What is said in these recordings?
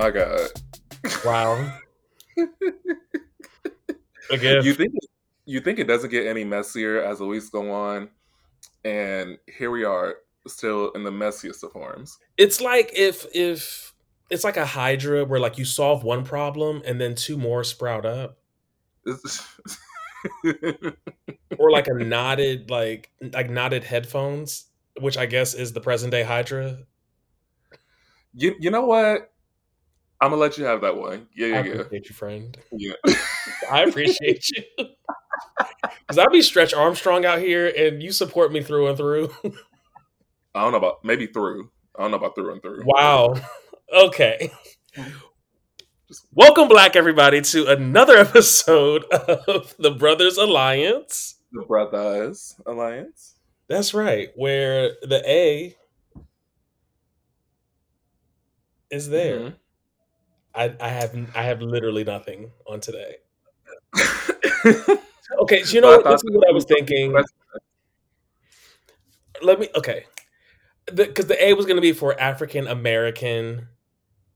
My God. Wow. Again, You think you think it doesn't get any messier as the weeks go on, and here we are, still in the messiest of forms. it's like if if it's like a hydra where like you solve one problem and then two more sprout up, or like a knotted like like knotted headphones, which I guess is the present day hydra. you, you know what? I'm gonna let you have that one. Yeah, I yeah, yeah. appreciate you, friend. yeah. I appreciate you. Because I be Stretch Armstrong out here, and you support me through and through. I don't know about maybe through. I don't know about through and through. Wow. Okay. Welcome, Black everybody, to another episode of the Brothers Alliance. The Brothers Alliance. That's right, where the A is there. Mhm. I, I have I have literally nothing on today. Okay, so you know what? This is what I was thinking. Let me okay, because the, A was going to be for African American,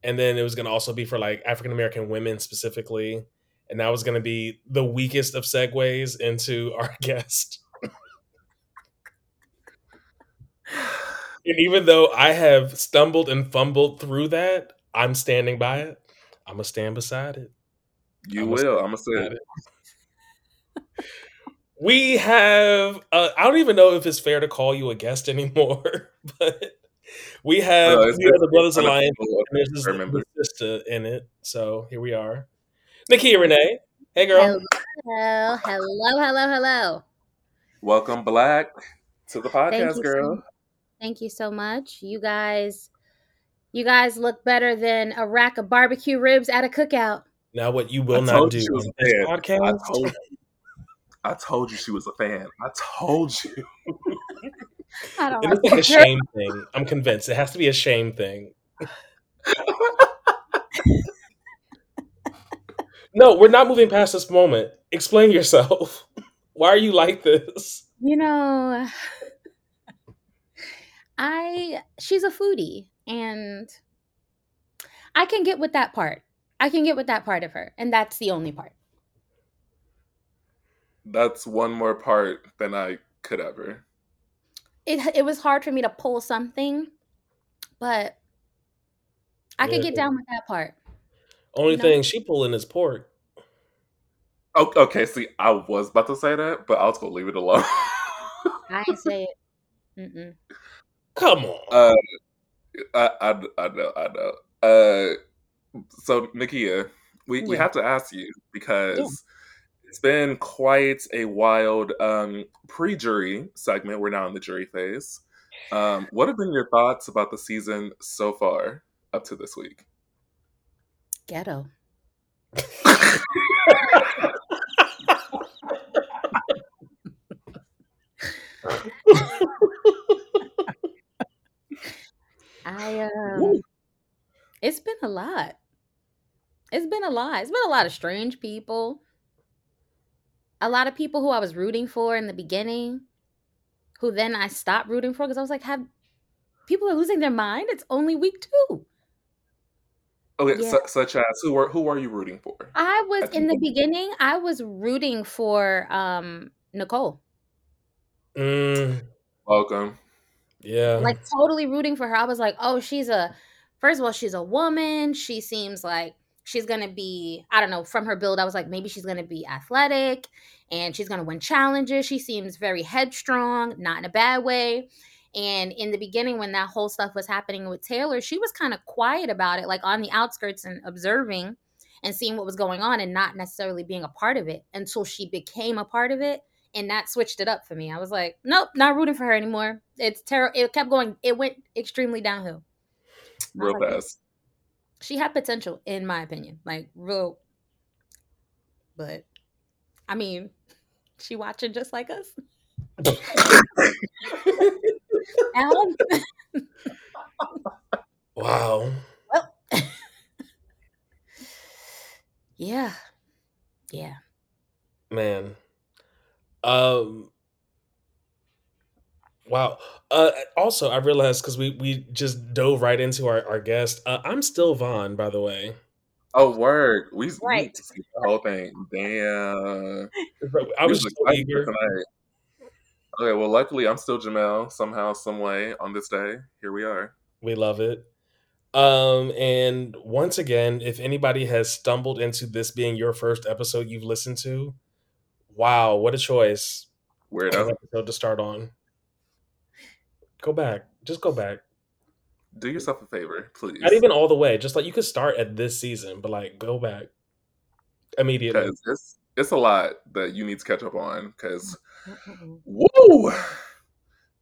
and then it was going to also be for like African American women specifically, and that was going to be the weakest of segues into our guest. And even though I have stumbled and fumbled through that, I'm standing by it. I'm gonna stand beside it. You I'm will. I'm gonna say it. it. We have. Uh, I don't even know if it's fair to call you a guest anymore, but we have. No, it's we are the. Brothers Kind of Alliance, and there's this remember. sister in it. So here we are. Nekia Renee. Hey, girl. Hello, hello, hello, hello. Welcome, Black, to the podcast, you, girl. so, thank you so much. You guys, you guys look better than a rack of barbecue ribs at a cookout. Now, what you will I not do you she was on this fan. I podcast. told you. I told you she was a fan. I told you. I don't It is like a shame thing. I'm convinced it has to be a shame thing. No, we're not moving past this moment. Explain yourself. Why are you like this? You know, I she's a foodie, and I can get with that part. I can get with that part of her, and that's the only part. That's one more part than I could ever. It it was hard for me to pull something, but I could get down with that part. Only No. thing she pulling is pork. Oh, okay, see, I was about to say that, but I was gonna leave it alone. I ain't say it. Mm-mm. Come on. uh, I, I, I know, I know. Uh, so Nekia, we, we have to ask you because it's been quite a wild um, pre-jury segment. We're now in the jury phase. Um, what have been your thoughts about the season so far up to this week? Ghetto. I um Woo. it's been a lot. It's been a lot. It's been a lot of strange people. A lot of people who I was rooting for in the beginning, who then I stopped rooting for because I was like, have people are losing their mind? It's only week two. Okay, Yeah. su- such as who are who are you rooting for? I was in the the- beginning, I was rooting for um Nicole. Mm, Welcome. Yeah. like totally rooting for her. I was like, oh, she's a first of all, she's a woman. She seems like she's gonna be, I don't know, from her build, I was like, maybe she's gonna be athletic and she's gonna win challenges. She seems very headstrong, not in a bad way. And in the beginning, when that whole stuff was happening with Taylor, she was kind of quiet about it, like on the outskirts and observing and seeing what was going on and not necessarily being a part of it until she became a part of it and that switched it up for me. I was like, nope, not rooting for her anymore. It's terrible. It kept going. It went extremely downhill. Real like fast. She had potential, in my opinion, like real. But, I mean, she watching just like us. Alan, wow. well, yeah, yeah. Man. Um Wow. Uh, also, I realized because we we just dove right into our our guest. Uh, I'm still Von, by the way. Oh, word. We, we Right. need to see the whole thing. Damn. I was was just so eager. tonight. Okay, well, luckily I'm still Jamell somehow, some way on this day. Here we are. We love it. Um, and once again, if anybody has stumbled into this being your first episode you've listened to, wow, what a choice of an Weirdo. episode to start on. Go back. Just go back. Do yourself a favor, please. Not even all the way. Just like you could start at this season, but like go back immediately. It's, it's a lot that you need to catch up on. Because, woo!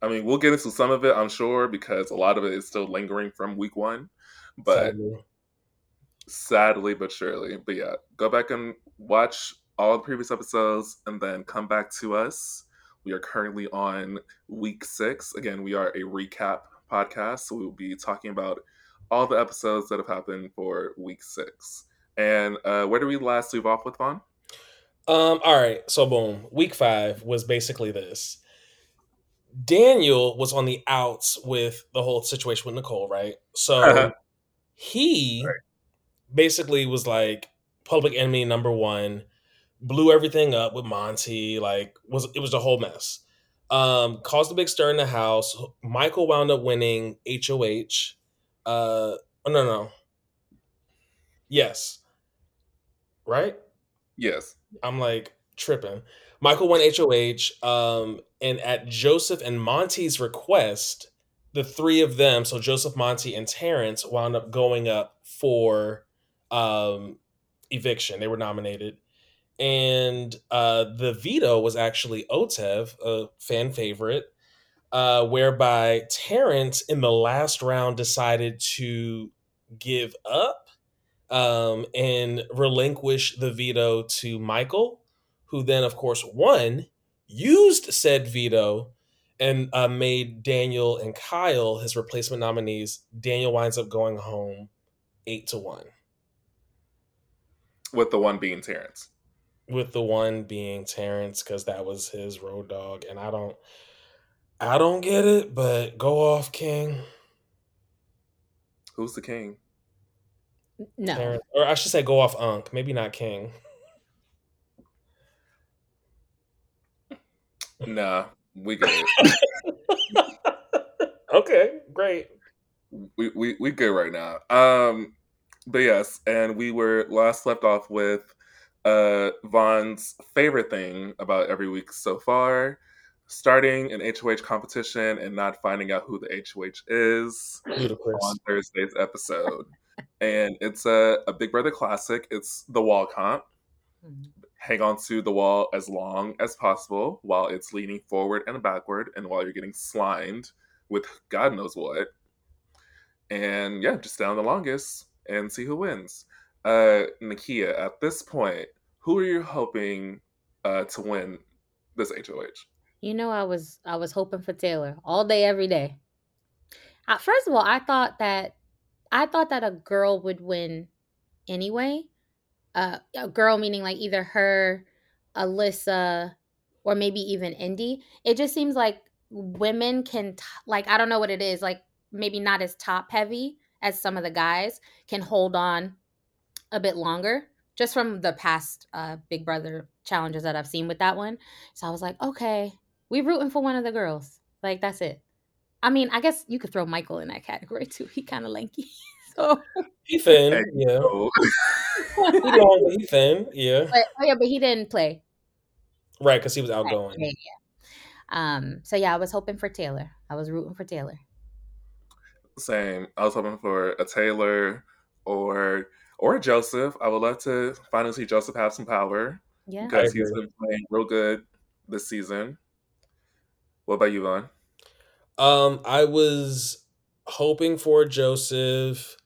I mean, we'll get into some of it, I'm sure, because a lot of it is still lingering from week one. But Sadly. sadly but surely. But yeah, go back and watch all the previous episodes and then come back to us. We are currently on week six. Again, we are a recap podcast, so we will be talking about all the episodes that have happened for week six. And uh, where do we last leave off with, Von? Um, all right, so boom. Week five was basically this. Daniel was on the outs with the whole situation with Nicole, right? So he Right. basically was like public enemy number one, blew everything up with Monte, like was it was a whole mess. Um, caused a big stir in the house. Michael wound up winning HOH. Uh, oh, no, no. Yes. Right? Yes. I'm like tripping. Michael won HOH, um, and at Joseph and Monte's request, the three of them, so Joseph, Monte, and Terrance, wound up going up for um, eviction. They were nominated, and uh, the veto was actually Otev, a fan favorite, uh, whereby Terrance in the last round decided to give up um, and relinquish the veto to Michael, who then, of course, won, used said veto, and uh, made Daniel and Kyle his replacement nominees. Daniel winds up going home eight to one, With the one being Terrance. With the one being Terrance because that was his road dog, and I don't, I don't get it, but go off, King. Who's the king? No. Terrance, or I should say, go off, Unc. Maybe not King. Nah, we get it. okay, great. we, we we good right now. Um, but yes, and we were last left off with uh Von's favorite thing about every week so far, starting an HOH competition and not finding out who the HOH is Ludicrous. on Thursday's episode. and it's a, a Big Brother classic. It's the wall comp. Mhm. Hang on to the wall as long as possible while it's leaning forward and backward, and while you're getting slimed with God knows what and yeah, just down the longest and see who wins. Uh, Nekia, at this point, who are you hoping uh, to win this HOH? You know, I was I was hoping for Taylor all day, every day. Uh, first of all, I thought that I thought that a girl would win anyway. Uh, a girl meaning like either her, Alyssa, or maybe even Indy. It just seems like women can t- like I don't know what it is like maybe not as top heavy as some of the guys can hold on a bit longer just from the past uh, Big Brother challenges that I've seen with that one. So I was like, okay, we rooting for one of the girls. Like that's it. I mean, I guess you could throw Michael in that category too. He kind of lanky. So, He thin, yeah. Oh, He long, but he thin, yeah. but oh yeah, but he didn't play. Right, because he was Right, outgoing. Yeah, yeah. Um. So yeah, I was hoping for Taylor. I was rooting for Taylor. same. I was hoping for a Taylor or or Joseph. I would love to finally see Joseph have some power Yeah. because he's been playing real good this season. What about you, Von? Um, I was hoping for Joseph.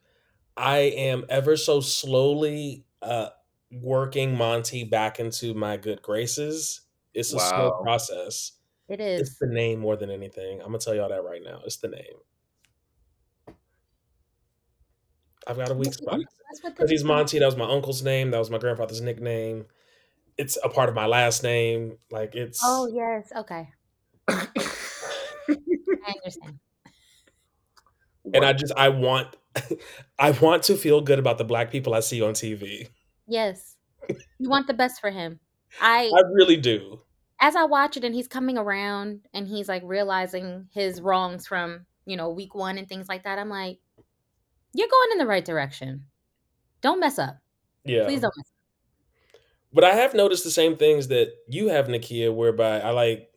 I am ever so slowly uh working Monte back into my good graces. It's a slow process. It It's the name more than anything. I'm gonna tell y'all that right now. It's the name. I've got a weak spot. Because he's Monte, that was my uncle's name. That was my grandfather's nickname. It's a part of my last name. Like it's Oh yes. Okay. I understand. and I just I want I want to feel good about the black people I see on TV. Yes. You want the best for him. I I really do. as I watch it and he's coming around and he's like realizing his wrongs from, you know, week 1 and things like that. I'm like, you're going in the right direction. Don't mess up. Yeah. Please don't mess up. But I have noticed the same things that you have, Nekia, whereby I like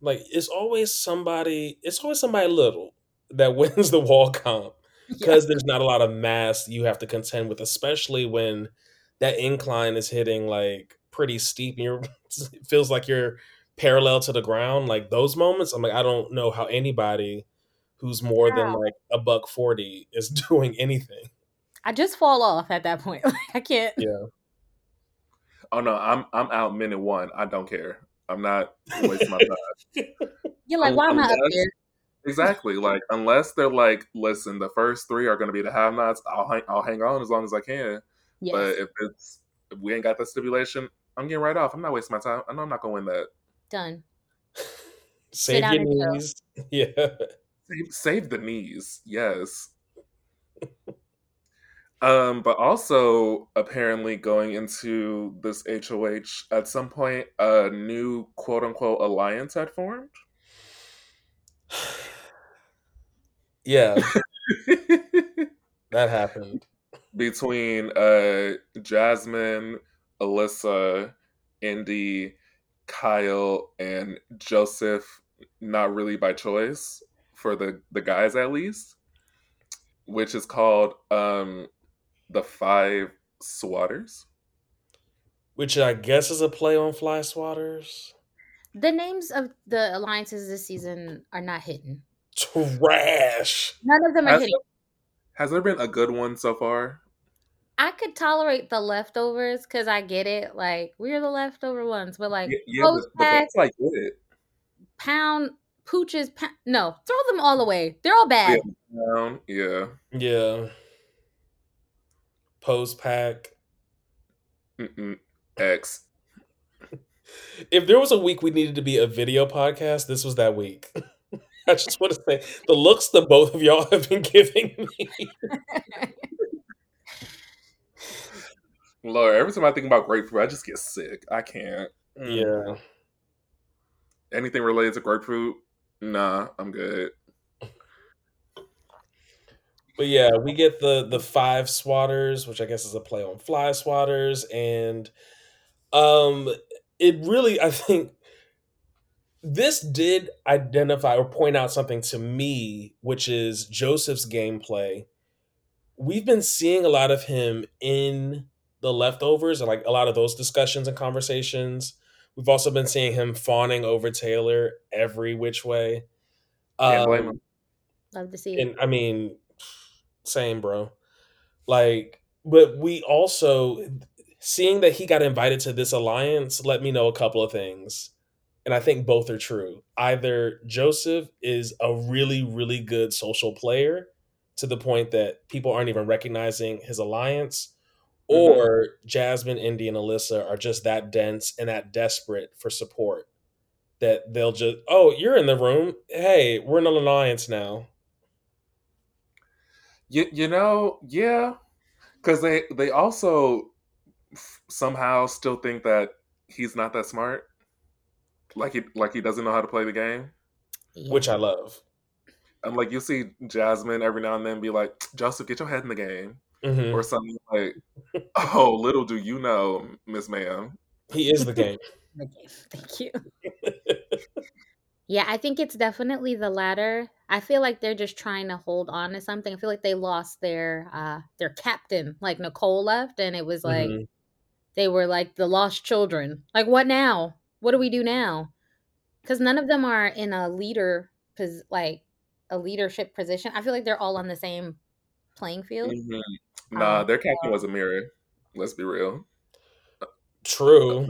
like it's always somebody it's always somebody little that wins the wall comp Yeah. because there's not a lot of mass you have to contend with, especially when that incline is hitting like pretty steep and you're it feels like you're parallel to the ground. Like those moments, I'm like, I don't know how anybody who's more than like a buck forty is doing anything. I just fall off at that point. Like I can't. Yeah. Oh no, I'm I'm out minute one. I don't care. I'm not wasting my time. You're like, Un- why am I up unless- there? Exactly. Like unless they're like, listen, the first three are going to be the have-nots. I'll hang, I'll hang on as long as I can. Yes. But if it's if we ain't got that stipulation, I'm getting right off. I'm not wasting my time. I know I'm not going to win that. Done. Save your knees. Yeah. Save, save the knees. Yes. Um, but also apparently going into this HOH at some point, a new quote unquote alliance had formed. yeah, that happened. between uh Jasmine, Alyssa, Indy, Kyle, and Joseph, not really by choice for the the guys at least, which is called um the Five Swatters. Which I guess is a play on fly swatters. The names of the alliances this season are not hidden. Trash. None of them are Has, hidden. has there been a good one so far? I could tolerate the leftovers because I get it. Like we're the leftover ones, but like Y- yeah, post but, but like it. pound, pooches, pa- no, throw them all away. They're all bad. Um, yeah. Yeah. Post pack. X. If there was a week we needed to be a video podcast, this was that week. I just want to say the looks that both of y'all have been giving me. Lord, every time I think about grapefruit, I just get sick. I can't. Mm. Yeah. Anything related to grapefruit? Nah, I'm good. But yeah, we get the the five swatters, which I guess is a play on fly swatters, and um, it really I think this did identify or point out something to me, which is Joseph's gameplay. We've been seeing a lot of him in the leftovers and like a lot of those discussions and conversations. We've also been seeing him fawning over Taylor every which way. Can't Um, him. Love to see it. and I mean, same, bro. Like, but we also seeing that he got invited to this alliance let me know a couple of things. And I think both are true. Either Joseph is a really, really good social player to the point that people aren't even recognizing his alliance. Mm-hmm. or Jasmine, Indy, and Alyssa are just that dense and that desperate for support that they'll just, oh, you're in the room. Hey, we're in an alliance now. You, you know, yeah, because they they also f- somehow still think that he's not that smart. Like he like he doesn't know how to play the game. Which I love. And like you see Jasmine every now and then be like, Joseph, get your head in the game, Mhm. or something like, oh, little do you know, Miss Ma'am. He is the game. Okay, Thank you. Yeah, I think it's definitely the latter. I feel like they're just trying to hold on to something. I feel like they lost their uh their captain. Like Nicole left and it was like Mhm. they were like the lost children. Like what now? What do we do now? Cuz none of them are in a leader pos- like a leadership position. I feel like they're all on the same playing field. Mhm. Nah, Um, their captain was Ameerah. Let's be real. True.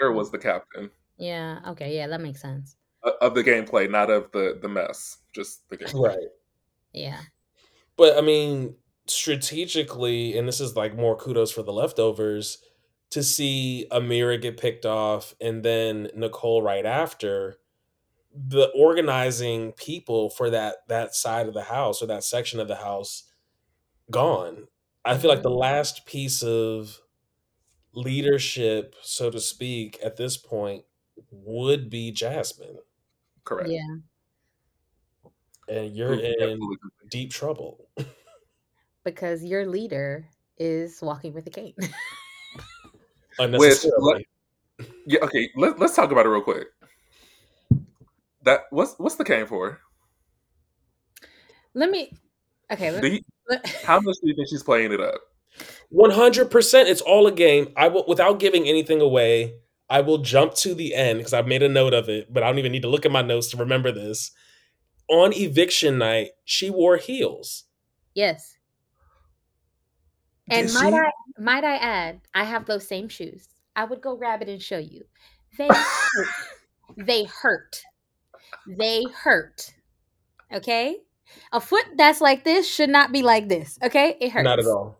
Ameerah was the captain Yeah, okay, yeah, that makes sense. of the gameplay, not of the the mess. Just the game. Right. Yeah. But I mean, strategically, and this is like more kudos for the leftovers, to see Ameerah get picked off and then Nicole right after, the organizing people for that that side of the house or that section of the house gone. I feel like the Mhm. last piece of leadership, so to speak, at this point would be Jasmine. Correct. Yeah. And you're in deep trouble. Because your leader is walking with a cane. Unnecessarily. Yeah, okay. Let, let's talk about it real quick. That what's what's the cane for? let me okay. Do you, how much do you think she's playing it up? One hundred percent. It's all a game. I will, without giving anything away. I will jump to the end because I've made a note of it, but I don't even need to look at my notes to remember this. On eviction night, she wore heels. yes. And Did might she? I might I add, I have those same shoes. I would go grab it and show you. They hurt. they hurt. They hurt. Okay? A foot that's like this should not be like this. Okay? It hurts. Not at all.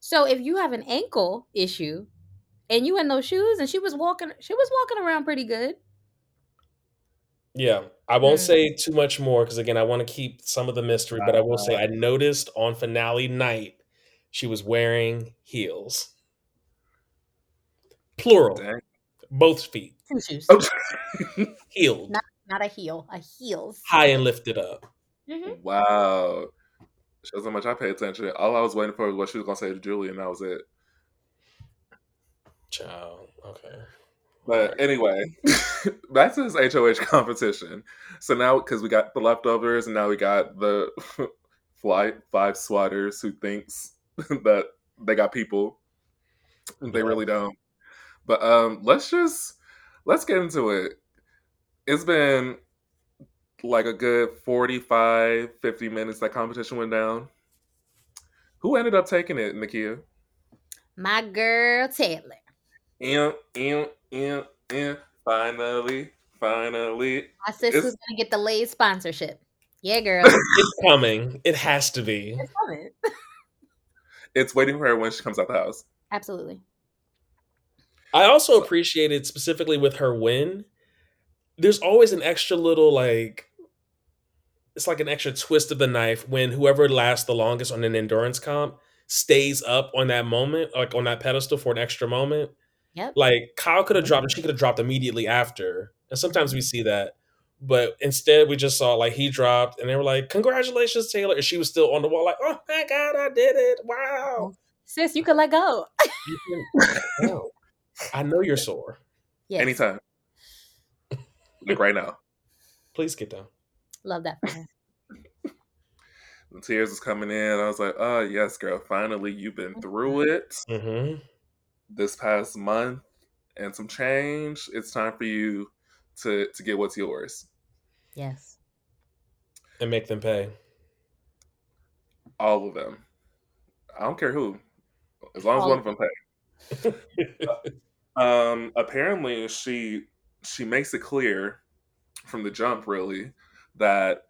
So if you have an ankle issue and you in those shoes and she was walking she was walking around pretty good. Yeah, I won't Mm. say too much more because again, I want to keep some of the mystery. But I will say, I noticed on finale night she was wearing heels, plural, Dang. both feet, Two shoes. Oh. heeled, Not a heel, a heels. high and lifted up. Mhm. wow. Shows how much I pay attention. All I was waiting for was what she was gonna say to Julie, and that was it. Child, okay. But anyway, back to this HOH competition. So now, because we got the leftovers, and now we got the flight five swatters who thinks that they got people, they really don't. But um, let's just let's get into it. It's been like a good 45, 50 minutes that competition went down. Who ended up taking it, Nekia? My girl Taylor. Ew. Finally, finally. My sis It's- gonna get the Lay's sponsorship. Yeah, girl. It's coming. It has to be. It's coming. It's waiting for her when she comes out the house. Absolutely. I also appreciated specifically with her win. There's always an extra little like it's like an extra twist of the knife when whoever lasts the longest on an endurance comp stays up on that moment, like on that pedestal for an extra moment. Yep. Like Kyle could have dropped and she mm-hmm. could have dropped immediately after. And sometimes we see that. But instead we just saw like he dropped and they were like, Congratulations, Taylor. And she was still on the wall, like, oh my God, I did it. Wow. Mm-hmm. Sis, you could let go. You. I know you're sore. Yes. Anytime. like right now. Please get down. Love that for her. The tears was coming in. I was like, oh, yes, girl. Finally, you've been through it Mm-hmm. this past month and some change. It's time for you to, to get what's yours. Yes. And make them pay. All of them. I don't care who. As long as All one of of them pay. Um, apparently she she makes it clear from the jump really that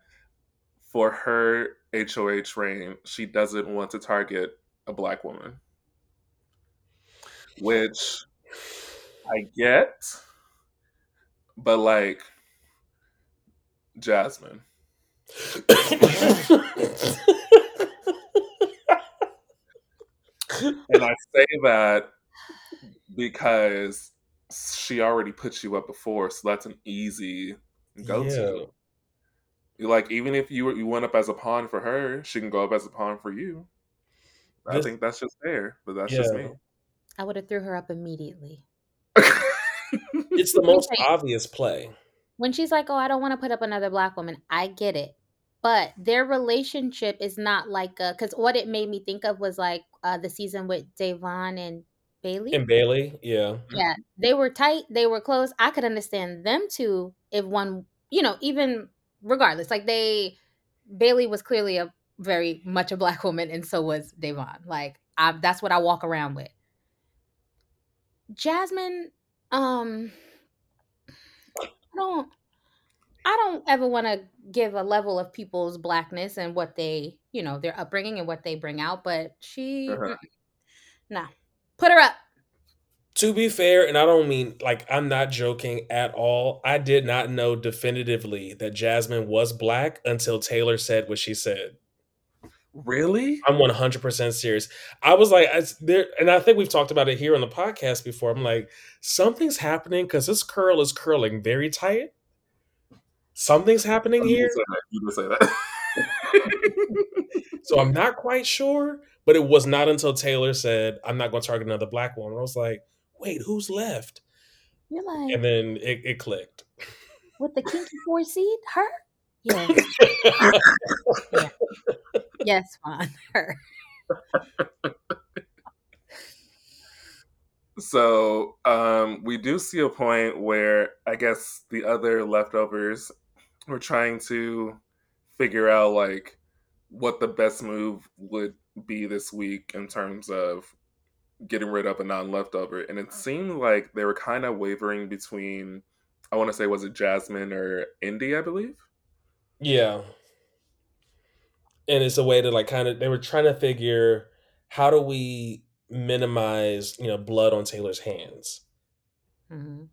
for her HOH reign, she doesn't want to target a black woman. Which I get, but like Jasmine. And I say that because she already put you up before, so that's an easy go to. Like even if you were- you went up as a pawn for her, she can go up as a pawn for you. I This- think that's just fair, but that's just me. I would have threw her up immediately. it's the most obvious play. When she's like, "Oh, I don't want to put up another black woman," I get it, but their relationship is not like because what it made me think of was like uh, the season with Da'Vonne and Bayleigh. And Bayleigh, yeah. yeah, they were tight. They were close. I could understand them too if one, you know, even regardless, like they, Bayleigh was clearly a very much a black woman, and so was Da'Vonne. Like I, that's what I walk around with. Jasmine, um, I don't, I don't ever want to give a level of people's blackness and what they, you know, their upbringing and what they bring out, but she, Uh-huh. nah, put her up. To be fair, and I don't mean like I'm not joking at all. I did not know definitively that Jasmine was black until Taylor said what she said. Really? I'm 100% serious. I was like, I, there, and I think we've talked about it here on the podcast before. I'm like, something's happening because this curl is curling very tight. Something's happening You here. would say that. You say that. So I'm not quite sure, but it was not until Taylor said, I'm not going to target another black woman. I was like, wait, who's left? You're like And then it, it clicked. with the kinky four seed, her? Yes. yes, Juan. Her. So um, we do see a point where I guess the other leftovers were trying to figure out like what the best move would be this week in terms of getting rid of a non-leftover, and it seemed like they were kind of wavering between. I want to say was it Jasmine or Indy, I believe. Yeah. And it's a way to like kind of they were trying to figure how do we minimize, you know, blood on Taylor's hands. Mm-hmm.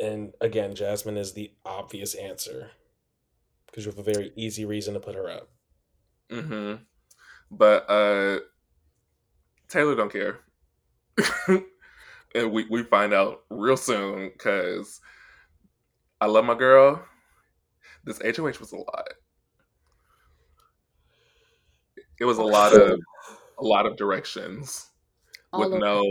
And again, Jasmine is the obvious answer because you have a very easy reason to put her up. Mm hmm But uh Taylor don't care. and we, we find out real soon because I love my girl. This HOH was a lot. It was a oh, lot of a lot of directions All with no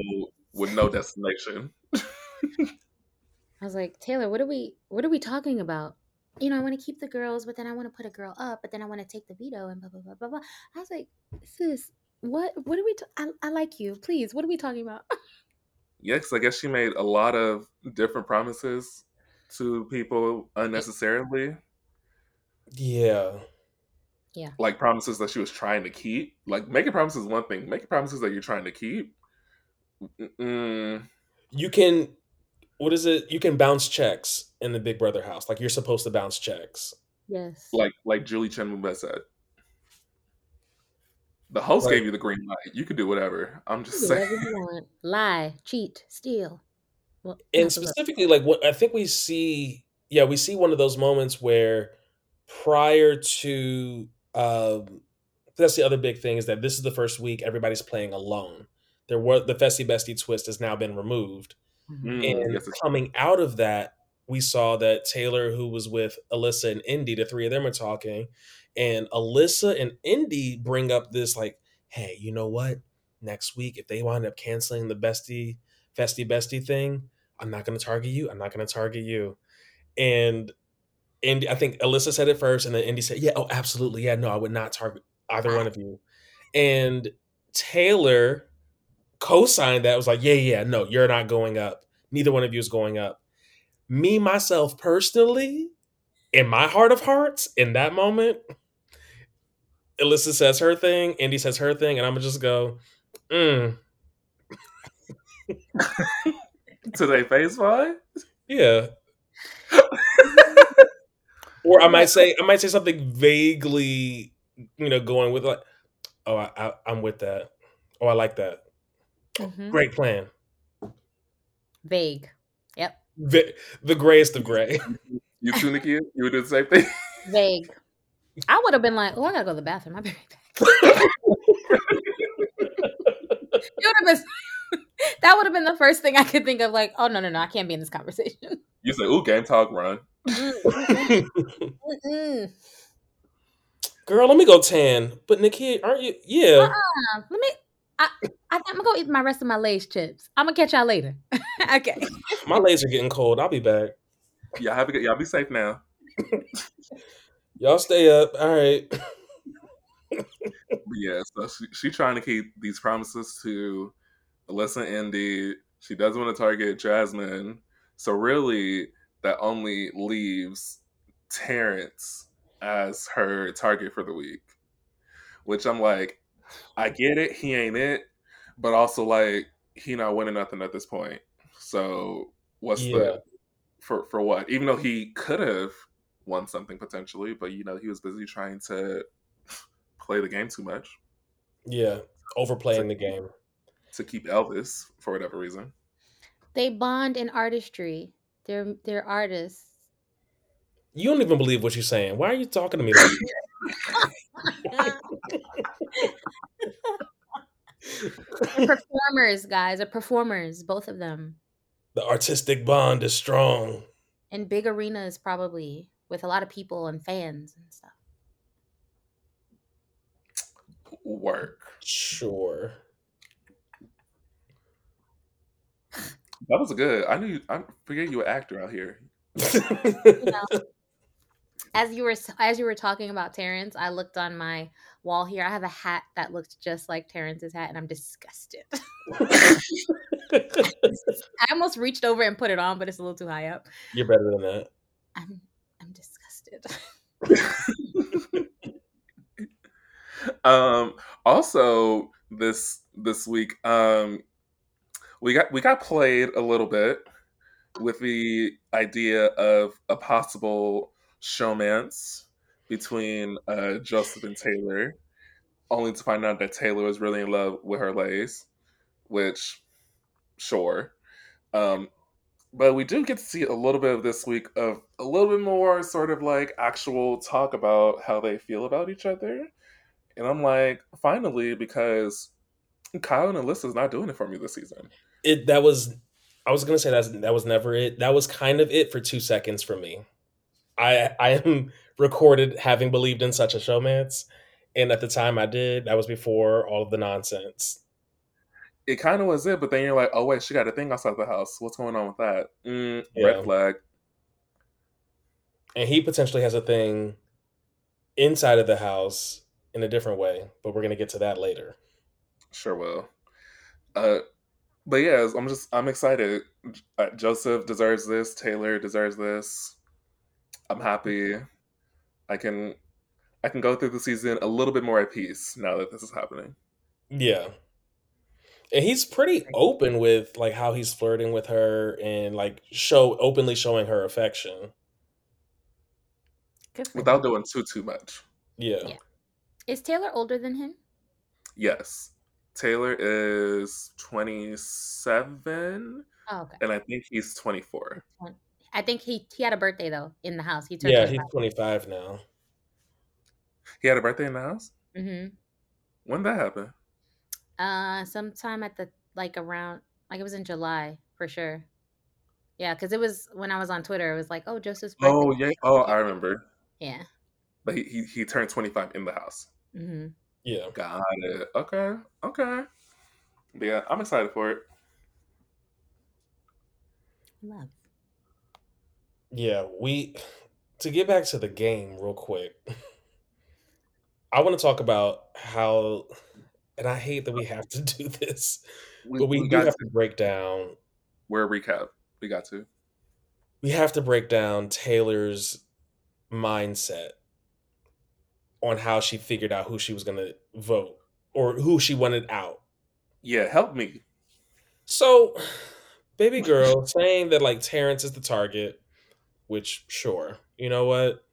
with no destination. I was like, Taylor, what are we what are we talking about? You know, I want to keep the girls, but then I want to put a girl up, but then I want to take the veto and blah blah blah blah blah. I was like, sis, what what are we? ta- I I like you. Please, what are we talking about? Yes, I guess she made a lot of different promises to people unnecessarily. Yeah. Yeah. Like promises that she was trying to keep. Like making promises is one thing. Making promises that you're trying to keep. Mm, You can what is it? You can bounce checks in the Big Brother house. Like you're supposed to bounce checks. yes. like like Julie Chen Mumba said. The host Right. gave you the green light. You could do whatever. I'm just do saying. whatever you want. Lie, cheat, steal. Well, and not the love. specifically like what i think we see yeah we see one of those moments where prior to um that's the other big thing is that this is the first week everybody's playing alone there were the Festie Bestie twist has now been removed Mhm. Mm, and coming out of that we saw that taylor who was with alyssa and indy the three of them are talking and alyssa and indy bring up this like hey you know what next week if they wind up canceling the bestie festy bestie thing i'm not going to target you i'm not going to target you and Indy, I think Alyssa said it first, and then Indy said, "Yeah, oh, absolutely, yeah, no, I would not target either one of you." And Taylor co-signed that. Was like, "Yeah, yeah, no, you're not going up. Neither one of you is going up." Me myself personally, in my heart of hearts, in that moment, Alyssa says her thing, Indy says her thing, and I'm gonna just go, mm, Today phase five? "Yeah." or I might say, I might say something vaguely, you know, going with like, "Oh, I, I, I'm with that. Oh, I like that. Mhm. Great plan. Vague. Yep. The, the grayest of gray." You too, Nikki? You would do the same thing? Vague. I would have been like, oh, I gotta go to the bathroom. I'll be right back. It been that would have been the first thing I could think of, like, oh no, no, no, I can't be in this conversation. You say, ooh, game talk, run. Girl, let me go tan. But Nikki, aren't you? Yeah. Uh, let me I, I I'm gonna go eat my rest of my Lay's chips. I'm gonna catch y'all later. okay. My legs are getting cold. I'll be back. Y'all have a good, y'all be safe now. Y'all stay up. All right. Yeah, so she, she trying to keep these promises to Alyssa and Indy. She doesn't want to target Jasmine. So really, that only leaves Terrance as her target for the week. Which I'm like, I get it, he ain't it, but also like he not winning nothing at this point. So what's Yeah. the for for what? Even though he could have won something potentially, but you know he was busy trying to play the game too much. Yeah. Overplaying the game. to keep Elvis for whatever reason. They bond in artistry. They're they're artists. You don't even believe what you're saying. Why are you talking to me like They're performers, guys. They're performers, both of them. the artistic bond is strong? In big arenas, probably with a lot of people and fans and stuff. Work. Sure. That was good. I knew. You, I forget you were an actor out here. You know, as you were as you were talking about Terrance, I looked on my wall here. I have a hat that looks just like Terrance's hat, and I'm disgusted. I almost reached over and put it on, but it's a little too high up. You're better than that. I'm Um. Also, this this week, um, we got we got played a little bit with the idea of a possible showmance between uh, Joseph and Taylor, only to find out that Taylor was really in love with her lace, which, sure. Um, but we do get to see a little bit of this week of a little bit more sort of like actual talk about how they feel about each other. And I'm like, finally, because Kyle and Alyssa's not doing it for me this season. It that was I was gonna say that that was never it. That was kind of it for two seconds for me. I I am recorded having believed in such a showmance, and at the time I did. That was before all of the nonsense. It kind of was it, but then you're like, oh wait, she got a thing outside the house. What's going on with that? Mm, Yeah. Red flag. And he potentially has a thing inside of the house in a different way, but we're gonna get to that later. Sure will. Uh, but yeah, I'm just I'm excited. Uh, Joseph deserves this. Taylor deserves this. I'm happy. I can I can go through the season a little bit more at peace now that this is happening. Yeah. And he's pretty open with like how he's flirting with her and like show openly showing her affection. Without doing too too much. Yeah. Yeah. Is Taylor older than him? Yes. Taylor is 27 Oh, okay. and I think he's 24. I think he he had a birthday though in the house. He turned Yeah, 25. he's 25 now. He had a birthday in the house? Mm-hmm. When did that happen? Uh, sometime at the like around like it was in July for sure. Yeah, because it was when I was on Twitter. It was like, oh, Joseph's birthday. Oh yeah. Oh, I remember. yeah. But he, he he turned 25 in the house. Mm-hmm. Yeah. Got it. Okay. Okay. But yeah, I'm excited for it. Love. Yeah, we to get back to the game real quick. I want to talk about how and I hate that we have to do this, We, but we, we do got have to. to break down We're a recap. We got to. we have to break down Taylor's mindset on how she figured out who she was going to vote or who she wanted out. Yeah, help me. So, baby girl saying that like Terrance is the target, which sure, you know what?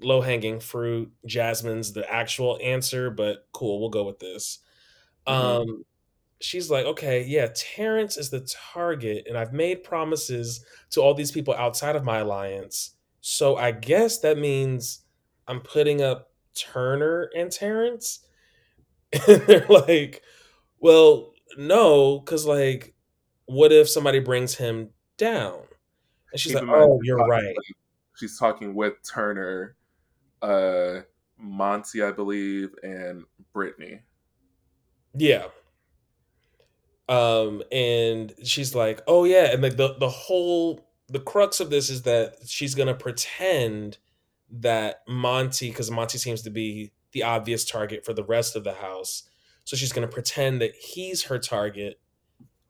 Low hanging fruit. Jasmine's the actual answer, but cool, we'll go with this. Mhm. Um, she's like, okay, yeah, Terrance is the target, and I've made promises to all these people outside of my alliance. So I guess that means I'm putting up Turner and Terrance. And they're like, well, no, because like, what if somebody brings him down? And she's like, oh, you're talking right. She's talking with Turner, uh, Monte, I believe, and Brittany. Yeah. Um, and she's like, "Oh yeah," and like the the whole the crux of this is that she's gonna pretend that Monte, because Monte seems to be the obvious target for the rest of the house, so she's gonna pretend that he's her target.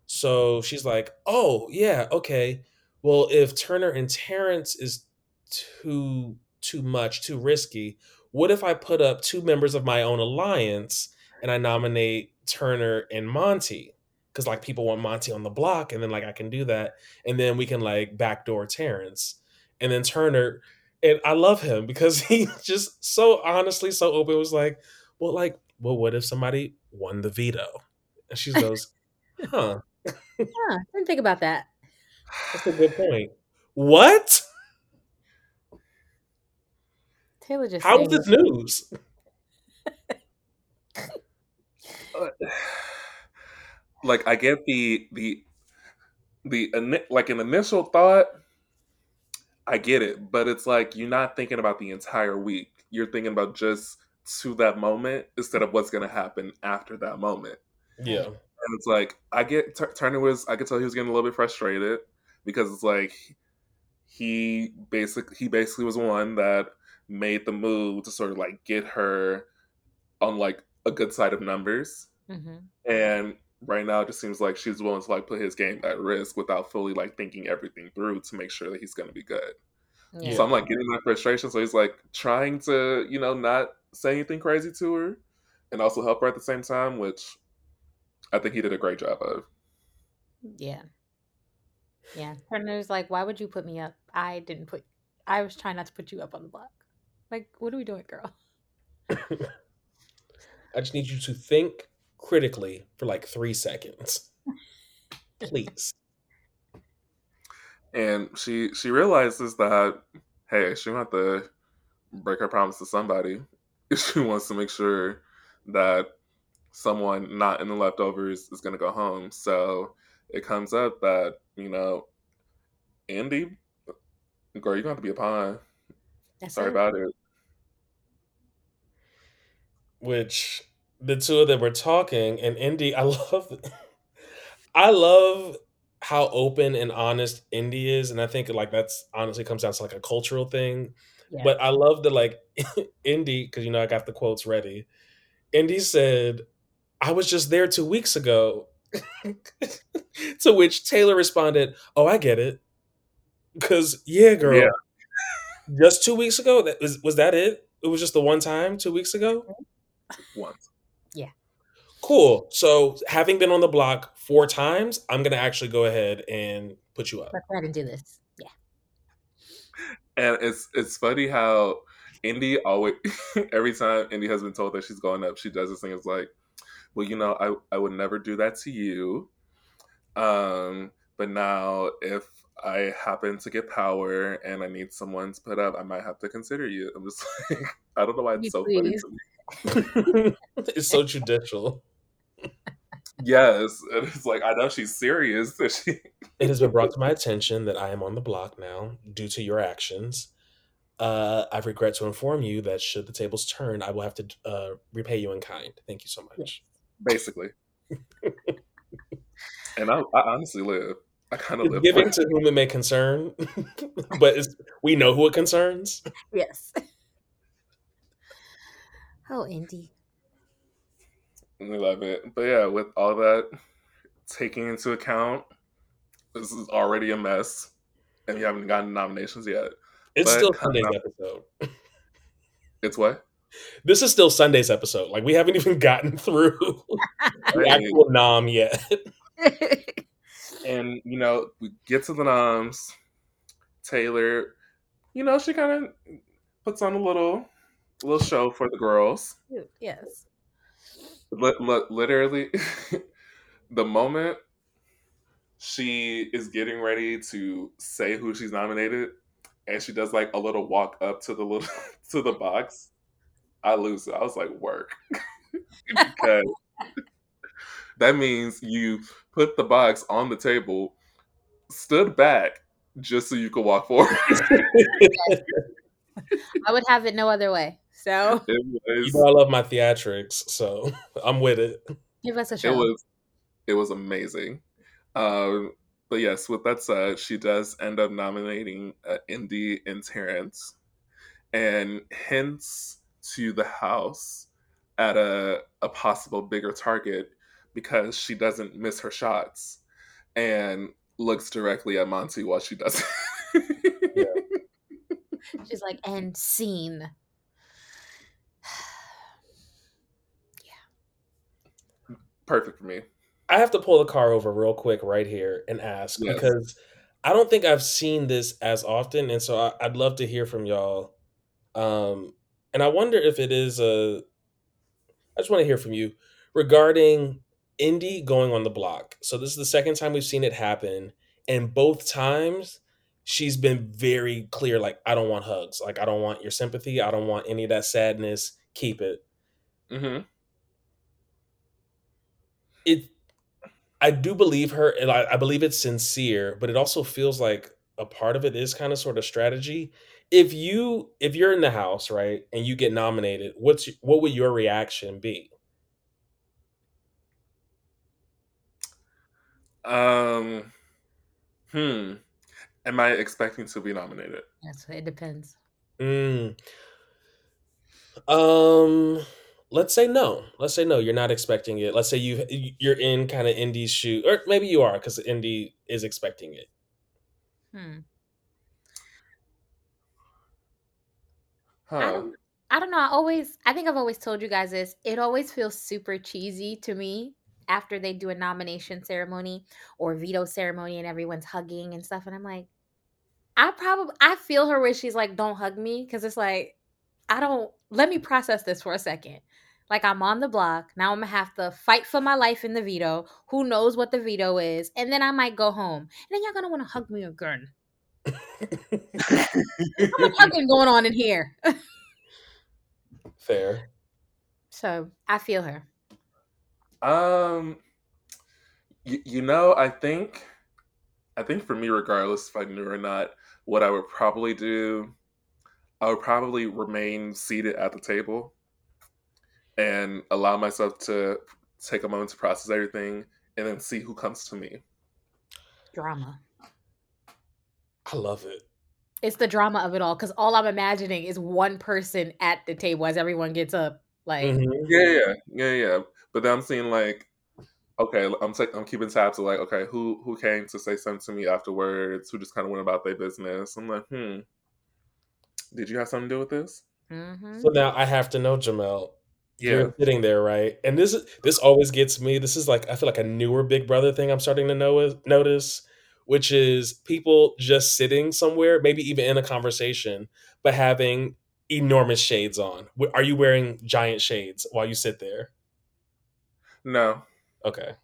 So she's like, "Oh yeah, okay. Well, if Turner and Terrance is too too much, too risky, what if I put up two members of my own alliance and I nominate Turner and Monte? Because like people want Monte on the block, and then like I can do that, and then we can like backdoor Terrance, and then Turner. And I love him because he just so honestly so open was like, well, like, well, what if somebody won the veto? And she goes, Huh. Huh, didn't think about that. That's a good point. What? Taylor just How is this news? Uh, like I get the the the like an initial thought. I get it, but it's like you're not thinking about the entire week. You're thinking about just to that moment instead of what's going to happen after that moment. Yeah. And it's like I get Tur- Turner was I could tell he was getting a little bit frustrated because it's like he basically he basically was one that made the move to sort of like get her on like a good side of numbers. hmm And right now it just seems like she's willing to like put his game at risk without fully like thinking everything through to make sure that he's gonna be good. Yeah. So I'm like getting that frustration. So he's like trying to, you know, not say anything crazy to her and also help her at the same time, which I think he did a great job of. Yeah. Yeah. Turner's like, why would you put me up? I didn't put I was trying not to put you up on the block. Like, what are we doing, girl? I just need you to think critically for like three seconds. Please. And she she realizes that hey, she gonna have to break her promise to somebody if she wants to make sure that someone not in the leftovers is gonna go home. So it comes up that, you know, Indy, girl, you're gonna have to be a pawn. That's Sorry it. about it. Which the two of them were talking, and Indy, I love, I love how open and honest Indy is, and I think like that's honestly comes down to like a cultural thing. Yeah. But I love that like Indy, because you know I got the quotes ready. Indy said, "I was just there two weeks ago." to which Taylor responded, "Oh, I get it." Because yeah, girl, Yeah. just two weeks ago. That was was that it? It was just the one time two weeks ago. Mm-hmm. Once. Yeah. Cool. So having been on the block four times, I'm gonna actually go ahead and put you up. Let's go ahead and do this. Yeah. And it's it's funny how Indy always every time Indy has been told that she's going up, she does this thing. It's like, well, you know, I I would never do that to you. Um, but now if I happen to get power and I need someone to put up, I might have to consider you. I'm just like, I don't know why Pretty it's so funny to me. it's so judicial. Yes, and it's like I know she's serious. That she It has been brought to my attention that I am on the block now due to your actions. Uh, I regret to inform you that should the tables turn, I will have to uh, repay you in kind. Thank you so much. basically. and I, I honestly live. I kind of live. giving it. to whom it may concern, but it's, we know who it concerns. Yes. Oh, Indy. We love it. But yeah, with all that taking into account, this is already a mess, and we haven't gotten nominations yet. It's But- still Sunday's episode. It's what? This is still Sunday's episode. Like we haven't even gotten through the actual nom yet. and you know, we get to the noms. Taylor, you know, she kind of puts on a little, little show for the girls. yes. Li- li- literally, the moment she is getting ready to say who she's nominated, and she does like a little walk up to the little to the box, I lose it. I was like, work, because that means you put the box on the table, stood back just so you could walk forward. I would have it no other way. So it You know I love my theatrics, so I'm with it. give us a show. it was it was amazing. Um, but yes, with that said, she does end up nominating uh, Indy and Terrance, and hints to the house at a a possible bigger target because she doesn't miss her shots, and looks directly at Monte while she does it. She's like, and scene. Perfect for me. I have to pull the car over real quick right here and ask Yes. because I don't think I've seen this as often, and so I, I'd love to hear from y'all. Um, and I wonder if it is a. I just want to hear from you regarding Indy going on the block. So this is the second time we've seen it happen, and both times she's been very clear. Like, I don't want hugs. Like, I don't want your sympathy. I don't want any of that sadness. Keep it. Mm-hmm. It. I do believe her, and I, I believe it's sincere, but it also feels like a part of it is kind of sort of strategy. If you if you're in the house, right, and you get nominated, what's what would your reaction be? Um, hmm. Am I expecting to be nominated? Yes, it depends. Mm. Um, let's say no. Let's say no. You're not expecting it. Let's say you you're in kind of Indy's shoe, or maybe you are because Indy is expecting it. Hmm. I Huh. don't I don't know. I always I think I've always told you guys this. It always feels super cheesy to me after they do a nomination ceremony or veto ceremony and everyone's hugging and stuff and I'm like I probably I feel her where she's like don't hug me cuz it's like I don't let me process this for a second. Like I'm on the block. Now I'm to have to fight for my life in the veto. Who knows what the veto is? And then I might go home. And then y'all want to hug me again. How much hugging going on in here? Fair. So I feel her. Um, you, you know, I think, I think for me, regardless if I knew or not, what I would probably do, I would probably remain seated at the table and allow myself to take a moment to process everything and then see who comes to me. Drama. I love it. It's the drama of it all because all I'm imagining is one person at the table as everyone gets up. Like, Mhm. Yeah, yeah, yeah, yeah. But then I'm seeing like, okay, I'm ta- I'm keeping tabs of like, okay, who who came to say something to me afterwards? Who just kind of went about their business? I'm like, hmm, did you have something to do with this? mhm. So now I have to know, Jamell. Yeah, You're sitting there, right? And this this always gets me. This is like I feel like a newer Big Brother thing I'm starting to know notice, which is people just sitting somewhere, maybe even in a conversation, but having enormous shades on. Are you wearing giant shades while you sit there? no, Okay.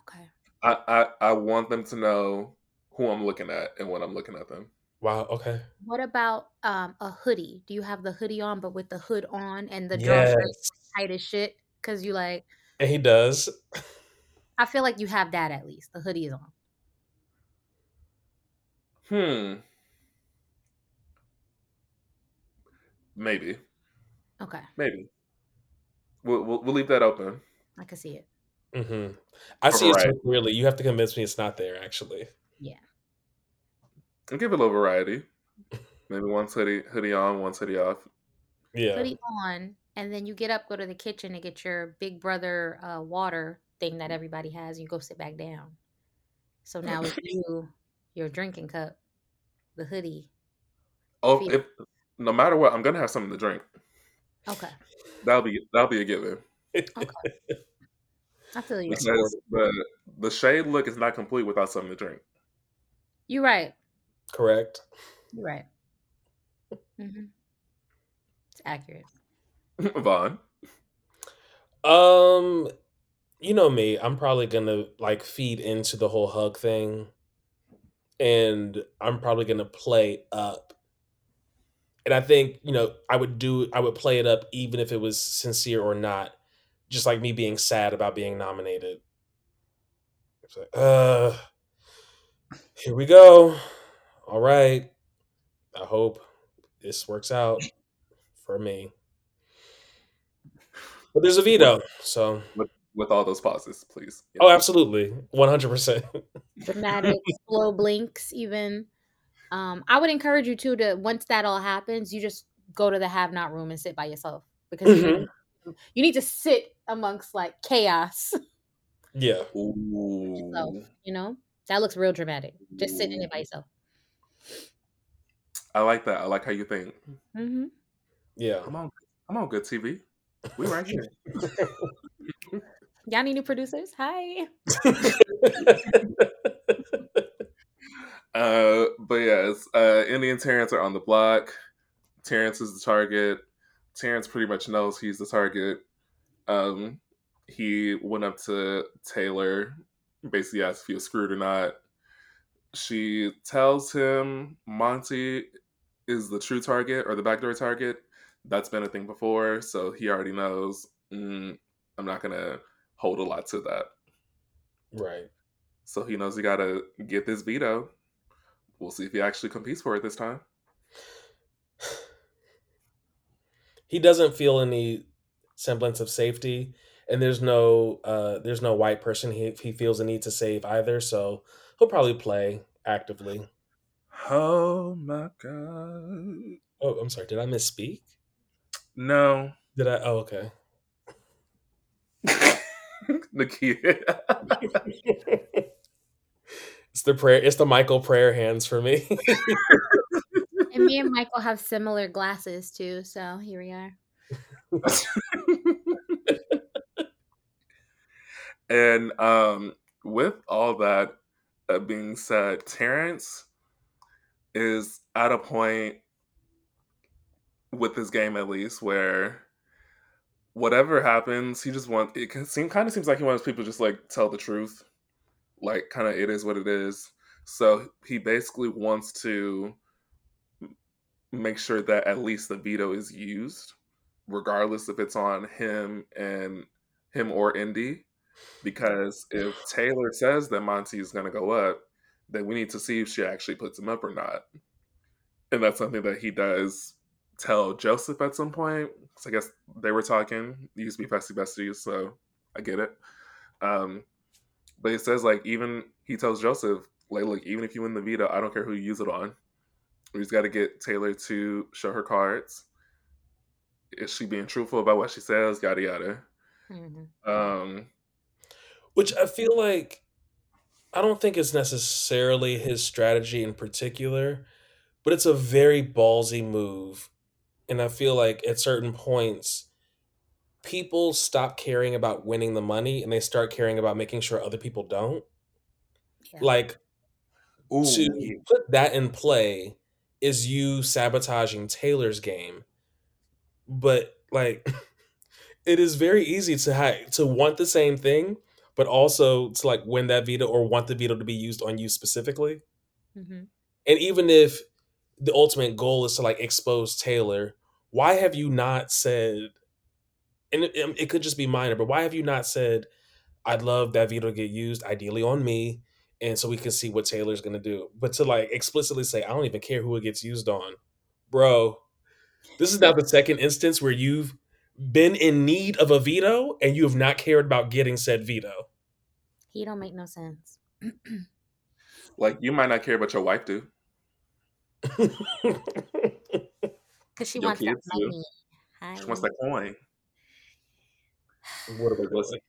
okay. I, I I want them to know who I'm looking at and when I'm looking at them. Wow. Okay. What about um a hoodie? Do you have the hoodie on, but with the hood on and the drawstring Yes. tight as shit? Because you like, And he does. I feel like you have that at least. The hoodie is on. Hmm, maybe, Okay, maybe. We'll we'll, we'll leave that open. I can see it. hmm I see it so Variety. clearly. You have to convince me it's not there. Actually. Yeah. And give it a little variety. Maybe one hoodie hoodie on, one hoodie off. Yeah. Hoodie on, and then you get up, go to the kitchen and get your Big Brother uh, water thing that everybody has. And you go sit back down. So now it's you, your drinking cup, the hoodie. Oh, Feel- if no matter what, I'm gonna have something to drink. Okay, That'll be that'll be a given. Okay. I feel you. Because the the shade look is not complete without something to drink. You're right. Correct. You're right. hmm It's accurate. Von. Um, you know me. I'm probably gonna like feed into the whole hug thing, and I'm probably gonna play up. And I think you know I would do. I would play it up even if it was sincere or not. Just like me being sad about being nominated. It's like, uh, here we go. All right. I hope this works out for me. But there's a veto, so With all those pauses, please. Yeah. Oh, absolutely, one hundred percent. Dramatic, slow blinks, even. Um, I would encourage you too to once that all happens, you just go to the have not room and sit by yourself because you, need, you need to sit amongst like chaos. Yeah, Ooh. You know that looks real dramatic. Just sitting in it by yourself. I like that. I like how you think. Mm-hmm. yeah. Come on, come on, good TV. We right here. Y'all need new producers? Hi. Uh, but yes, uh, Indy and Terrance are on the block. Terrance is the target. Terrance pretty much knows he's the target. Um, he went up to Taylor, basically asked if he was screwed or not. She tells him Monte is the true target or the backdoor target. That's been a thing before, so he already knows. Mm, I'm not gonna hold a lot to that. Right. So he knows he gotta get this veto. We'll see if he actually competes for it this time. He doesn't feel any semblance of safety, and there's no uh, there's no white person he he feels a need to save either. So he'll probably play actively. Oh my god! Oh, I'm sorry. Did I misspeak? No. Did I? Oh, okay. Nekia. it's the prayer. It's the Michael prayer hands for me. And me and Michael have similar glasses too, so here we are. and um, with all that uh, being said, Terrance is at a point with this game, at least, where whatever happens, he just wants. It can seem kind of seems like he wants people just like tell the truth, like kind of it is what it is. So he basically wants to make sure that at least the veto is used, regardless if it's on him and him or Indy. Because if Taylor says that Monte is going to go up, then we need to see if she actually puts him up or not. And that's something that he does tell Joseph at some point. So I guess they were talking. They used to be bestie besties, so I get it. Um, but he says like even he tells Joseph like look even if you win the veto, I don't care who you use it on. We just got to get Taylor to show her cards. Is she being truthful about what she says? Yada yada. Mm-hmm. Um, which I feel like I don't think it's necessarily his strategy in particular, but it's a very ballsy move. And I feel like at certain points, people stop caring about winning the money and they start caring about making sure other people don't. Yeah. Like, Ooh. to put that in play is you sabotaging Taylor's game. But, like, it is very easy to ha- to want the same thing but also to like win that veto or want the veto to be used on you specifically. Mm-hmm. And even if the ultimate goal is to like expose Taylor, why have you not said? And it, it could just be minor, but why have you not said, "I'd love that veto to get used, ideally on me, and so we can see what Taylor's gonna do." But to like explicitly say, "I don't even care who it gets used on," bro. This is now the second instance where you've been in need of a veto and you have not cared about getting said veto. He don't make no sense. like you might not care, but your wife do. Because she your wants that money. She wants that coin. What are they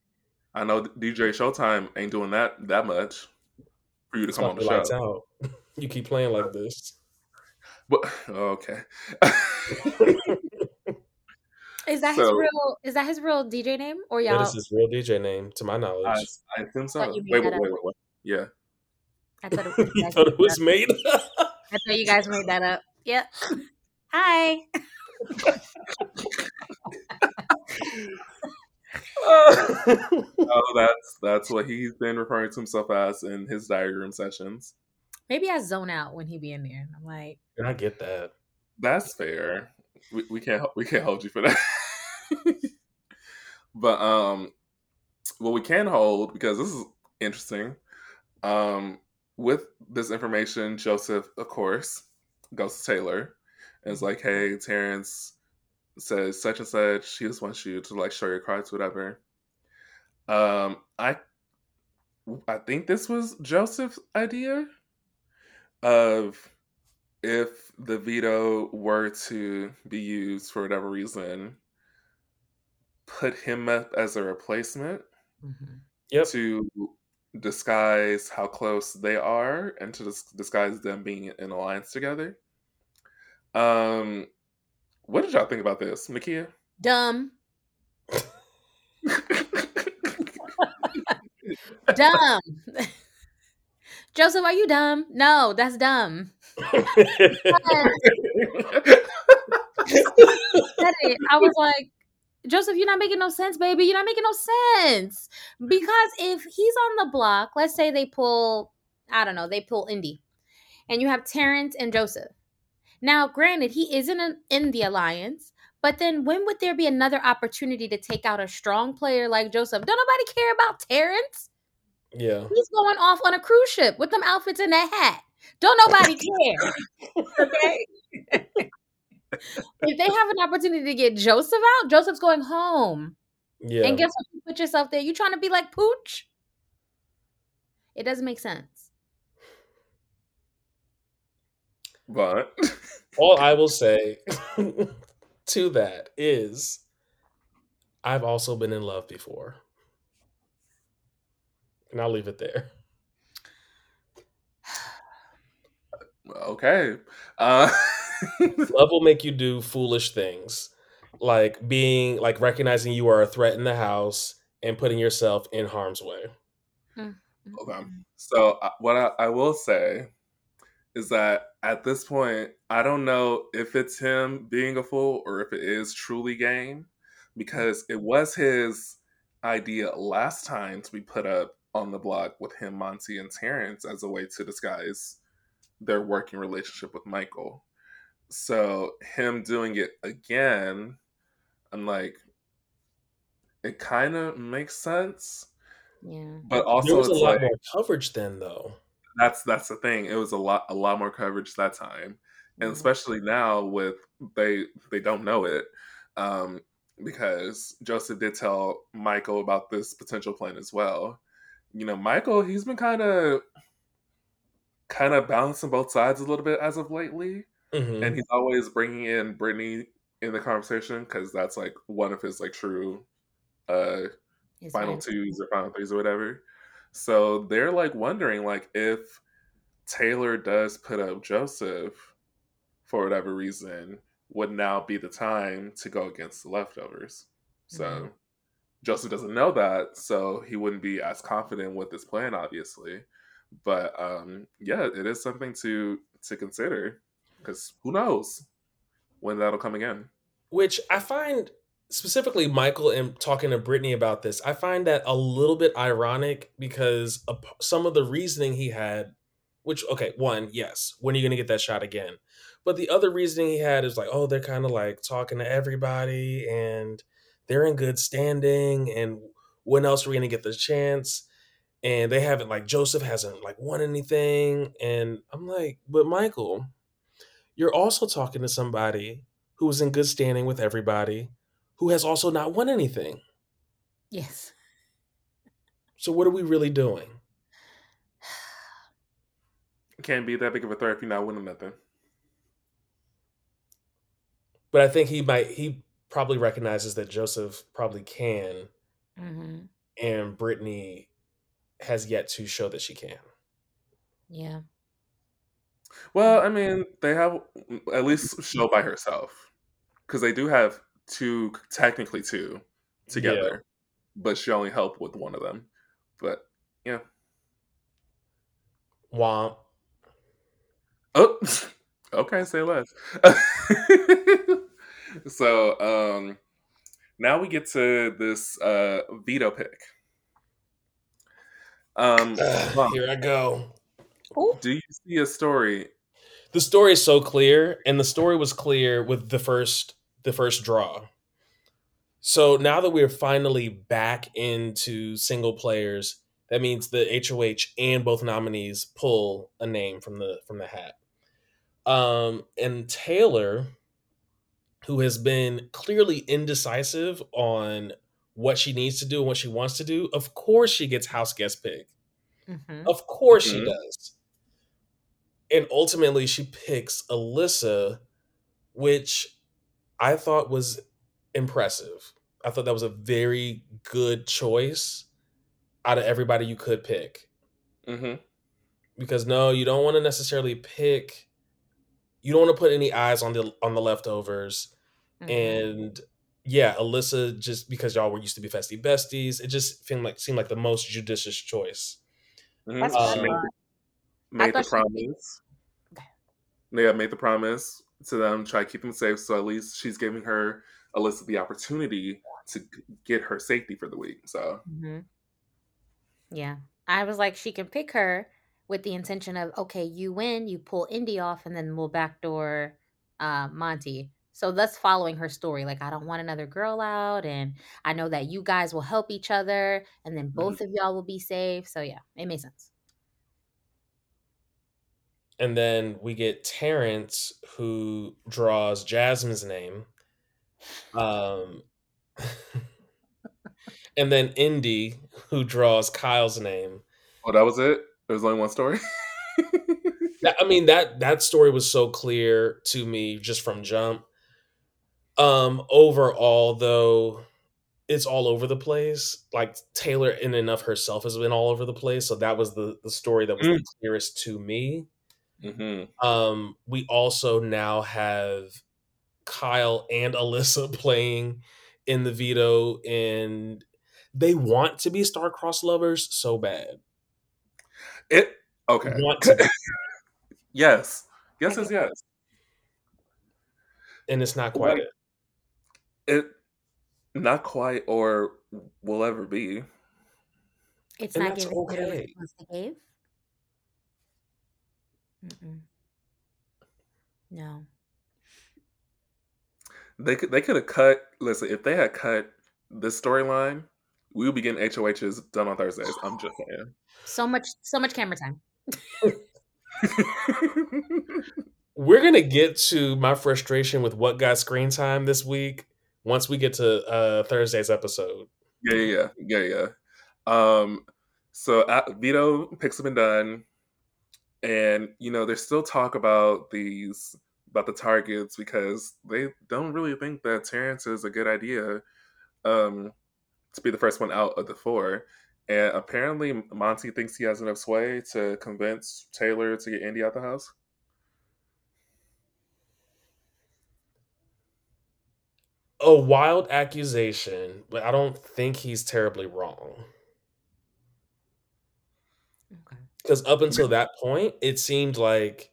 I know DJ Showtime ain't doing that that much for you to it's come on the show. Out. You keep playing like this. But okay. Is that so, his real? Is that his real DJ name or y'all? That is his real DJ name, to my knowledge. I, I think so. Wait, wait, wait, wait, wait, Yeah. I thought it was, you thought it was made. I thought you guys made that up. Yep. Hi. oh, that's that's what he's been referring to himself as in his diary room sessions. Maybe I zone out when he be in there. I'm like, and I get that. That's fair. We, we can't we can't hold you for that. but um, what we can hold because this is interesting. Um, with this information, Joseph, of course, goes to Taylor and is like, "Hey, Terrance says such and such. He just wants you to like show your cards, whatever." Um, I I think this was Joseph's idea of if the veto were to be used for whatever reason, put him up as a replacement mm-hmm. yep. to disguise how close they are and to dis- disguise them being in alliance together. Um, what did y'all think about this, Nekia? Dumb. dumb. Joseph, are you dumb? No, that's dumb. I was like, Joseph, you're not making no sense, baby. You're not making no sense. Because if he's on the block, let's say they pull, I don't know, they pull Indy, and you have Terrance and Joseph. Now, granted, he isn't in the alliance, but then when would there be another opportunity to take out a strong player like Joseph? Don't nobody care about Terrance. Yeah. He's going off on a cruise ship with them outfits and that hat. Don't nobody care. okay. if they have an opportunity to get Joseph out, Joseph's going home. Yeah. And guess what? You put yourself there. You trying to be like Pooch? It doesn't make sense. But all I will say to that is I've also been in love before. And I'll leave it there. okay. Uh love will make you do foolish things like being like recognizing you are a threat in the house and putting yourself in harm's way. Okay. So uh, what I, I will say is that at this point, I don't know if it's him being a fool or if it is truly game, because it was his idea last time to be put up on the block with him, Monte, and Terrance as a way to disguise their working relationship with Michael. So him doing it again, I'm like, it kind of makes sense. Yeah. But also, there was a it's lot like, more coverage then, though. that's that's the thing. It was a lot a lot more coverage that time, and Mhm. especially now with they they don't know it um, because Joseph did tell Michael about this potential plan as well. You know, Michael he's been kind of kind of balancing both sides a little bit as of lately, Mhm. and he's always bringing in Brittany in the conversation because that's like one of his like true uh His final man. twos or final threes or whatever. So they're like wondering like if Taylor does put up Joseph for whatever reason, would now be the time to go against the leftovers. So Mhm. Joseph doesn't know that, so he wouldn't be as confident with this plan, obviously. But um yeah, it is something to to consider because who knows when that'll come again. Which I find specifically Michael and talking to Brittany about this, I find that a little bit ironic because some of the reasoning he had, which okay, one, yes, when are you gonna get that shot again? But the other reasoning he had is like, oh, they're kind of like talking to everybody and they're in good standing, and when else are we gonna get the chance? And they haven't like Joseph hasn't like won anything, and I'm like, but Michael, you're also talking to somebody who is in good standing with everybody, who has also not won anything. Yes. So what are we really doing? Can't be that big of a threat if you're not winning nothing. But I think he might he probably recognizes that Joseph probably can hmm and Brittany has yet to show that she can. Yeah. Well, I mean, they have at least show by herself because they do have two, technically two, together, but she only helped with one of them. But yeah. Womp. Oh, okay. Say less. so um, now we get to this uh, veto pick. Um, Mom, Here I go. do you see a story? The story is so clear, and the story was clear with the first the first draw. So now that we're finally back into single players, that means the HOH and both nominees pull a name from the from the hat. Um, and Taylor, who has been clearly indecisive on what she needs to do and what she wants to do, of course she gets house guest pick. hmm Of course she Mhm. does. And ultimately she picks Alyssa, which I thought was impressive. I thought that was a very good choice out of everybody you could pick. hmm Because no, you don't want to necessarily pick you don't want to put any eyes on the on the leftovers. Mm-hmm. And yeah, Alyssa just because y'all were used to be Festie Besties, it just seemed like seemed like the most judicious choice. That's what I She made, made the thought she- promise. Yeah, made the promise to them, try to keep them safe. So at least she's giving her Alyssa the opportunity to get her safety for the week. So, mm-hmm. yeah, I was like, she can pick her with the intention of, okay, you win, you pull Indy off, and then we'll backdoor uh, Monte. So that's following her story. Like, I don't want another girl out, and I know that you guys will help each other, and then both mm-hmm. of y'all will be safe. So yeah, it makes sense. And then we get Terrance who draws Jasmine's name. Um and then Indy who draws Kyle's name. Oh, that was it? There was only one story? that, I mean that that story was so clear to me just from jump. Um overall though it's all over the place. Like Taylor in and of herself has been all over the place. So that was the the story that was mm. the clearest to me. Mm-hmm. Um, we also now have Kyle and Alyssa playing in the veto, and they want to be star-crossed lovers so bad. It okay. Want to yes, yes is yes, and it's not quite it. It not quite, or will ever be. It's and not giving okay. it Mm-mm. No. They could they could have cut. Listen, if they had cut this storyline, we would be getting HOHs done on Thursdays. I'm just saying. So much, so much camera time. We're gonna get to my frustration with what got screen time this week once we get to uh Thursday's episode. Yeah, yeah, yeah, yeah. yeah. Um, so at, Veto picks up and done and you know there's still talk about these about the targets because they don't really think that Terrance is a good idea um, to be the first one out of the four. And apparently, Monte thinks he has enough sway to convince Taylor to get Indy out the house. A wild accusation, but I don't think he's terribly wrong. because up until that point, it seemed like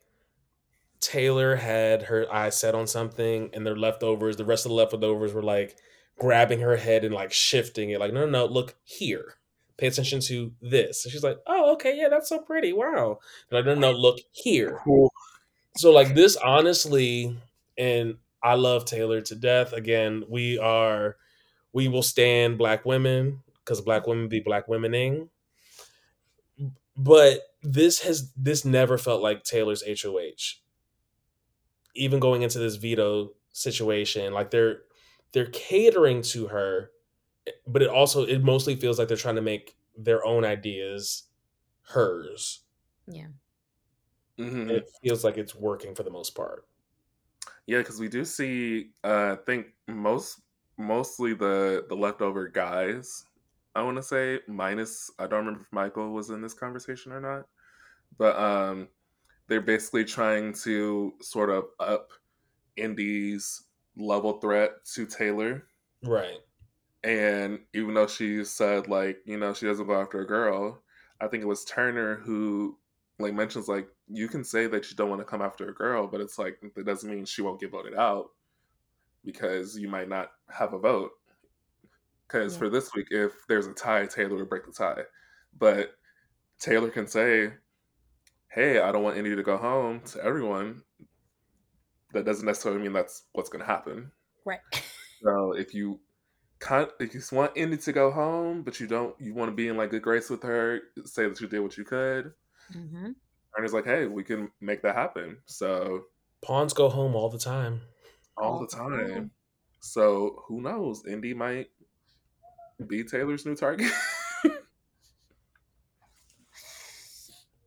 Taylor had her eyes set on something, and their leftovers, the rest of the leftovers, were like grabbing her head and like shifting it. Like, no, no, no, look here. Pay attention to this. And she's like, oh, okay, yeah, that's so pretty. Wow. And like, no, no, look here. Cool. So, like, this honestly, and I love Taylor to death. Again, we are, we will stand black women because black women be black womening but this has this never felt like Taylor's HOH. Even going into this veto situation, like they're they're catering to her, but it also it mostly feels like they're trying to make their own ideas hers. Yeah. Mm-hmm. It feels like it's working for the most part. Yeah, because we do see uh, I think most mostly the the leftover guys I want to say minus. I don't remember if Michael was in this conversation or not, but um, they're basically trying to sort of up Indy's level threat to Taylor, right? And even though she said like you know she doesn't go after a girl, I think it was Turner who like mentions like you can say that you don't want to come after a girl, but it's like that doesn't mean she won't get voted out because you might not have a vote. Because yeah. for this week, if there's a tie, Taylor would break the tie. But Taylor can say, hey, I don't want any to go home to everyone. That doesn't necessarily mean that's what's going to happen. Right. So if you can't, if you want Indy to go home, but you don't, you want to be in like good grace with her, say that you did what you could. Mm-hmm. Turner's like, hey, we can make that happen. So pawns go home all the time. All, all the time. time. So who knows? Indy might be Taylor's new target.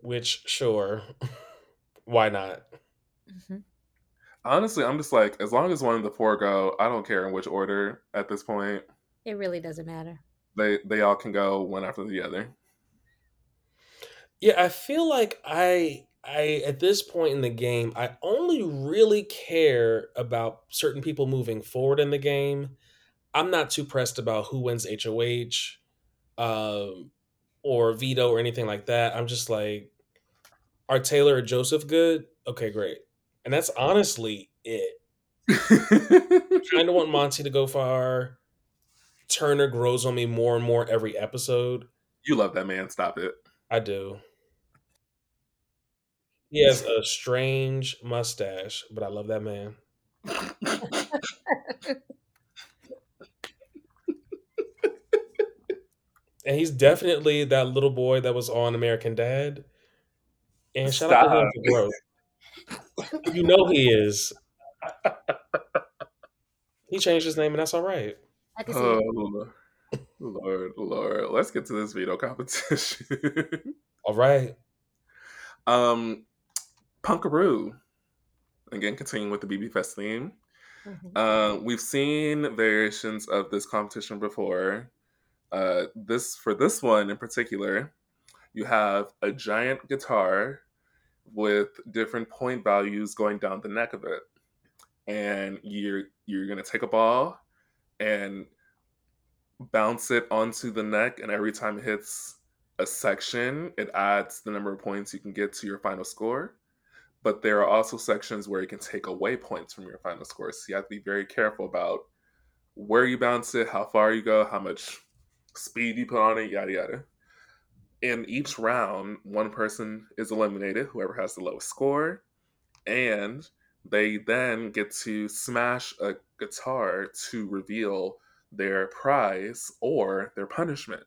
Which, sure, why not? Mm-hmm. Honestly, I'm just like, as long as one of the four go, I don't care in which order at this point. It really doesn't matter. They they all can go one after the other. Yeah, I feel like I I at this point in the game, I only really care about certain people moving forward in the game I'm not too pressed about who wins HOH um, or veto or anything like that. I'm just like, are Taylor or Joseph good? Okay, great. And that's honestly it. kind of want Monte to go far. Turner grows on me more and more every episode. You love that man. Stop it. I do. He has a strange mustache, but I love that man. and he's definitely that little boy that was on American Dad. And shout out to him for growth. You know he is. He changed his name, and that's all right. I can see Oh, it. Lord, Lord. Let's get to this veto competition. All right. um, Punkaroo. Again, continuing with the BB Fest theme. Mhm. Uh, we've seen variations of this competition before. Uh, this for this one in particular, you have a giant guitar with different point values going down the neck of it, and you're you're gonna take a ball and bounce it onto the neck, and every time it hits a section, it adds the number of points you can get to your final score. But there are also sections where you can take away points from your final score. So you have to be very careful about where you bounce it, how far you go, how much speed you put on it, yada yada. In each round, one person is eliminated, whoever has the lowest score, and they then get to smash a guitar to reveal their prize or their punishment.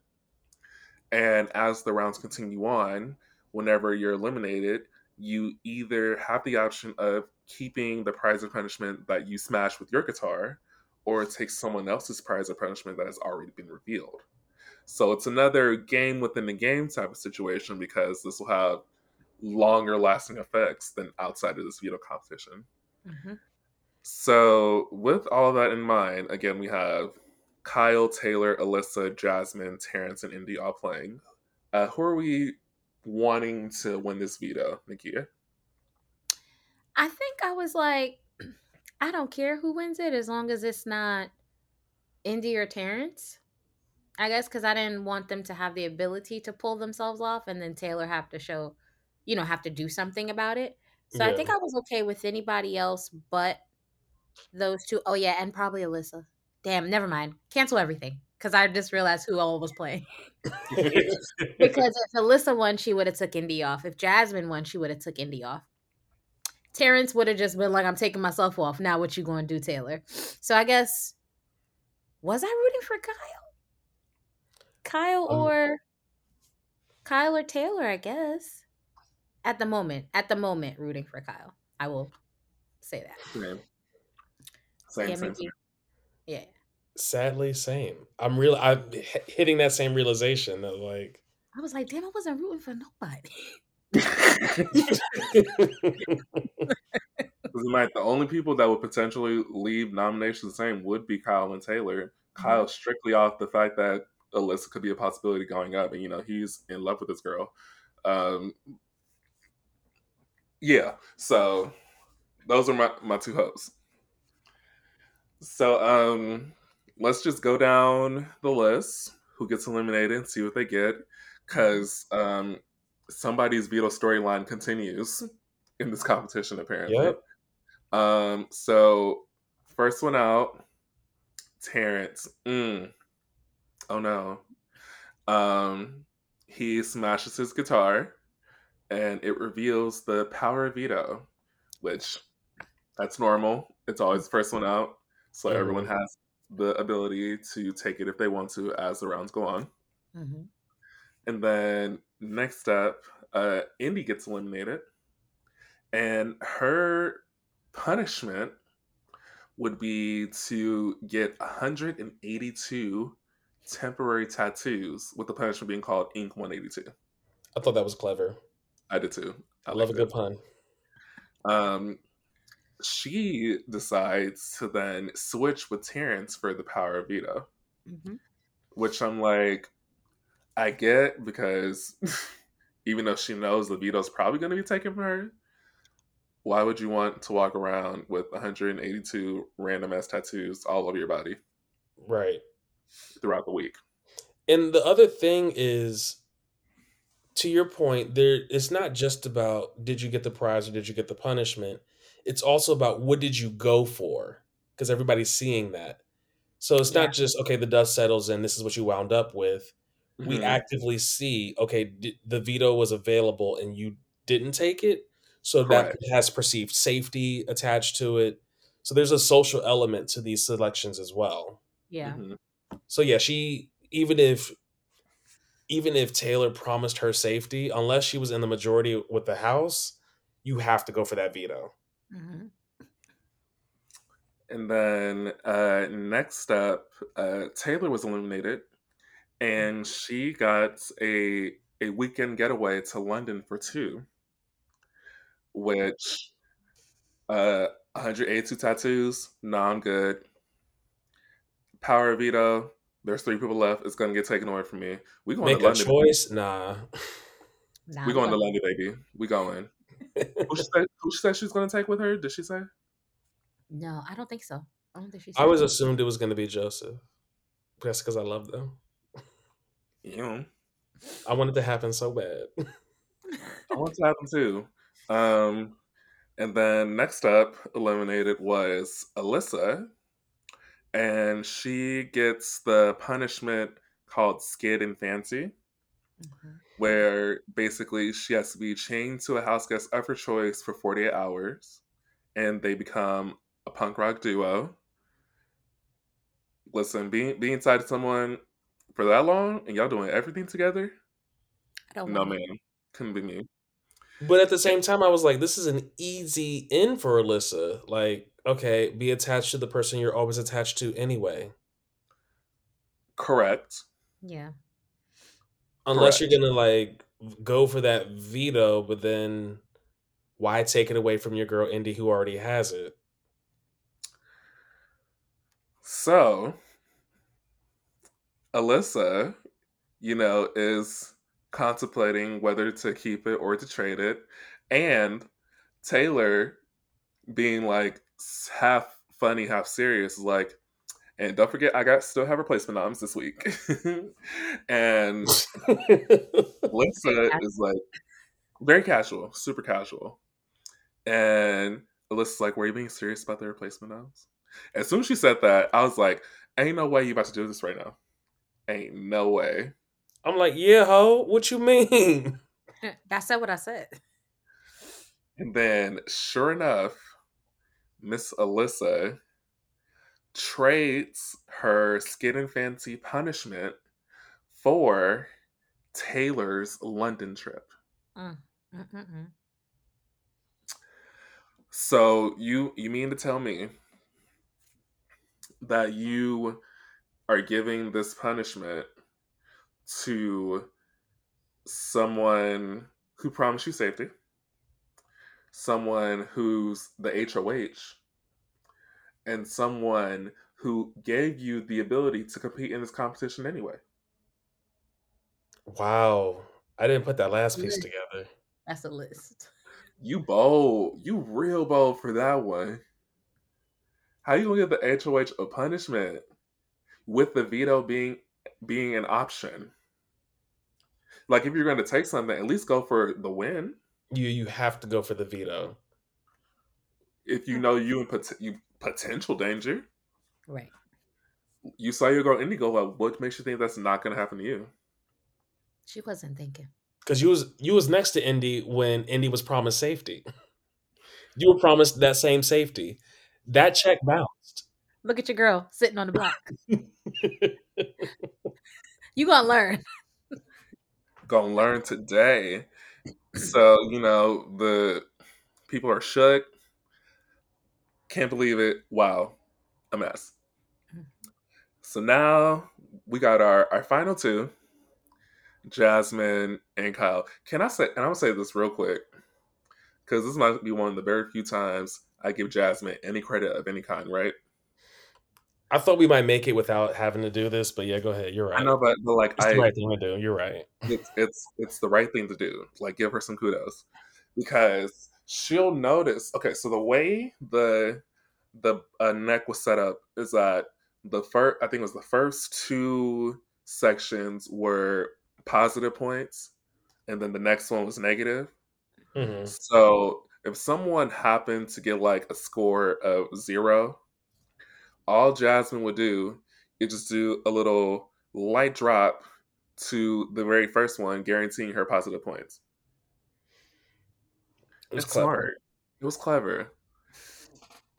And as the rounds continue on, whenever you're eliminated, you either have the option of keeping the prize or punishment that you smash with your guitar, or take someone else's prize or punishment that has already been revealed. So it's another game within the game type of situation because this will have longer lasting effects than outside of this veto competition. Mhm. So, with all of that in mind, again, we have Kyle, Taylor, Alyssa, Jasmine, Terrance, and Indy all playing. Uh, who are we wanting to win this veto, Nekia? I think I was like, I don't care who wins it as long as it's not Indy or Terrance. I guess because I didn't want them to have the ability to pull themselves off and then Taylor have to show, you know, have to do something about it. So I think I was okay with anybody else but those two. Oh, yeah, and probably Alyssa. Damn, never mind. Cancel everything because I just realized who all was playing. because if Alyssa won, she would have took Indy off. If Jasmine won, she would have took Indy off. Terrance would have just been like, "I'm taking myself off." Now, what you going to do, Taylor? So I guess was I rooting for Kyle? Kyle Um, or Kyle or Taylor? I guess at the moment, at the moment, rooting for Kyle. I will say that. Same. Same, yeah, same, same. Yeah. Sadly, same. I'm real. I'm h- hitting that same realization that like. I was like, damn, I wasn't rooting for nobody. Because like the only people that would potentially leave nominations the same would be Kyle and Taylor. Kyle strictly off the fact that Alyssa could be a possibility going up, and you know he's in love with this girl. Um, yeah, so those are my my two hopes. So um, let's just go down the list. Who gets eliminated? and See what they get, because um, somebody's veto storyline continues in this competition apparently. Yep. Um, so first one out, Terrance. Mm. Oh no. Um, he smashes his guitar, and it reveals the power of veto, which that's normal. It's always the first one out, so Mhm. everyone has the ability to take it if they want to as the rounds go on. Mhm. And then next up, uh, Indy gets eliminated, and her punishment would be to get 182 temporary tattoos, with the punishment being called Ink 182. I thought that was clever. I did too. I love a good it. pun. Um, she decides to then switch with Terrance for the power of veto, Mhm. which I'm like, I get because even though she knows the veto's probably going to be taken from her, why would you want to walk around with 182 random ass tattoos all over your body Right. Throughout the week? And the other thing is, to your point, there it's not just about did you get the prize or did you get the punishment. It's also about what did you go for because everybody's seeing that. So it's Yeah. not just okay, the dust settles and this is what you wound up with. We Mhm. actively see okay, d- the veto was available and you didn't take it, so Correct. that has perceived safety attached to it. So there's a social element to these selections as well. Yeah. Mhm. So yeah, she even if even if Taylor promised her safety, unless she was in the majority with the House, you have to go for that veto. hmm And then uh, next up, uh, Taylor was eliminated, and she got a a weekend getaway to London for two, which uh, 182 tattoos. No, I'm good. Power veto. There's three people left. It's gonna get taken away from me. We going Make to a London. choice? Nah. Nah, We going to London, baby. We going. Who she said, who she said she's gonna take with her? Did she say? No, I don't think so. I don't think she's. I was assumed it was going to be Joseph. That's because I love them. You Yeah. I wanted it to happen so bad. I want to happen too. Um, and then next up, eliminated was Alyssa, and she gets the punishment called skid and fancy, Mhm. where basically she has to be chained to a house guest of her choice for 48 hours, and they become a punk rock duo. Listen, being being tied to someone for that long and y'all doing everything together, I don't no want it. man, couldn't be me. But at the same time, I was like, this is an easy in for Alyssa. Like, okay, be attached to the person you're always attached to anyway. Correct. Yeah. Unless Correct. you're going to like go for that veto, but then why take it away from your girl Indy who already has it? So, Alyssa, you know, is contemplating whether to keep it or to trade it. And Taylor, being like s- half funny, half serious, like, and don't forget, I got still have replacement arms this week. and Alyssa is like very casual, super casual. And Alyssa's like, Were you being serious about the replacement arms? As soon as she said that, I was like, Ain't no way you about to do this right now. Ain't no way. I'm like, yeah, ho, what you mean? That's not what I said. And then, sure enough, Miss Alyssa trades her skin and fancy punishment for Taylor's London trip. Mm, mm, mm, mm. So you you mean to tell me that you are giving this punishment to someone who promised you safety, someone who's the HOH, and someone who gave you the ability to compete in this competition anyway. Wow. I didn't put that last piece together. That's a list. You bold, you real bold for that one. How you gonna give the HOH a punishment with the veto being being an option? Like if you're gonna take something, at least go for the win. You you have to go for the veto. If you hmm. know you in pot- you potential danger, Right. you saw your girl Indigo. Well, what makes you think that's not gonna happen to you? She wasn't thinking. Because you was you was next to Indy when Indy was promised safety. You were promised that same safety. That check bounced. Look at your girl sitting on the block. You gonna learn. Gonna learn today. So you know the people are shook. Can't believe it. Wow, a mess. So now we got our our final two, Jasmine and Kyle. Can I say? And I'm gonna say this real quick because this might be one of the very few times I give Jasmine any credit of any kind. Right? I thought we might make it without having to do this, but yeah, go ahead. You're right. I know, but, but like It's I, the right thing to do. You're right. it's it's it's the right thing to do. Like give her some kudos because she'll notice. Okay, so the way the the uh, neck was set up is that the first I think it was the first two sections were positive points, and then the next one was negative. hmm So if someone happened to get like a score of zero, all Jasmine would do is just do a little light drop to the very first one, guaranteeing her positive points. It was It's clever. smart. It was clever.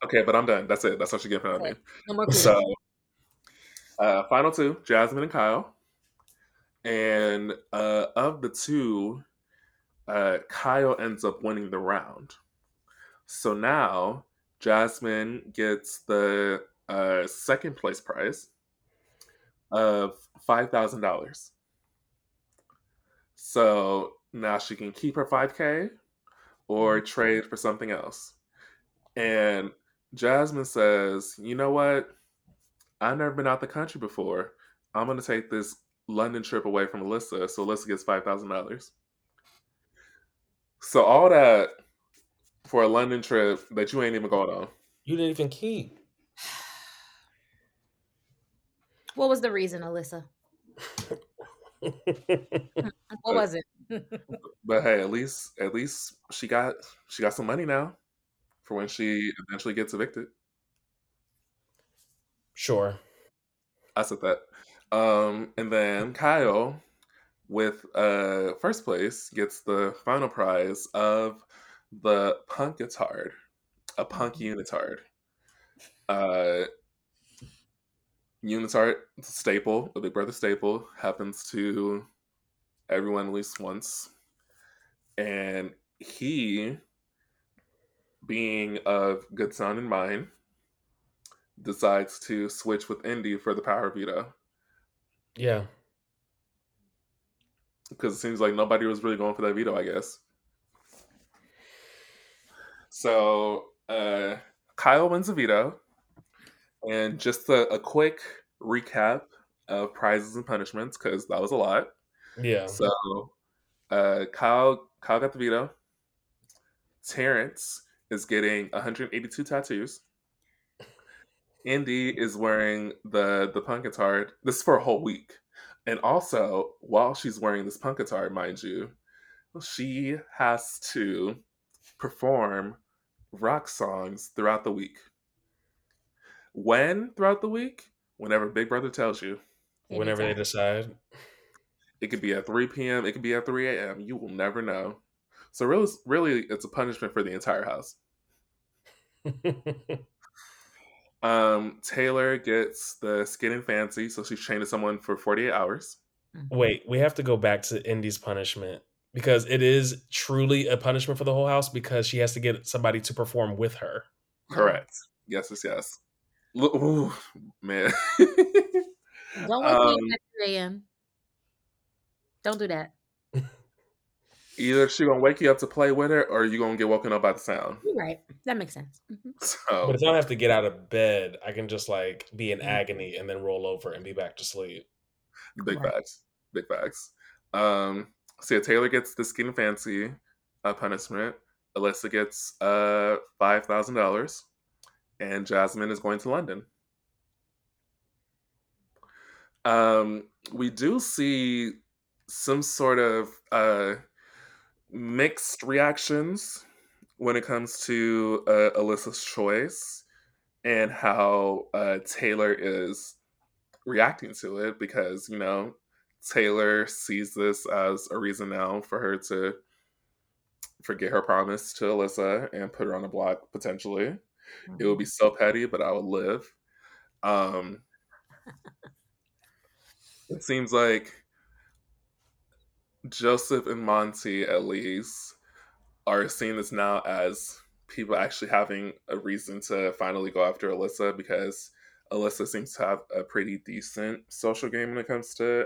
Okay, but I'm done. That's it. That's what you get from me. Okay. No more. So, uh, final two, Jasmine and Kyle. And uh, of the two, uh, Kyle ends up winning the round. So now Jasmine gets the uh, second place prize of five thousand dollars. So now she can keep her five k or trade for something else. And Jasmine says, "You know what? I've never been out the country before. I'm gonna take this London trip away from Alyssa, so Alyssa gets five thousand dollars. So all that for a London trip that you ain't even going on. You didn't even keep. What was the reason, Alyssa? What was it? But hey, at least at least she got she got some money now for when she eventually gets evicted. sure. I said that. Um, and then Kyle, with uh first place, gets the final prize of the punkatard, a punk unitard. Uh, unitard staple, a Big Brother staple, happens to everyone at least once, and he, being of good sound in mind, decides to switch with Indy for the power veto Yeah. because it seems like nobody was really going for that veto, I guess. So uh, Kyle wins the veto, and just a, a quick recap of prizes and punishments because that was a lot. Yeah. So uh, Kyle Kyle got the veto. Terrance is getting 182 tattoos. Indy is wearing the the punkatard. This is for a whole week, and also while she's wearing this punkatard, mind you, she has to perform rock songs throughout the week. When throughout the week? Whenever Big Brother tells you. Whenever they decide. It could be at 3 p.m. It could be at 3 a.m. You will never know. So really, really, it's a punishment for the entire house. Um, Taylor gets the skin and fancy, so she's chained to someone for 48 hours. Wait, we have to go back to Indy's punishment because it is truly a punishment for the whole house because she has to get somebody to perform with her. Correct. Yes, yes, yes. Look, ooh, man. Don't wake Um, me at 3 a.m. Don't do that. Either she gonna wake you up to play with her, or you gonna get woken up by the sound. You're right. That makes sense. Mhm. So But if I don't have to get out of bed, I can just like be in Mhm. agony and then roll over and be back to sleep. Big Right. facts. Big facts. Um, so yeah, Taylor gets the skin fancy uh, punishment. Alyssa gets uh five thousand dollars, and Jasmine is going to London. Um, we do see some sort of uh mixed reactions when it comes to uh, Alyssa's choice and how uh, Taylor is reacting to it because you know Taylor sees this as a reason now for her to forget her promise to Alyssa and put her on the block potentially. It would be so petty, but I would live. Um, it seems like Joseph and Monte, at least, are seeing this now as people actually having a reason to finally go after Alyssa because Alyssa seems to have a pretty decent social game when it comes to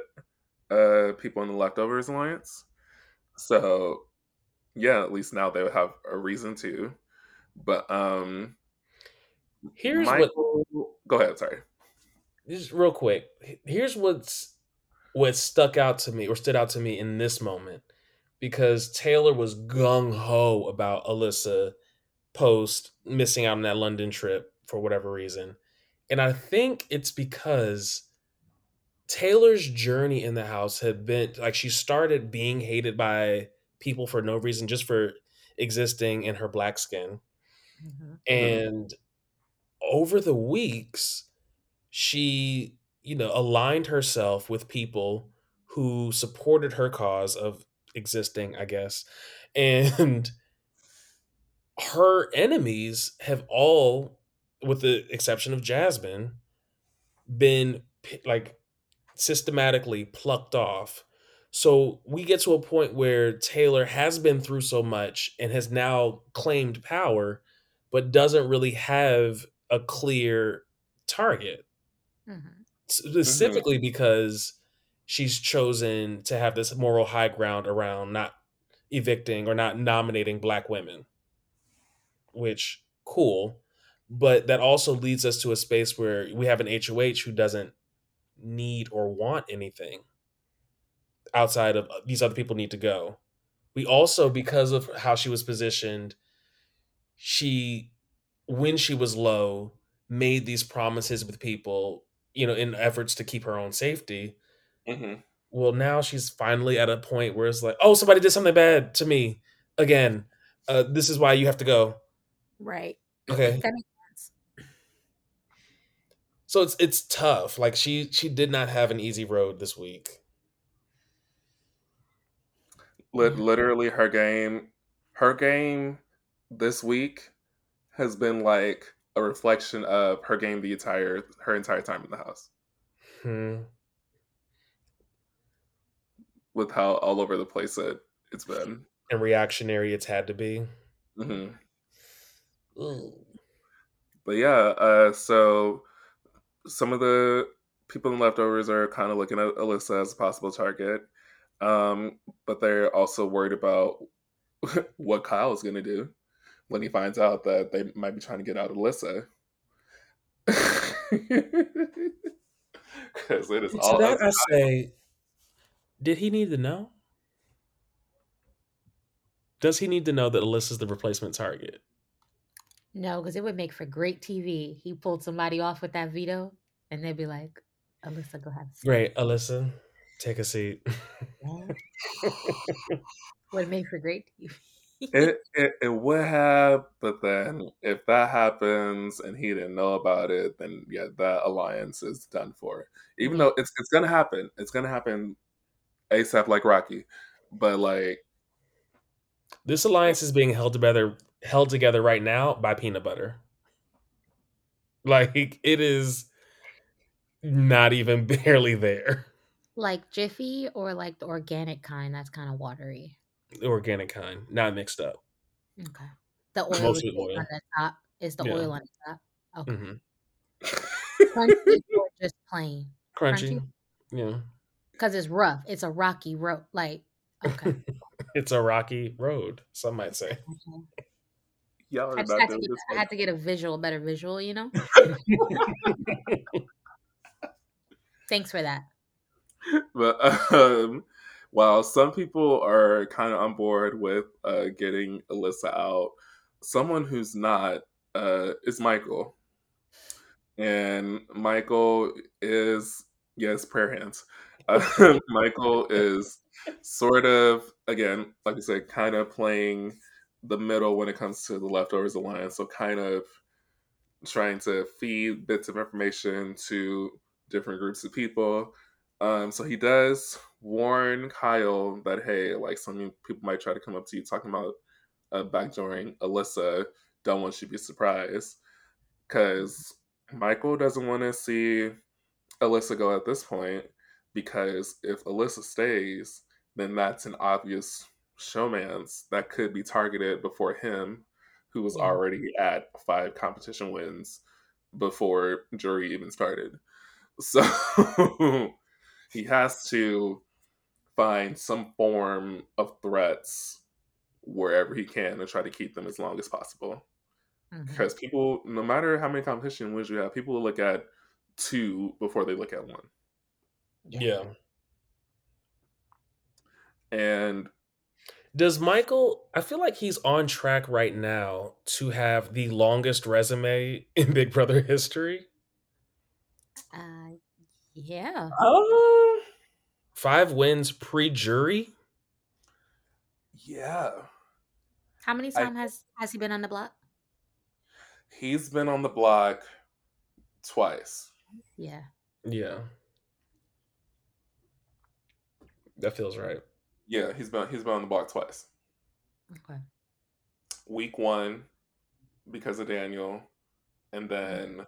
uh, people in the Leftovers Alliance. So, yeah, at least now they would have a reason to. But um, Here's what go ahead. Sorry. just real quick. Here's what's what stuck out to me or stood out to me in this moment because Taylor was gung ho about Alyssa post missing out on that London trip for whatever reason. And I think it's because Taylor's journey in the house had been like she started being hated by people for no reason, just for existing in her black skin. Mhm. And over the weeks, she you know, aligned herself with people who supported her cause of existing, I guess. And her enemies have all, with the exception of Jasmine, been like systematically plucked off. So we get to a point where Taylor has been through so much and has now claimed power, but doesn't really have a clear target. Mm-hmm. Specifically mm-hmm. because she's chosen to have this moral high ground around not evicting or not nominating black women which cool but that also leads us to a space where we have an HOH who doesn't need or want anything outside of uh, these other people need to go. We also, because of how she was positioned, she, when she was low, made these promises with people, you know, in efforts to keep her own safety. Mm-hmm. Well, now she's finally at a point where it's like, oh, somebody did something bad to me again. Uh, this is why you have to go. Right. Okay. That makes sense. So it's it's tough. Like she she did not have an easy road this week. Literally, her game, her game this week has been like a reflection of her game the entire her entire time in the house. Hmm. With how all over the place it it's been and reactionary it's had to be. Mm-hmm. But yeah, uh, so some of the people in leftovers are kind of looking at Alyssa as a possible target, um, but they're also worried about what Kyle is going to do when he finds out that they might be trying to get out Alyssa. Because it is to all. that I say, did he need to know? Does he need to know that Alyssa's the replacement target? No, because it would make for great TV. He pulled somebody off with that veto, and they'd be like, "Alyssa, go have a seat." Great, Alyssa, take a seat. would make for great TV. It, it it would have, but then if that happens and he didn't know about it, then yeah, that alliance is done for. Even though it's it's gonna happen, it's gonna happen ASAP like Rocky, but like this alliance is being held together held together right now by peanut butter. Like it is not even barely there. Like Jiffy or like the organic kind that's kind of watery. The organic kind, not mixed up. Okay. The oil, Mostly oil. on the top is the yeah. oil on the top. Okay. Mm-hmm. Crunchy or just plain? Crunchy. Crunchy? Yeah. Because it's rough. It's a rocky road. Like, okay. it's a rocky road, some might say. Okay. Y'all are I just had to, get, I had to get a visual, better visual, you know. Thanks for that. But um, while some people are kind of on board with uh, getting Alyssa out, someone who's not uh, is Michael. And Michael is yes, prayer hands. Uh, Michael is sort of again, like I said, kind of playing the middle when it comes to the leftovers alliance. So kind of trying to feed bits of information to different groups of people. Um, so he does warn Kyle that hey, like some people might try to come up to you talking about uh, backdooring Alyssa. Don't want you to be surprised because Michael doesn't want to see Alyssa go at this point because if Alyssa stays, then that's an obvious showmance that could be targeted before him, who was already at five competition wins before jury even started. So he has to find some form of threats wherever he can and try to keep them as long as possible. Mm-hmm. Because people, no matter how many competition wins you have, people will look at two before they look at one. Yeah. And does Michael? I feel like he's on track right now to have the longest resume in Big Brother history. Uh, yeah. Um, five wins pre-jury. Yeah. How many times has has he been on the block? He's been on the block twice. Yeah. Yeah. That feels right. Yeah, he's been he's been on the block twice. Okay. Week one because of Daniel, and then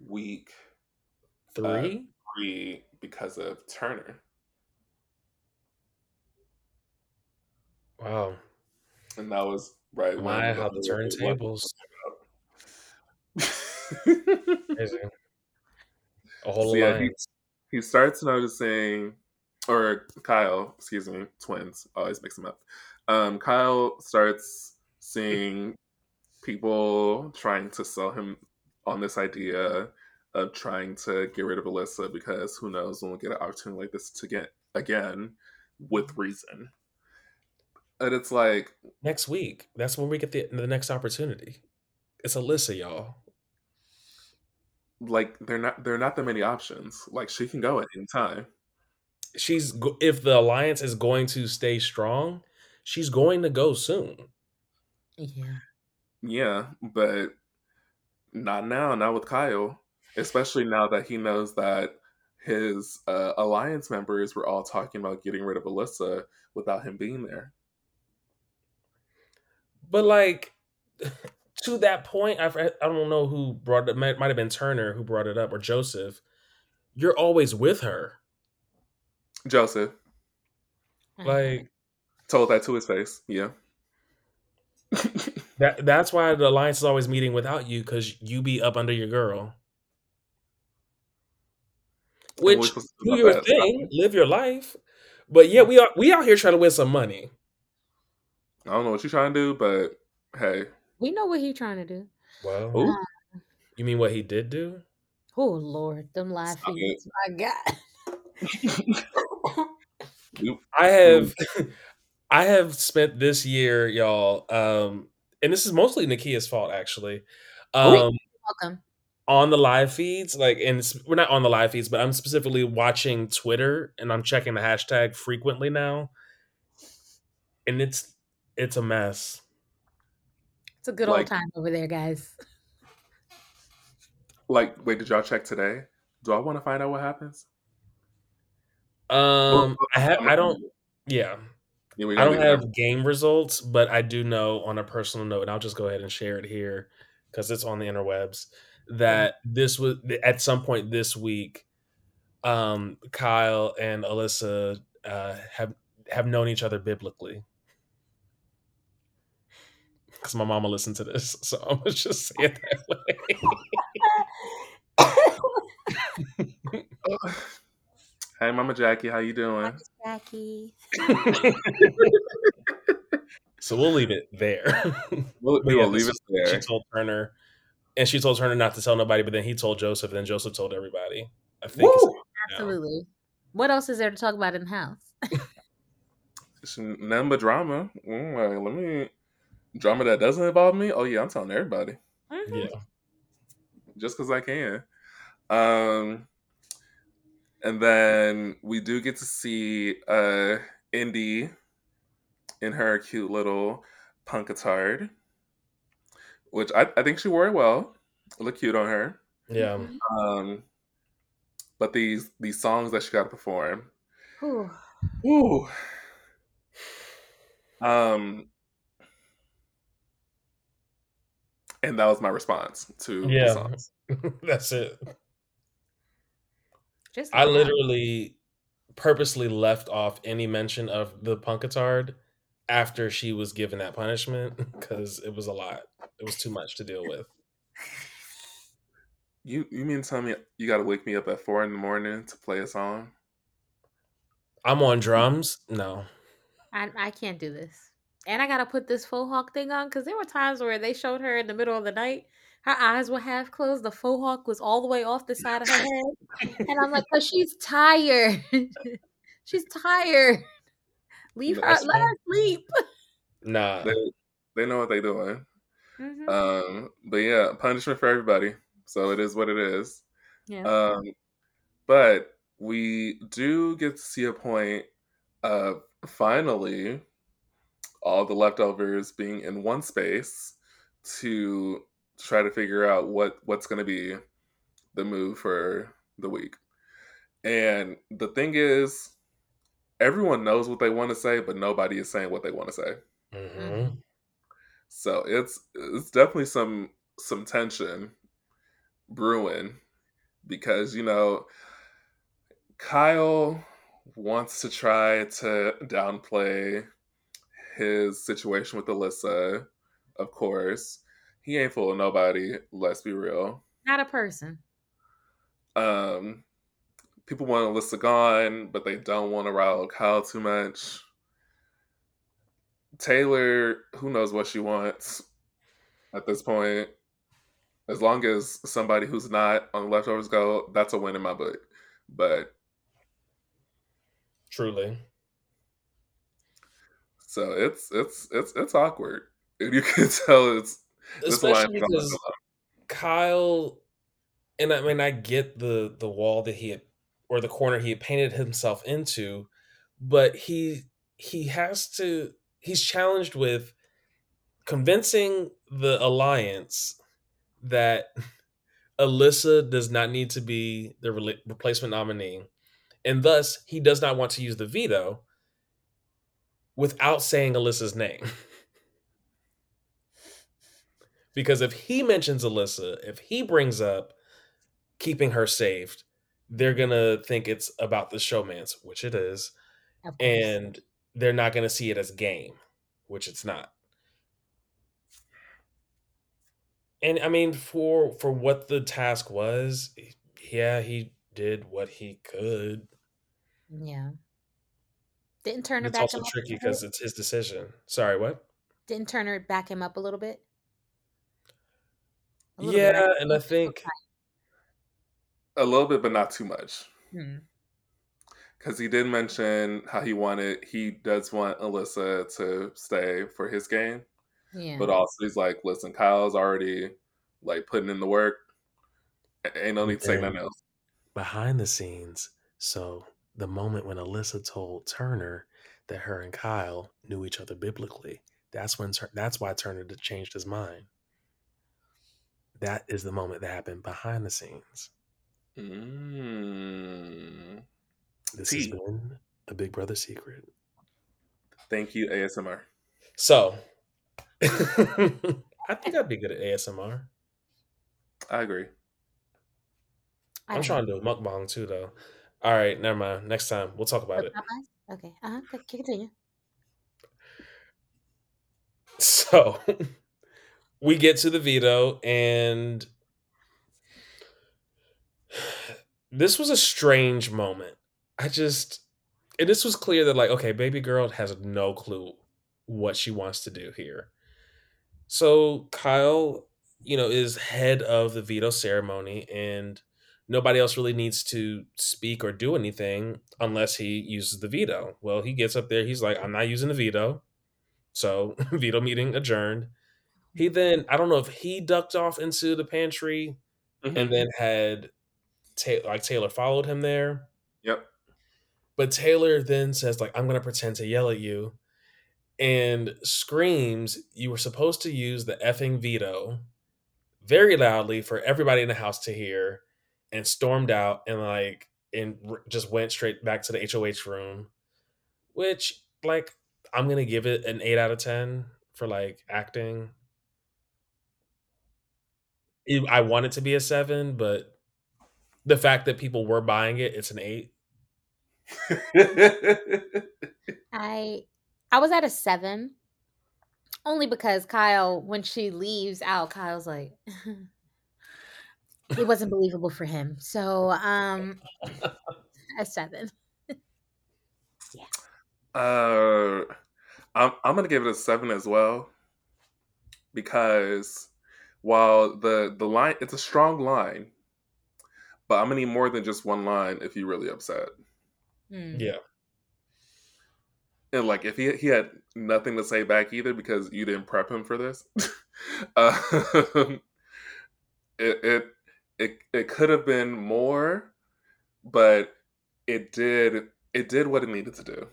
week Three? Three because of Turner. wow. And that was right My, when how the turntables. Crazy. A whole So, yeah, he- he starts noticing, or Kyle, excuse me, twins, always mix them up. Um, Kyle starts seeing people trying to sell him on this idea of trying to get rid of Alyssa because who knows when we'll get an opportunity like this to get again with reason. And it's like, Next week. That's when we get the the next opportunity. It's Alyssa, y'all. like they're not they're not that many options. Like she can go at any time. She's if the alliance is going to stay strong, she's going to go soon. Yeah. Yeah, but not now, not with Kyle. Especially now that he knows that his uh, alliance members were all talking about getting rid of Alyssa without him being there. But like to that point, I I don't know who brought it. Might, might have been Turner who brought it up or Joseph. You're always with her. Joseph Like told that to his face. Yeah. that. That's why the alliance is always meeting without you because you be up under your girl. And we're Which supposed do your that. thing, live your life. But yeah, we are we out here trying to win some money. I don't know what you're trying to do, but hey, we know what he trying to do. Well, Ooh. you mean what he did do? Oh Lord, them live Stop feeds. My God. I have I have spent this year, y'all, um, and this is mostly Nekia's fault actually. Um, Welcome. On the live feeds, like, and we're not on the live feeds, but I'm specifically watching Twitter and I'm checking the hashtag frequently now, and it's it's a mess. It's a good Like- old time over there, guys. like, wait, did y'all check today? Do I want to find out what happens? Um, I have I don't yeah Yeah, I don't leave it have game results, but I do know on a personal note, and I'll just go ahead and share it here because it's on the interwebs that this was at some point this week. Um, Kyle and Alyssa uh, have have known each other biblically because my mama listened to this, so I'm gonna just say it that way. Hey, Mama Jackie, how you doing? Jackie. so we'll leave it there. We'll, But we yeah, will leave this- it she there. told Turner, and she told Turner not to tell nobody, but then he told Joseph, and then Joseph told everybody. I think. Woo! Absolutely. What else is there to talk about in the house? It's Nothing but drama. Mm, like, let me drama that doesn't involve me. Oh yeah, I'm telling everybody Mhm. Yeah. just because I can. Um, and then we do get to see uh Indy in her cute little punkatard, which I, I think she wore it well. It looked cute on her. Yeah. Mhm. Um, but these these songs that she got to perform, Whew. Ooh. Um, and that was my response to the songs. That's it. Just I a lot. literally purposely left off any mention of the punkatard after she was given that punishment because it was a lot. It was too much to deal with. You you mean tell me you got to wake me up at four in the morning to play a song? I'm on drums. No. I, I can't do this. And I gotta put this faux hawk thing on because there were times where they showed her in the middle of the night. Her eyes were half closed. The faux hawk was all the way off the side of her head. And I'm like, but she's tired. she's tired. Leave her. Let her sleep. Nah. They they know what they're doing. Mhm. Um, but yeah, punishment for everybody. So it is what it is. yeah. Um, but we do get to see a point of finally all the leftovers being in one space to try to figure out what what's going to be the move for the week. And the thing is, everyone knows what they want to say, but nobody is saying what they want to say. Mm-hmm. So it's it's definitely some some tension brewing because you know Kyle wants to try to downplay his situation with Alyssa. Of course, he ain't fooling nobody. Let's be real. Not a person. Um, people want Alyssa gone, but they don't want to rile Kyle too much. Taylor, who knows what she wants at this point. As long as somebody who's not on the leftovers go, that's a win in my book. But truly, so it's it's it's it's awkward. And You can tell it's especially because Kyle, and I mean I get the the wall that he had or the corner he had painted himself into, but he he has to he's challenged with convincing the alliance that Alyssa does not need to be the re- replacement nominee, and thus he does not want to use the veto without saying Alyssa's name. because if he mentions Alyssa, if he brings up keeping her saved, they're gonna think it's about the showmance, which it is, and they're not gonna see it as game, which it's not. And I mean, for for what the task was, yeah, he did what he could. Yeah. Didn't turn it's back It's also tricky because it's his decision. Sorry, what? Didn't Turner back him up a little bit? A little yeah, bit, right? and I think a little bit, but not too much. Hmm. Because he did mention how he wanted, he does want Alyssa to stay for his game. Yeah. But also, he's like, listen, Kyle's already like putting in the work. Ain't no need to say nothing else. behind the scenes. So the moment when Alyssa told Turner that her and Kyle knew each other biblically, that's when Tur- that's why Turner changed his mind. That is the moment that happened behind the scenes. Mm. This has been a Big Brother secret. Thank you, ASMR. So, I think I'd be good at ASMR. I agree. I I'm don't trying to do a mukbang too, though. All right, never mind. Next time we'll talk know. about it. Popeyes? Okay. Uh huh. Continue. So we get to the veto, and this was a strange moment. I just, and this was clear that, like, okay, baby girl has no clue what she wants to do here. So Kyle, you know, is head of the veto ceremony, and nobody else really needs to speak or do anything unless he uses the veto. Well, he gets up there, he's like, I'm not using the veto. So veto meeting adjourned. He then I don't know if he ducked off into the pantry Mhm. and then had Ta- like Taylor followed him there. Yep. But Taylor then says like I'm gonna pretend to yell at you, and screams you were supposed to use the effing veto very loudly for everybody in the house to hear, and stormed out and like and just went straight back to the HOH room, which like I'm gonna give it an eight out of ten for like acting. I want it to be a seven, but the fact that people were buying it, it's an eight. I I was at a seven, only because Kyle, when she leaves out, Kyle's like, it wasn't believable for him. So, um, a seven. yeah. uh, I'm I'm gonna give it a seven as well because while the the line it's a strong line, but I'm gonna need more than just one line if you're really upset. Hmm. Yeah. And like if he he had nothing to say back either because you didn't prep him for this, um, it it it it could have been more, but it did it did what it needed to do.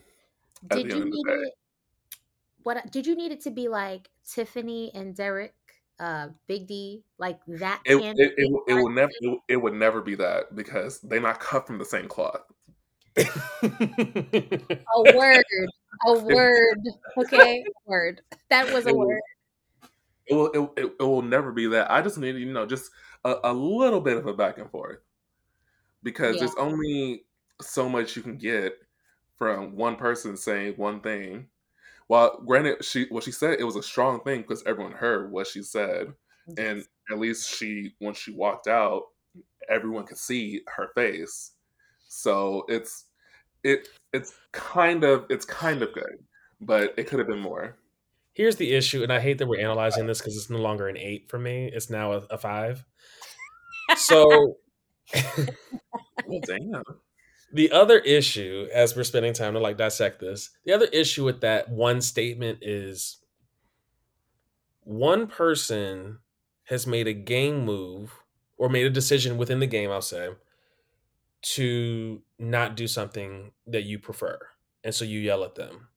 at Did the you end of the need day. it? What did you need it to be like Tiffany and Derek uh Big D, like that It it, it, it will never it, it would never be that because they're not cut from the same cloth. A word. A word. Okay? A word. That was a It will, word. it will it, it, will never be that. I just need you know just a, a little bit of a back and forth because Yeah. there's only so much you can get from one person saying one thing. While granted, she what she said it was a strong thing because everyone heard what she said, and at least she when she walked out, everyone could see her face. So it's it it's kind of it's kind of good, but it could have been more. Here's the issue, and I hate that we're analyzing this because it's no longer an eight for me. It's now a, a five. So Well, damn. the other issue, as we're spending time to like dissect this, the other issue with that one statement is one person has made a game move or made a decision within the game, I'll say, to not do something that you prefer. And so you yell at them.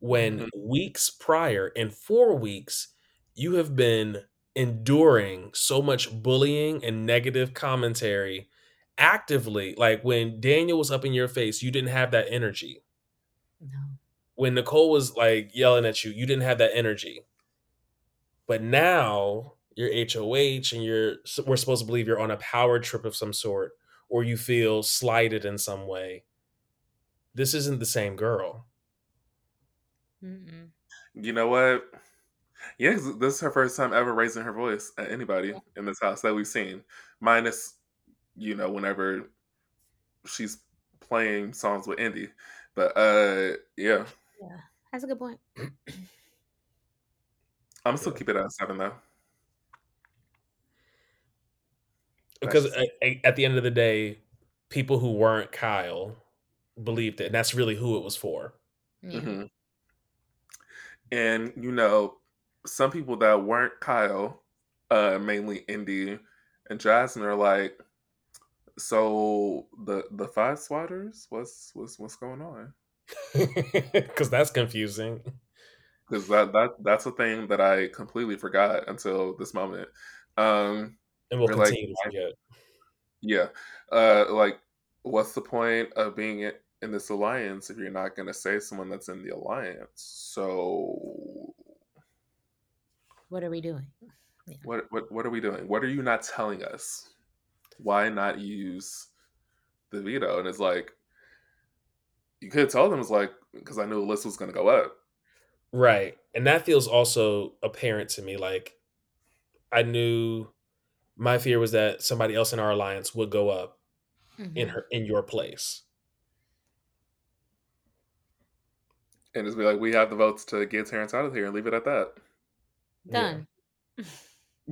When Mhm. weeks prior, in four weeks, you have been enduring so much bullying and negative commentary actively. Like when Daniel was up in your face, you didn't have that energy. No. When Nicole was like yelling at you, you didn't have that energy. But now you're HOH and you're we're supposed to believe you're on a power trip of some sort or you feel slighted in some way. This isn't the same girl. Mm-mm. You know what? Yeah, 'cause this is her first time ever raising her voice at anybody Yeah. in this house that we've seen, minus you know whenever she's playing songs with Indy. But uh, yeah, Yeah. That's a good point. I'm still Yeah. keep it at seven though. That's Because just a- a- at the end of the day, people who weren't Kyle believed it, and that's really who it was for. Yeah. hmm And you know, some people that weren't Kyle, uh, mainly Indy and Jasmine, are like, so the the five swatters, what's what's what's going on? Because that's confusing. because that that that's a thing that I completely forgot until this moment. Um, And we'll we're like, to forget. yeah, uh, like, what's the point of being in, in this alliance if you're not going to say someone that's in the alliance? So, What are we doing? Yeah. what what what are we doing? What are you not telling us? Why not use the veto? And it's like you could tell them it's like because I knew the list was going to go up. Right. And that feels also apparent to me. Like, I knew my fear was that somebody else in our alliance would go up in Mhm. her in your place. And just be like, we have the votes to get Terrance out of here and leave it at that. Done.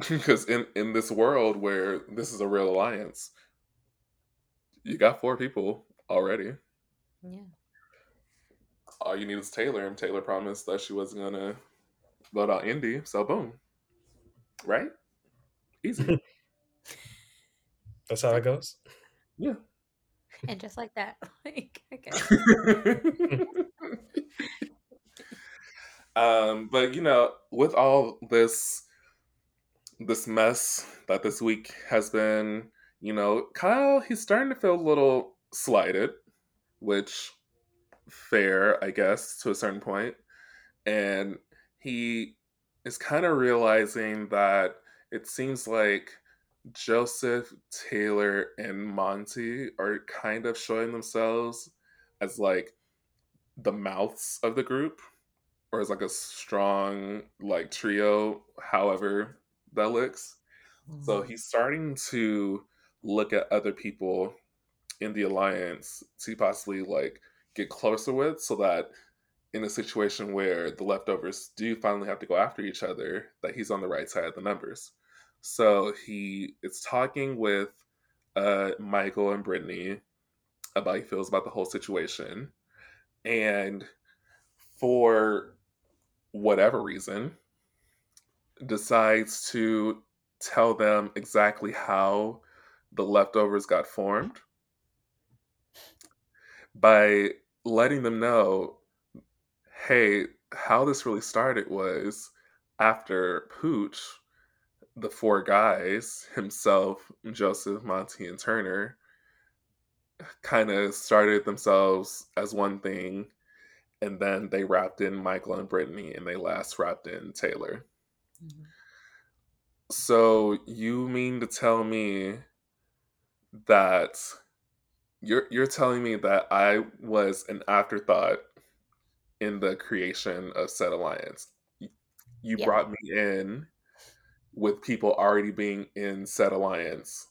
because in in this world where this is a real alliance you got four people already Yeah. all you need is taylor and taylor promised that she wasn't gonna vote out indy so boom right easy That's how it goes. yeah And just like that. Like, okay. um but you know with all this this mess that this week has been you know kyle he's starting to feel a little slighted which fair i guess to a certain point. point and he is kind of realizing that it seems like joseph taylor and monte are kind of showing themselves as like the mouths of the group or as like a strong like trio however that looks so Mhm. he's starting to look at other people in the alliance to possibly like get closer with so that in a situation where the leftovers do finally have to go after each other that he's on the right side of the numbers so he is talking with uh michael and brittany about how he feels about the whole situation. And for whatever reason decides to tell them exactly how the leftovers got formed by letting them know hey how this really started was after pooch the four guys, himself, Joseph, Monte, and Turner, kind of started themselves as one thing, and then they wrapped in Michael and Brittany, and they last wrapped in Taylor. Mm-hmm. So you mean to tell me that you're you're telling me that I was an afterthought in the creation of said alliance? You yeah. brought me in with people already being in said alliance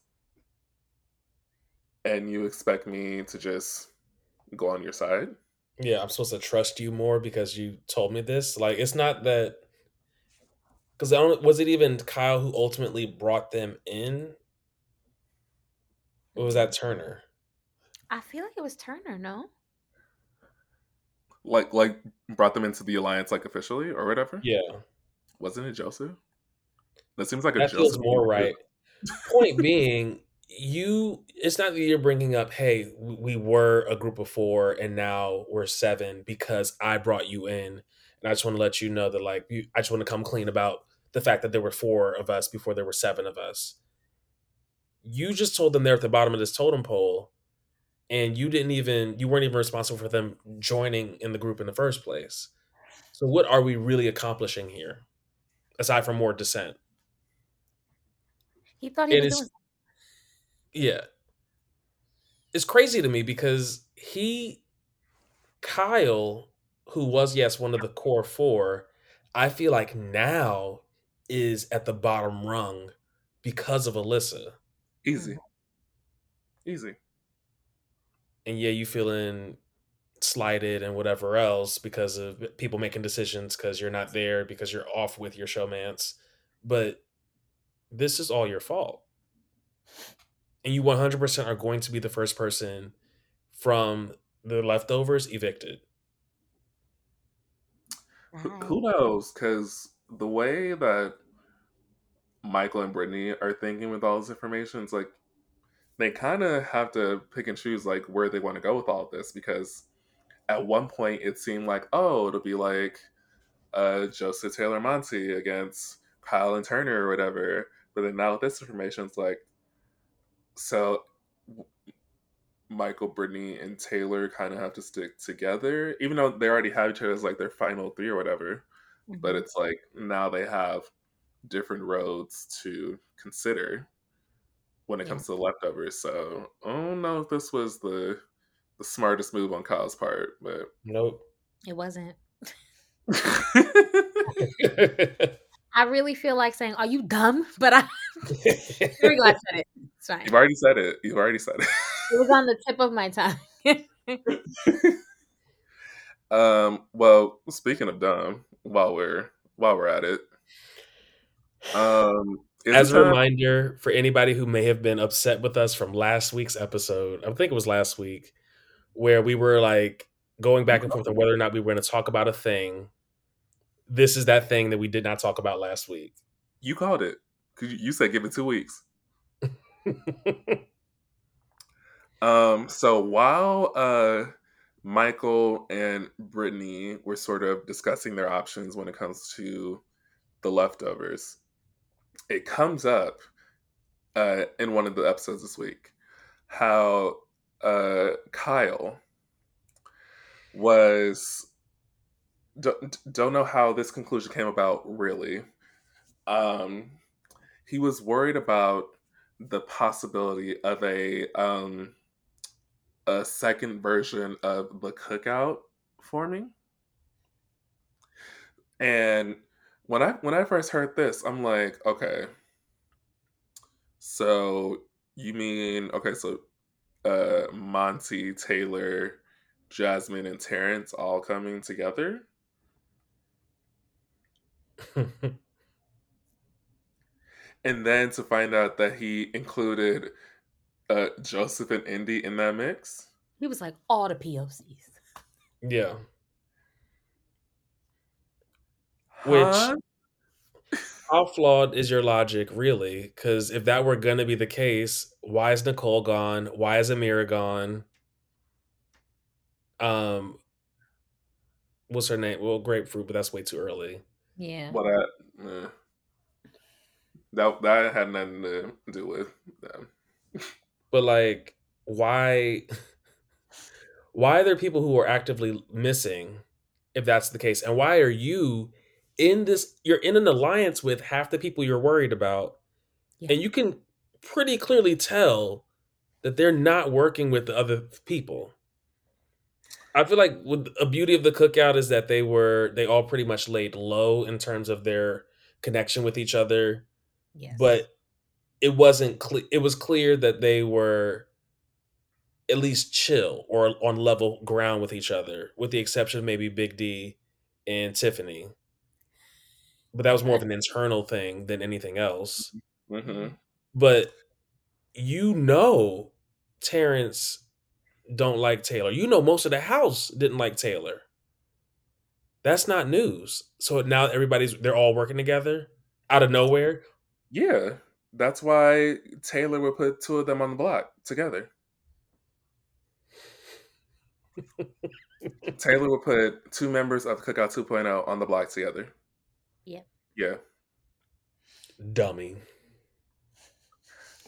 and you expect me to just go on your side? Yeah, I'm supposed to trust you more because you told me this. Like, it's not that because I don't. Was it even Kyle who ultimately brought them in? Or was that Turner? I feel like it was Turner. No. Like, like brought them into the alliance, like officially or whatever. Yeah. Wasn't it Joseph? That seems like a that feels more right. Point being, you it's not that you're bringing up hey we were a group of four and now we're seven because i brought you in. And i just want to let you know that like you, i just want to come clean about the fact that there were four of us before there were seven of us. You just told them they're at the bottom of this totem pole and you didn't even you weren't even responsible for them joining in the group in the first place. So what are we really accomplishing here aside from more dissent he thought he was doing yeah. It's crazy to me because he, Kyle, who was, yes, one of the core four, I feel like now is at the bottom rung because of Alyssa. Easy. Easy. And yeah, you feeling slighted and whatever else because of people making decisions because you're not there because you're off with your showmance. But this is all your fault and you 100% are going to be the first person from the leftovers evicted. Who knows? Because the way that Michael and Brittany are thinking with all this information, it's like they kind of have to pick and choose like where they want to go with all this. Because at one point it seemed like, oh, it'll be like uh, Joseph Taylor Monte against Kyle and Turner or whatever. But then now with this information, it's like, so Michael, Brittany, and Taylor kind of have to stick together, even though they already have each other as like their final three or whatever. Mm-hmm. But it's like now they have different roads to consider when it yeah. comes to the leftovers. So I don't know if this was the the smartest move on Kyle's part, but nope, it wasn't. I really feel like saying, "Are you dumb?" But I, here we go. I said it. It's fine. You've already said it. You've already said it. it was on the tip of my tongue. um. Well, speaking of dumb, while we're while we're at it, um, as a reminder for anybody who may have been upset with us from last week's episode, I think it was last week, where we were like going back and forth on whether or not we were going to talk about a thing this is that thing that we did not talk about last week. You called it because you said give it two weeks. um. So while uh, Michael and Brittany were sort of discussing their options when it comes to the leftovers, it comes up uh, in one of the episodes this week how uh, Kyle was don't, don't know how this conclusion came about really. Um he was worried about the possibility of a um a second version of the cookout forming. And when i when i first heard this i'm like okay. So you mean okay so uh monte taylor jasmine and terrance all coming together and then to find out that he included uh, Joseph and Indy in that mix. He was like all the POCs. Yeah. Huh? Which how flawed is your logic, really? Because if that were gonna be the case, why is Nicole gone? Why is Ameerah gone? Um, what's her name? Well, grapefruit, but that's way too early. Yeah. But I, eh. that that had nothing to do with them. But like, why? Why are there people who are actively missing, if that's the case, and why are you in this? You're in an alliance with half the people you're worried about, Yeah. and you can pretty clearly tell that they're not working with the other people. I feel like with a beauty of the cookout is that they were they all pretty much laid low in terms of their connection with each other, Yes. but it wasn't clear. It was clear that they were at least chill or on level ground with each other, with the exception of maybe Big D and Tiffany. But that was more of an internal thing than anything else. hmm But you know, Terrance don't like Taylor. You know, most of the house didn't like Taylor. That's not news. So now everybody's they're all working together out of nowhere. Yeah, that's why Taylor would put two of them on the block together. Taylor would put two members of Cookout 2.0 on the block together. Yeah. Yeah. Dummy.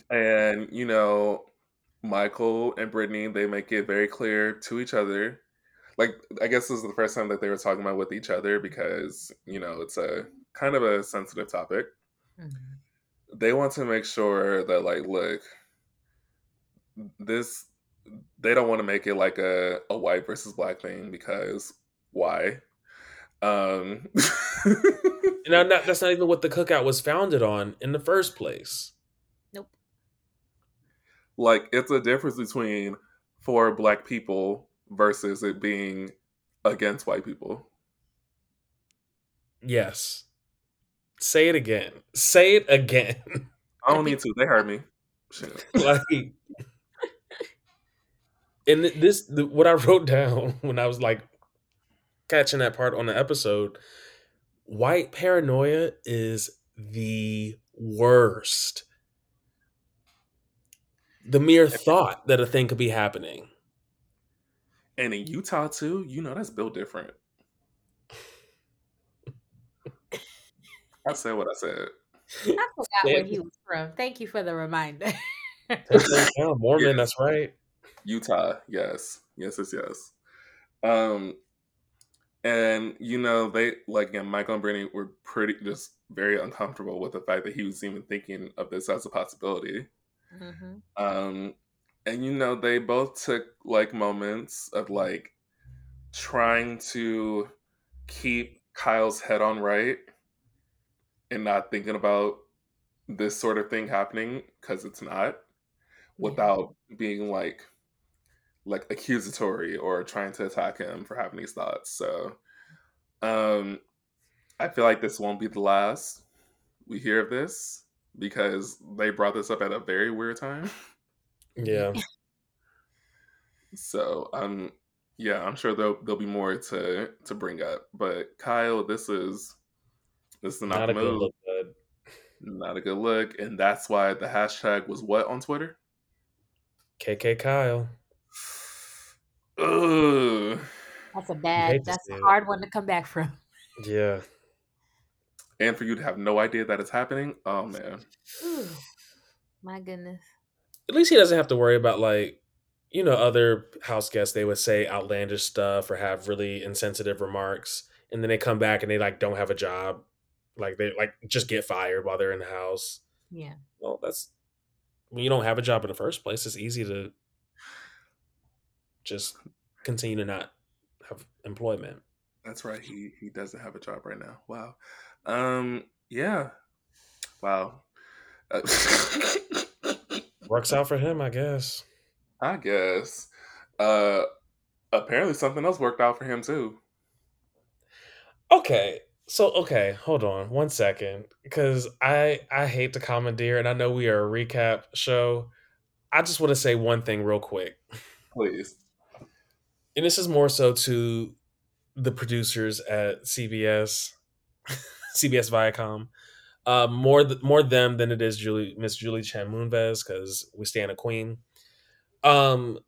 And, you know, Michael and Brittany, they make it very clear to each other. Like, I guess this is the first time that they were talking about with each other because, you know, it's a kind of a sensitive topic. Mhm. They want to make sure that, like, look, this, they don't want to make it like a, a white versus black thing because why? Um, And I'm not, that's not even what the cookout was founded on in the first place. Like it's a difference between for black people versus it being against white people. Yes. Say it again. Say it again. I don't need to. They heard me. Shit. like and this the, what i wrote down when i was like catching that part on the episode white paranoia is the worst the mere thought that a thing could be happening And in Utah too, you know that's built different. I said what I said. I forgot where he was from. Thank you for the reminder. Yeah, mormon that's right Utah, yes, yes, yes, yes. Um, and you know they like again, Michael and Brittany were pretty just very uncomfortable with the fact that he was even thinking of this as a possibility. Hmm Um, and you know, they both took like moments of like trying to keep Kyle's head on right and not thinking about this sort of thing happening because it's not without being like like accusatory or trying to attack him for having these thoughts. So um I feel like this won't be the last we hear of this because they brought this up at a very weird time. yeah So um yeah, I'm sure there'll there'll be more to to bring up. But Kyle, this is this is not, not the a good look bud Not a good look. And that's why the hashtag was what on Twitter? kk kyle Ugh. That's a bad. That's see a it. hard one to come back from. yeah And for you to have no idea that it's happening, oh man. Ooh, my goodness. at least he doesn't have to worry about like you know other house guests they would say outlandish stuff or have really insensitive remarks and then they come back and they like don't have a job like they like just get fired while they're in the house Yeah. well that's when you don't have a job in the first place it's easy to just continue to not have employment That's right. He he doesn't have a job right now. Wow. Um yeah. Wow. Uh, works out for him i guess I guess. Uh apparently something else worked out for him too. Okay. So okay, hold on one second because I I hate to commandeer and I know we are a recap show. I just want to say one thing real quick. Please. And this is more so to the producers at CBS, CBS Viacom. Uh, more th- more them than it is Julie Miss Julie Chen Moonves because we stand a queen. Um,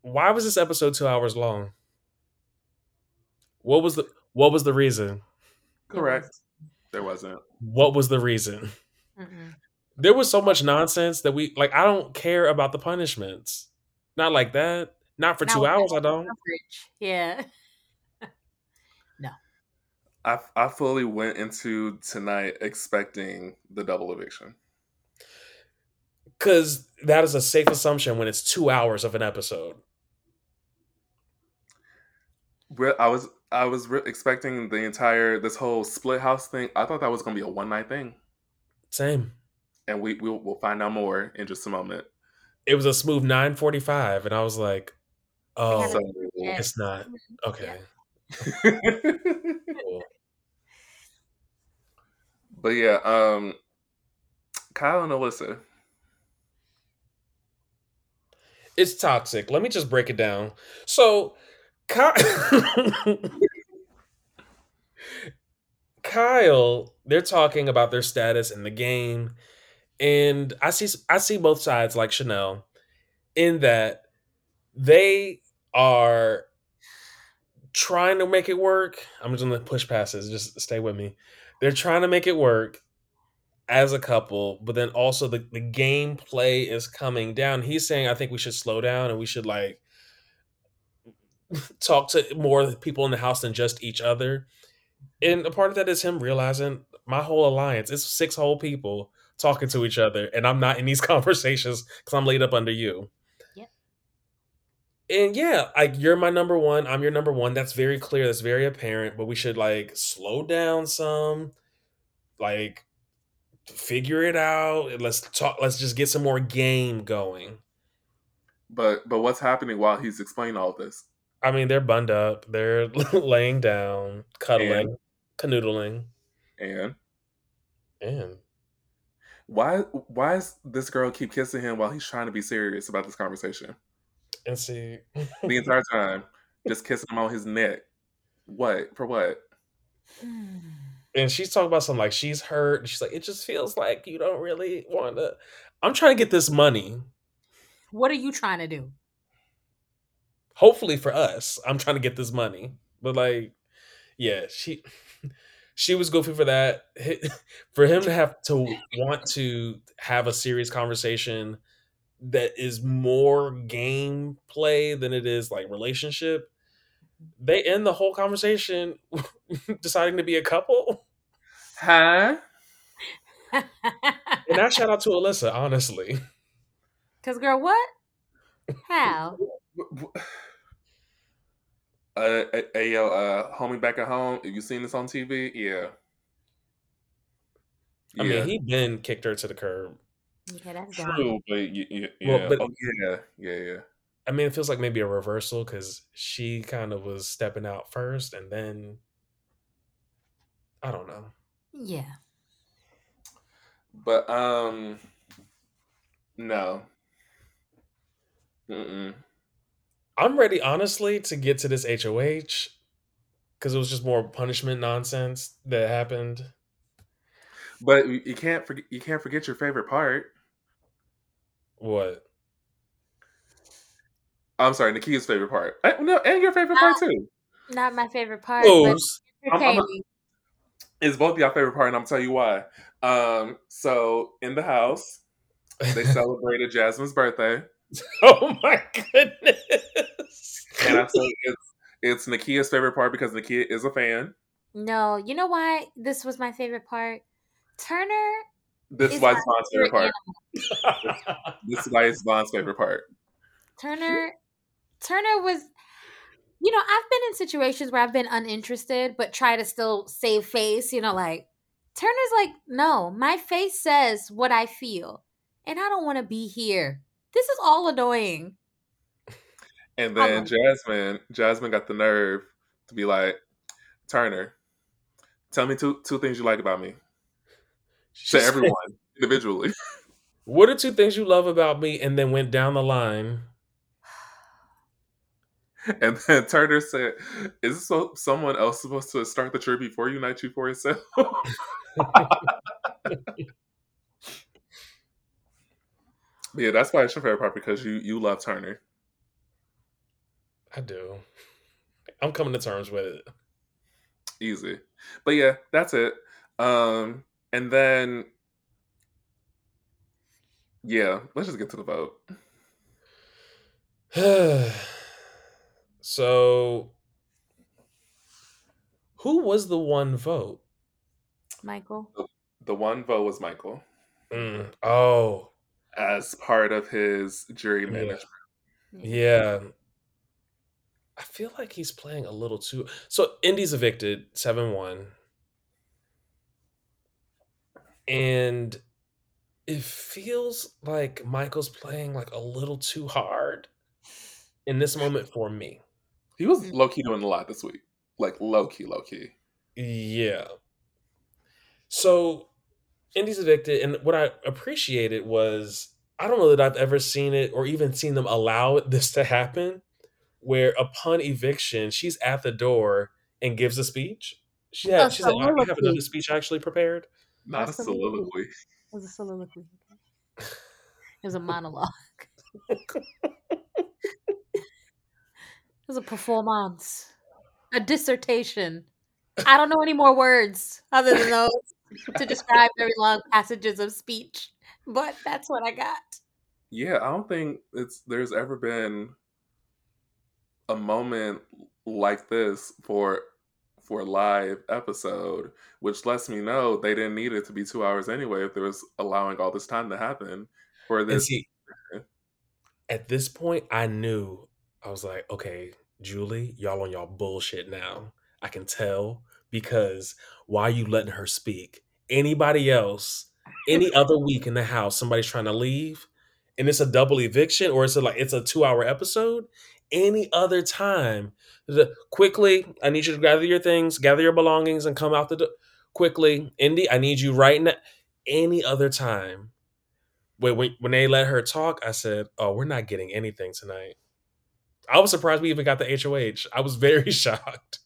why was this episode two hours long? What was the what was the reason? Correct. There wasn't. What was the reason? Mm-mm. there was so much nonsense that we like. I don't care about the punishments. Not like that. Not for Not two hours. I don't. coverage. Yeah. I I fully went into tonight expecting the double eviction. Because that is a safe assumption when it's two hours of an episode. Re- I was I was re- expecting the entire this whole split house thing. I thought that was gonna be a one night thing, Same. and we we'll, we'll find out more in just a moment. It was a smooth nine forty five, and I was like, "Oh, So, it's not okay." Cool. but yeah, um, Kyle and Alyssa. It's toxic. Let me just break it down. So, Ky- Kyle, they're talking about their status in the game, and I see I see both sides, like Chanel, in that they are trying to make it work. I'm just gonna push past this. Just stay with me. They're trying to make it work as a couple, but then also the, the gameplay is coming down. He's saying, I think we should slow down and we should like talk to more people in the house than just each other. And a part of that is him realizing my whole alliance is six whole people talking to each other, and I'm not in these conversations because I'm laid up under you. And yeah, like you're my number one, I'm your number one. That's very clear. That's very apparent. But we should like slow down some, like figure it out. Let's talk. Let's just get some more game going. But but what's happening while he's explaining all this? I mean, they're bunned up. They're laying down, cuddling, canoodling, And and why why does this girl keep kissing him while he's trying to be serious about this conversation? And see. The entire time, just kissing him on his neck. What for? What? Mm. and she's talking about something like she's hurt. and She's like, it just feels like you don't really want to. I'm trying to get this money. What are you trying to do? Hopefully for us, I'm trying to get this money. But like, yeah, she she was goofy for that. For him to have to want to have a serious conversation that is more gameplay than it is like relationship. They end the whole conversation deciding to be a couple. Huh? And I shout out to Alyssa, honestly. Cause girl, what? How? Uh, hey yo, uh, homie back at home. Have you seen this on TV? Yeah. I Yeah. mean, he been kicked her to the curb. Yeah, that's. True, but y- y- yeah. Well, but- oh yeah, yeah, yeah. I mean, it feels like maybe a reversal because she kind of was stepping out first, and then I don't know. Yeah. But um, no. Mm-mm. I'm ready, honestly, to get to this HOH because it was just more punishment nonsense that happened. But you you can't forget. You can't forget your favorite part. What? I'm sorry, Nekia's favorite part. Eh, No, and your favorite part too. Not my favorite part, but Whose? I'm- I'm- entertaining. It's both y'all favorite part, and I'm tell you why. Um, so in the house, they celebrated Jasmine's birthday, oh my goodness! and I said it's it's Nekia's favorite part because Nikia is a fan. No, you know why this was my favorite part? Turner This is is it's Von's favorite part. This is why it's Von's favorite part. Turner Turner was you know, I've been in situations where I've been uninterested but try to still save face, you know, like Turner's like, "No, my face says what I feel, and I don't want to be here. This is all annoying." And then Jasmine, Jasmine got the nerve to be like, Turner, tell me two two things you like about me to everyone individually. What are two things you love about me? And then went down the line. And then Turner said, "Is so, someone else supposed to start the tree before you, not you for yourself?" yeah, that's why it's your favorite part because you you love Turner. I do. I'm coming to terms with it. Easy. But yeah, that's it. Um, and then Yeah, let's just get to the vote. so, who was the one vote? Michael. The, the one vote was Michael. Mm. Oh, as part of his jury yeah. management. yeah. I feel like he's playing a little too. So Indy's evicted seven one, and it feels like Michael's playing like a little too hard in this moment for me. He was Mm. low key doing a lot this week, like low key, low key. Yeah. So Indy's evicted, and what I appreciated was I don't know that I've ever seen it or even seen them allow this to happen, where upon eviction she's at the door and gives a speech. She had, A she said, "I have another speech actually prepared." Not a soliloquy. It was a soliloquy. It was a monologue. it was a performance, a dissertation. I don't know any more words other than those to describe very long passages of speech, but that's what I got. Yeah, I don't think it's there's ever been a moment like this for for a live episode, which lets me know they didn't need it to be two hours anyway if there was allowing all this time to happen for this. see, at this point, I knew I was like, okay, Julie, y'all on y'all bullshit now. I can tell because why are you letting her speak? Anybody else, any other week in the house, somebody's trying to leave, and it's a double eviction, or it's a, like it's a two hour episode. Any other time, the- quickly, I need you to gather your things, gather your belongings, and come out the door. Quickly, Indy, I need you right now. Any other time, when, when when they let her talk, I said, "Oh, we're not getting anything tonight." I was surprised we even got the HOH. I was very shocked.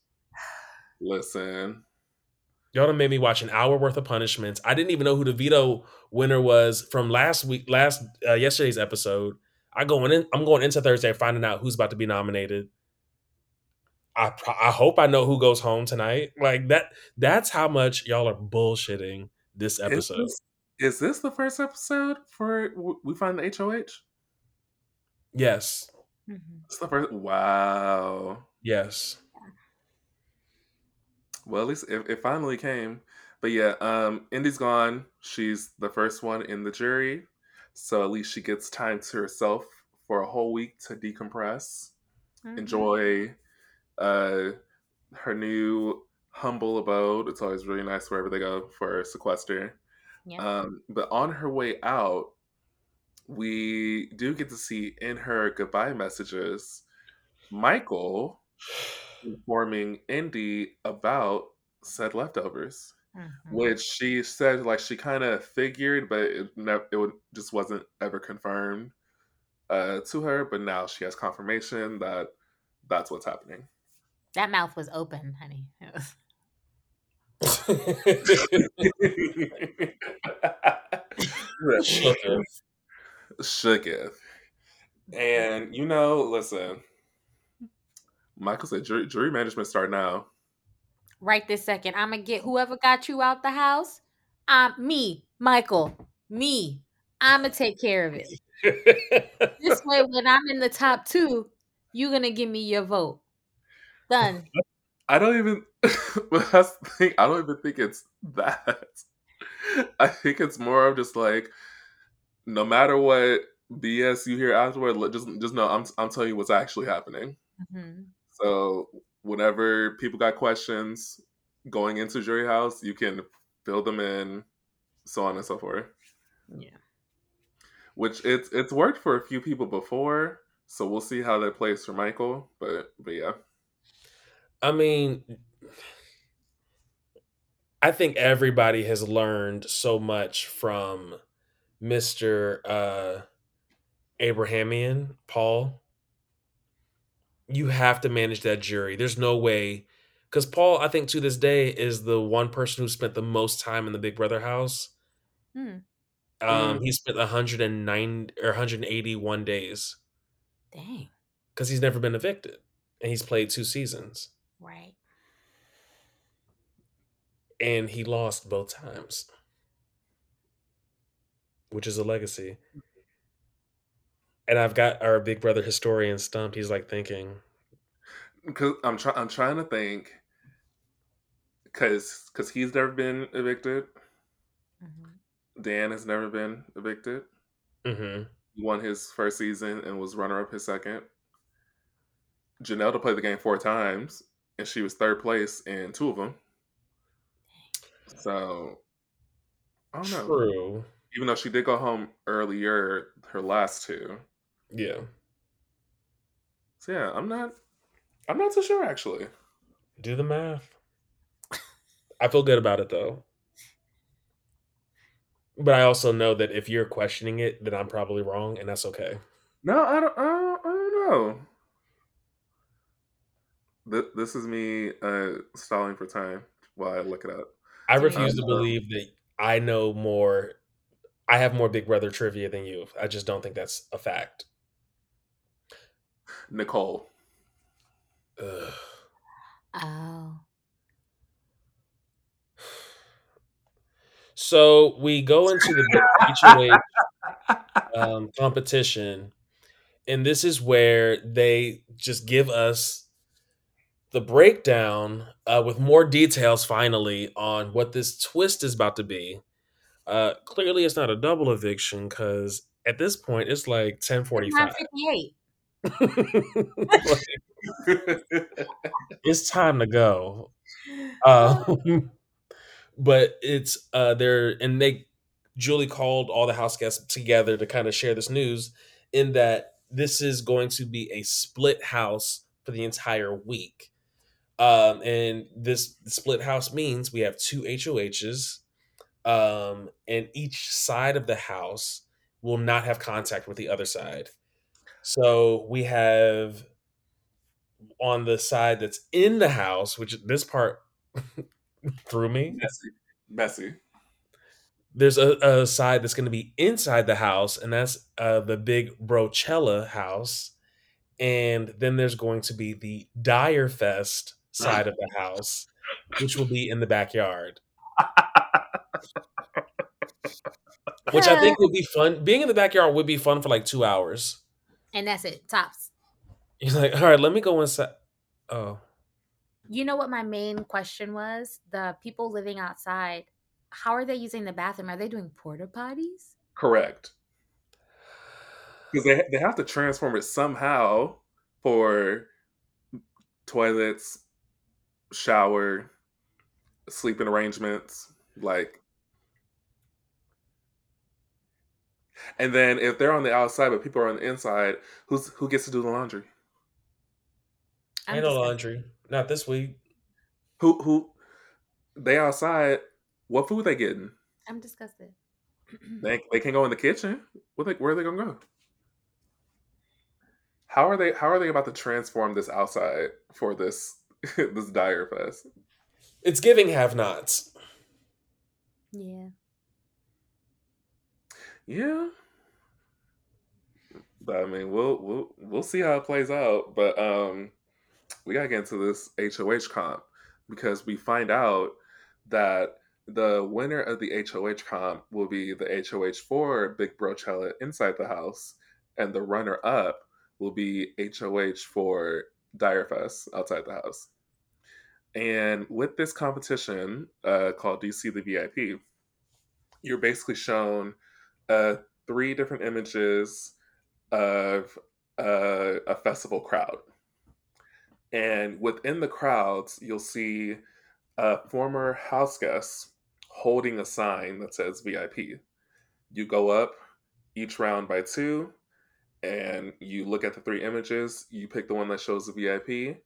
Listen, Y'all done made me watch an hour worth of punishments. I didn't even know who the veto winner was from last week, last uh, yesterday's episode. I going in. I'm going into Thursday finding out who's about to be nominated. I pro- I hope I know who goes home tonight. Like that. That's how much y'all are bullshitting this is episode. this, is this the first episode for we find the HOH? Yes. Mhm. It's the first. Wow. Yes. Well, at least it, it finally came. But yeah, um, Indy's gone. She's the first one in the jury, so at least she gets time to herself for a whole week to decompress, Mhm. enjoy uh, her new humble abode. It's always really nice wherever they go for sequester. Yeah. Um, but on her way out, we do get to see in her goodbye messages Michael informing Indy about said leftovers, Mhm. which she said like she kind of figured, but it never it would, just wasn't ever confirmed uh, to her. But now she has confirmation that that's what's happening. That mouth was open, honey. It was- Shooketh. Shooketh. And you know, listen, Michael said jury, jury management start now. Right this second. I'm gonna get whoever got you out the house. Um, me, Michael, me. I'm gonna take care of it. This way, when I'm in the top two, you're gonna give me your vote. Done. I don't even. that's the thing. I don't even think it's that. I think it's more of just like, no matter what BS you hear afterward, just just know I'm I'm telling you what's actually happening. Mhm. So whenever people got questions going into jury house, you can fill them in, so on and so forth. Yeah. Which it's it's worked for a few people before, so we'll see how that plays for Michael. But but yeah, I mean, I think everybody has learned so much from Mr. Uh, Abrahamian, Paul. You have to manage that jury. There's no way. Because Paul, I think to this day, is the one person who spent the most time in the Big Brother house. Hmm. Um, Mm. He spent 109 or 181 days Dang. because he's never been evicted. And he's played two seasons. Right. and he lost both times, which is a legacy. And I've got our big brother historian stumped. He's like thinking. Cause I'm trying. I'm trying to think. Cause, cause he's never been evicted. Mm-hmm. Dan has never been evicted. Mm-hmm. He won his first season and was runner up his second. Janelle played the game four times, and she was third place in two of them. So, I don't know. True. Even though she did go home earlier, her last two. Yeah. So yeah, I'm not. I'm not so sure actually. Do the math. I feel good about it though. But I also know that if you're questioning it, then I'm probably wrong, and that's okay. No, I don't. I don't, I don't know. This, this is me uh, stalling for time while I look it up. I refuse to believe that I know more. I have more Big Brother trivia than you. I just don't think that's a fact. Nicole. Ugh. Oh. So we go into the HOH um, competition, and this is where they just give us the breakdown uh, with more details finally on what this twist is about to be. Uh, clearly, it's not a double eviction because at this point it's like ten forty five. it's time to go. Uh, but it's uh, they're and they Julie called all the house guests together to kind of share this news in that this is going to be a split house for the entire week. Um, and this split house means we have two HOHs, um, and each side of the house will not have contact with the other side. So we have on the side that's in the house, which this part threw me. Messy. Messy. There's a, a side that's going to be inside the house, and that's uh, the big Brochella house. And then there's going to be the Dyre Fest side of the house, which will be in the backyard. which I think would be fun. Being in the backyard would be fun for like two hours. And that's it, tops. He's like, all right, let me go inside. Oh. You know what my main question was? The people living outside, how are they using the bathroom? Are they doing porta potties? Correct. Because they, they have to transform it somehow for toilets, shower, sleeping arrangements, like. And then if they're on the outside but people are on the inside, who's who gets to do the laundry? I Ain't no laundry. Not this week. Who who they outside, what food they getting? I'm disgusted. they they can't go in the kitchen. What they, where are they gonna go? How are they how are they about to transform this outside for this this Dyre Fest. It's giving have nots. Yeah. Yeah. But I mean, we'll we'll we'll see how it plays out. But um, we gotta get into this HOH comp because we find out that the winner of the HOH comp will be the HOH for Big Bro Brochella inside the house, and the runner up will be HOH for Dyre Fest outside the house. And with this competition uh, called DC the VIP, you're basically shown uh, three different images of uh, a festival crowd. And within the crowds, you'll see a former house guests holding a sign that says VIP. You go up each round by two, and you look at the three images. You pick the one that shows the VIP,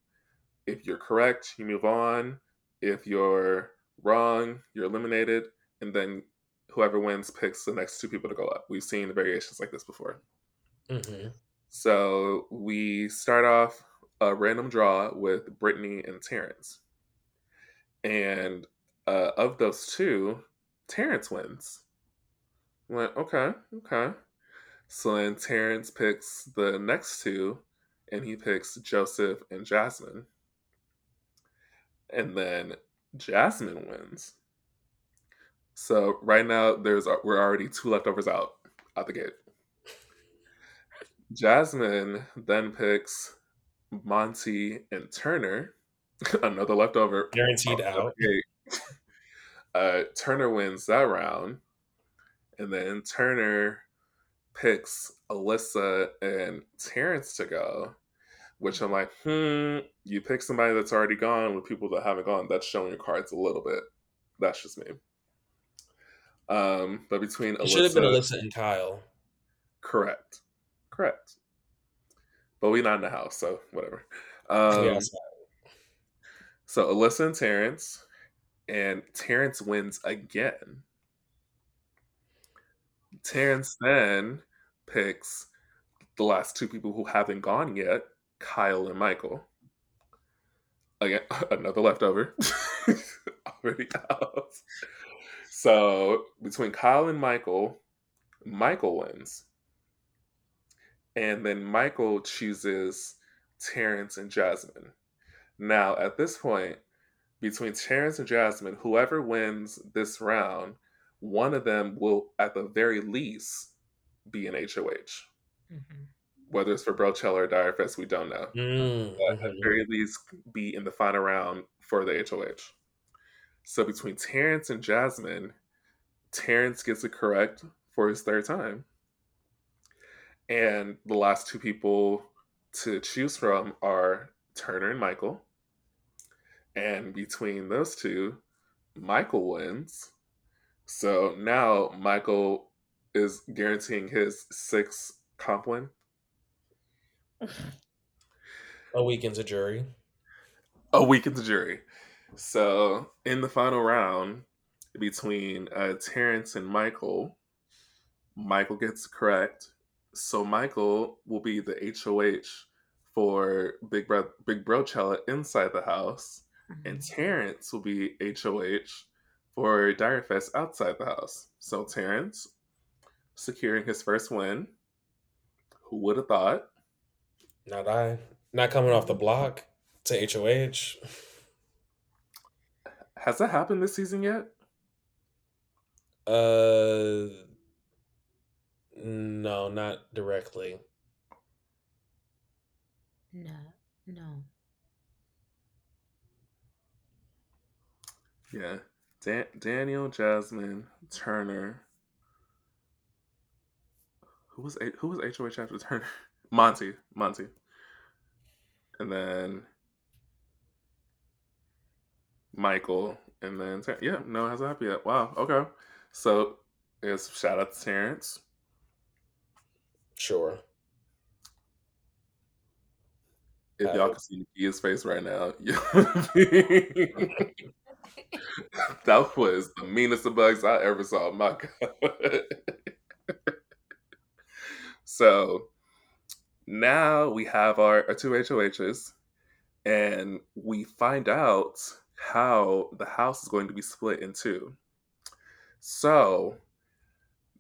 if you're correct, you move on. If you're wrong, you're eliminated. And then whoever wins picks the next two people to go up. We've seen variations like this before. Mm-hmm. So we start off a random draw with Brittany and Terrance. And uh, of those two, Terrance wins. Went, okay, okay. So then Terrance picks the next two, and he picks Joseph and Jasmine and then Jasmine wins. So right now, there's we're already two leftovers out out the gate. Jasmine then picks Monte and Turner, another leftover. Guaranteed out. Uh, Turner wins that round, and then Turner picks Alyssa and Terrance to go, which I'm like, hmm, you pick somebody that's already gone with people that haven't gone. That's showing your cards a little bit. That's just me. Um, but between It Alyssa, should have been Alyssa and Kyle. correct, correct. But we not in the house, so whatever. Um, Yes. So Alyssa and Terrance, and Terrance wins again. Terrance then picks the last two people who haven't gone yet, Kyle and Michael. Again, another leftover. Already out. So between Kyle and Michael, Michael wins. And then Michael chooses Terrance and Jasmine. Now, at this point, between Terrance and Jasmine, whoever wins this round, one of them will, at the very least, be an HOH. Mhm. Whether it's for Brochella or Dyre Fest, we don't know. Mm, But at the mhm. very least, be in the final round for the HOH. So between Terrance and Jasmine, Terrance gets it correct for his third time. And the last two people to choose from are Turner and Michael. And between those two, Michael wins. So now Michael is guaranteeing his sixth comp win. A weekend's a jury. a week in the jury. So in the final round between uh, Terrance and Michael, Michael gets correct. So Michael will be the HOH for Big Bro Big Brochella inside the house, and Mhm. Terrance will be HOH for Dyre Fest outside the house. So Terrance securing his first win. Who would have thought? Not I. Not coming off the block to HOH. Has that happened this season yet? Uh, no, not directly. No, no. Yeah. Dan- Daniel, Jasmine, Turner. Who was A- who was HOH after Turner? Monte, Monte. And then Michael, and then yeah, no, it hasn't happened yet. Wow, okay. So, it's shout out to Terrance. Sure. If Uh, y'all can see Nekia's face right now, that was the meanest of bugs I ever saw. My God. so now we have our, our two HOHs, and we find out how the house is going to be split in two. So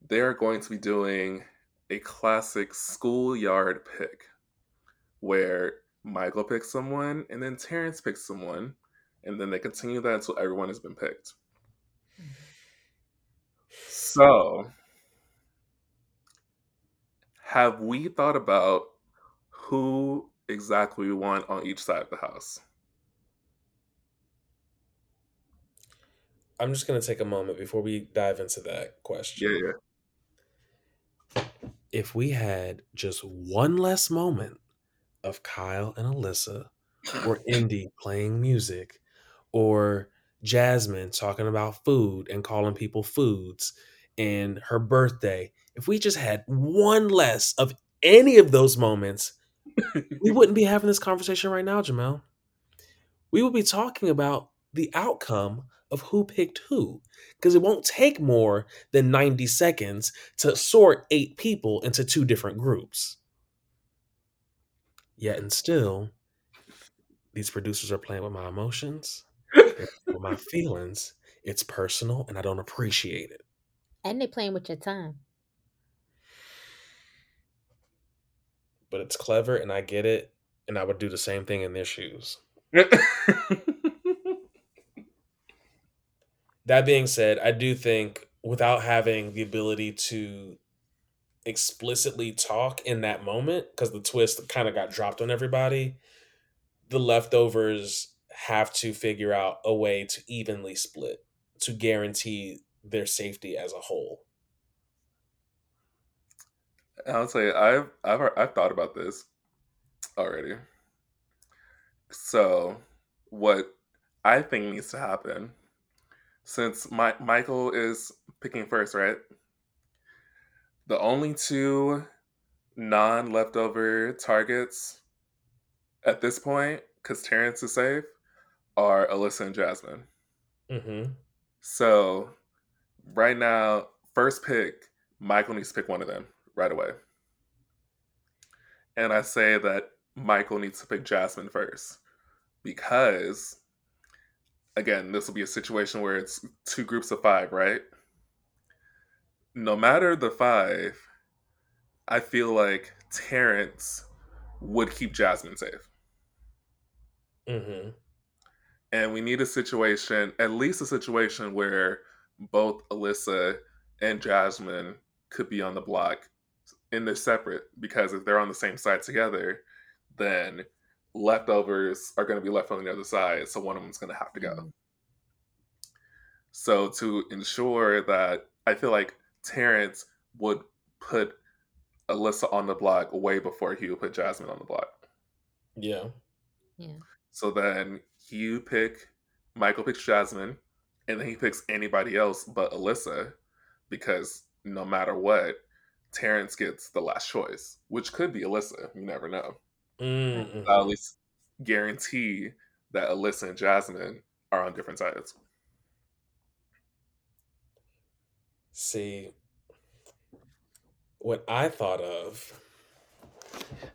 they're going to be doing a classic schoolyard pick where Michael picks someone and then Terrance picks someone, and then they continue that until everyone has been picked. So, have we thought about who exactly we want on each side of the house? I'm just going to take a moment before we dive into that question. Yeah, yeah. If we had just one less moment of Kyle and Alyssa, or Indy playing music, or Jasmine talking about food and calling people foods, and her birthday, if we just had one less of any of those moments, we wouldn't be having this conversation right now, Jamell. We would be talking about the outcome of who picked who. Because it won't take more than 90 seconds to sort eight people into two different groups. Yet and still, these producers are playing with my emotions, with my feelings. It's personal and I don't appreciate it. And they're playing with your time. But it's clever and I get it. And I would do the same thing in their shoes. That being said, I do think without having the ability to explicitly talk in that moment because the twist kind of got dropped on everybody, the leftovers have to figure out a way to evenly split to guarantee their safety as a whole. I'll say I've I've I've thought about this already. So, what I think needs to happen, since my Michael is picking first, right? The only two non leftover targets at this point, because Terrance is safe, are Alyssa and Jasmine. Mm-hmm. So right now, first pick, Michael needs to pick one of them right away. And I say that Michael needs to pick Jasmine first because, again, this will be a situation where it's two groups of five, right? No matter the five, I feel like Terrance would keep Jasmine safe. Mm-hmm. And we need a situation, at least a situation where both Alyssa and Jasmine could be on the block and they're separate because if they're on the same side together, then leftovers are going to be left on the other side. So one of them's going to have to go. Mm-hmm. So to ensure that, I feel like Terrance would put Alyssa on the block way before he would put Jasmine on the block. Yeah. Yeah. So then you pick Michael picks Jasmine, and then he picks anybody else but Alyssa, because no matter what, Terrance gets the last choice, which could be Alyssa. You never know. Mm-hmm. I'll at least guarantee that Alyssa and Jasmine are on different sides. See, what I thought of,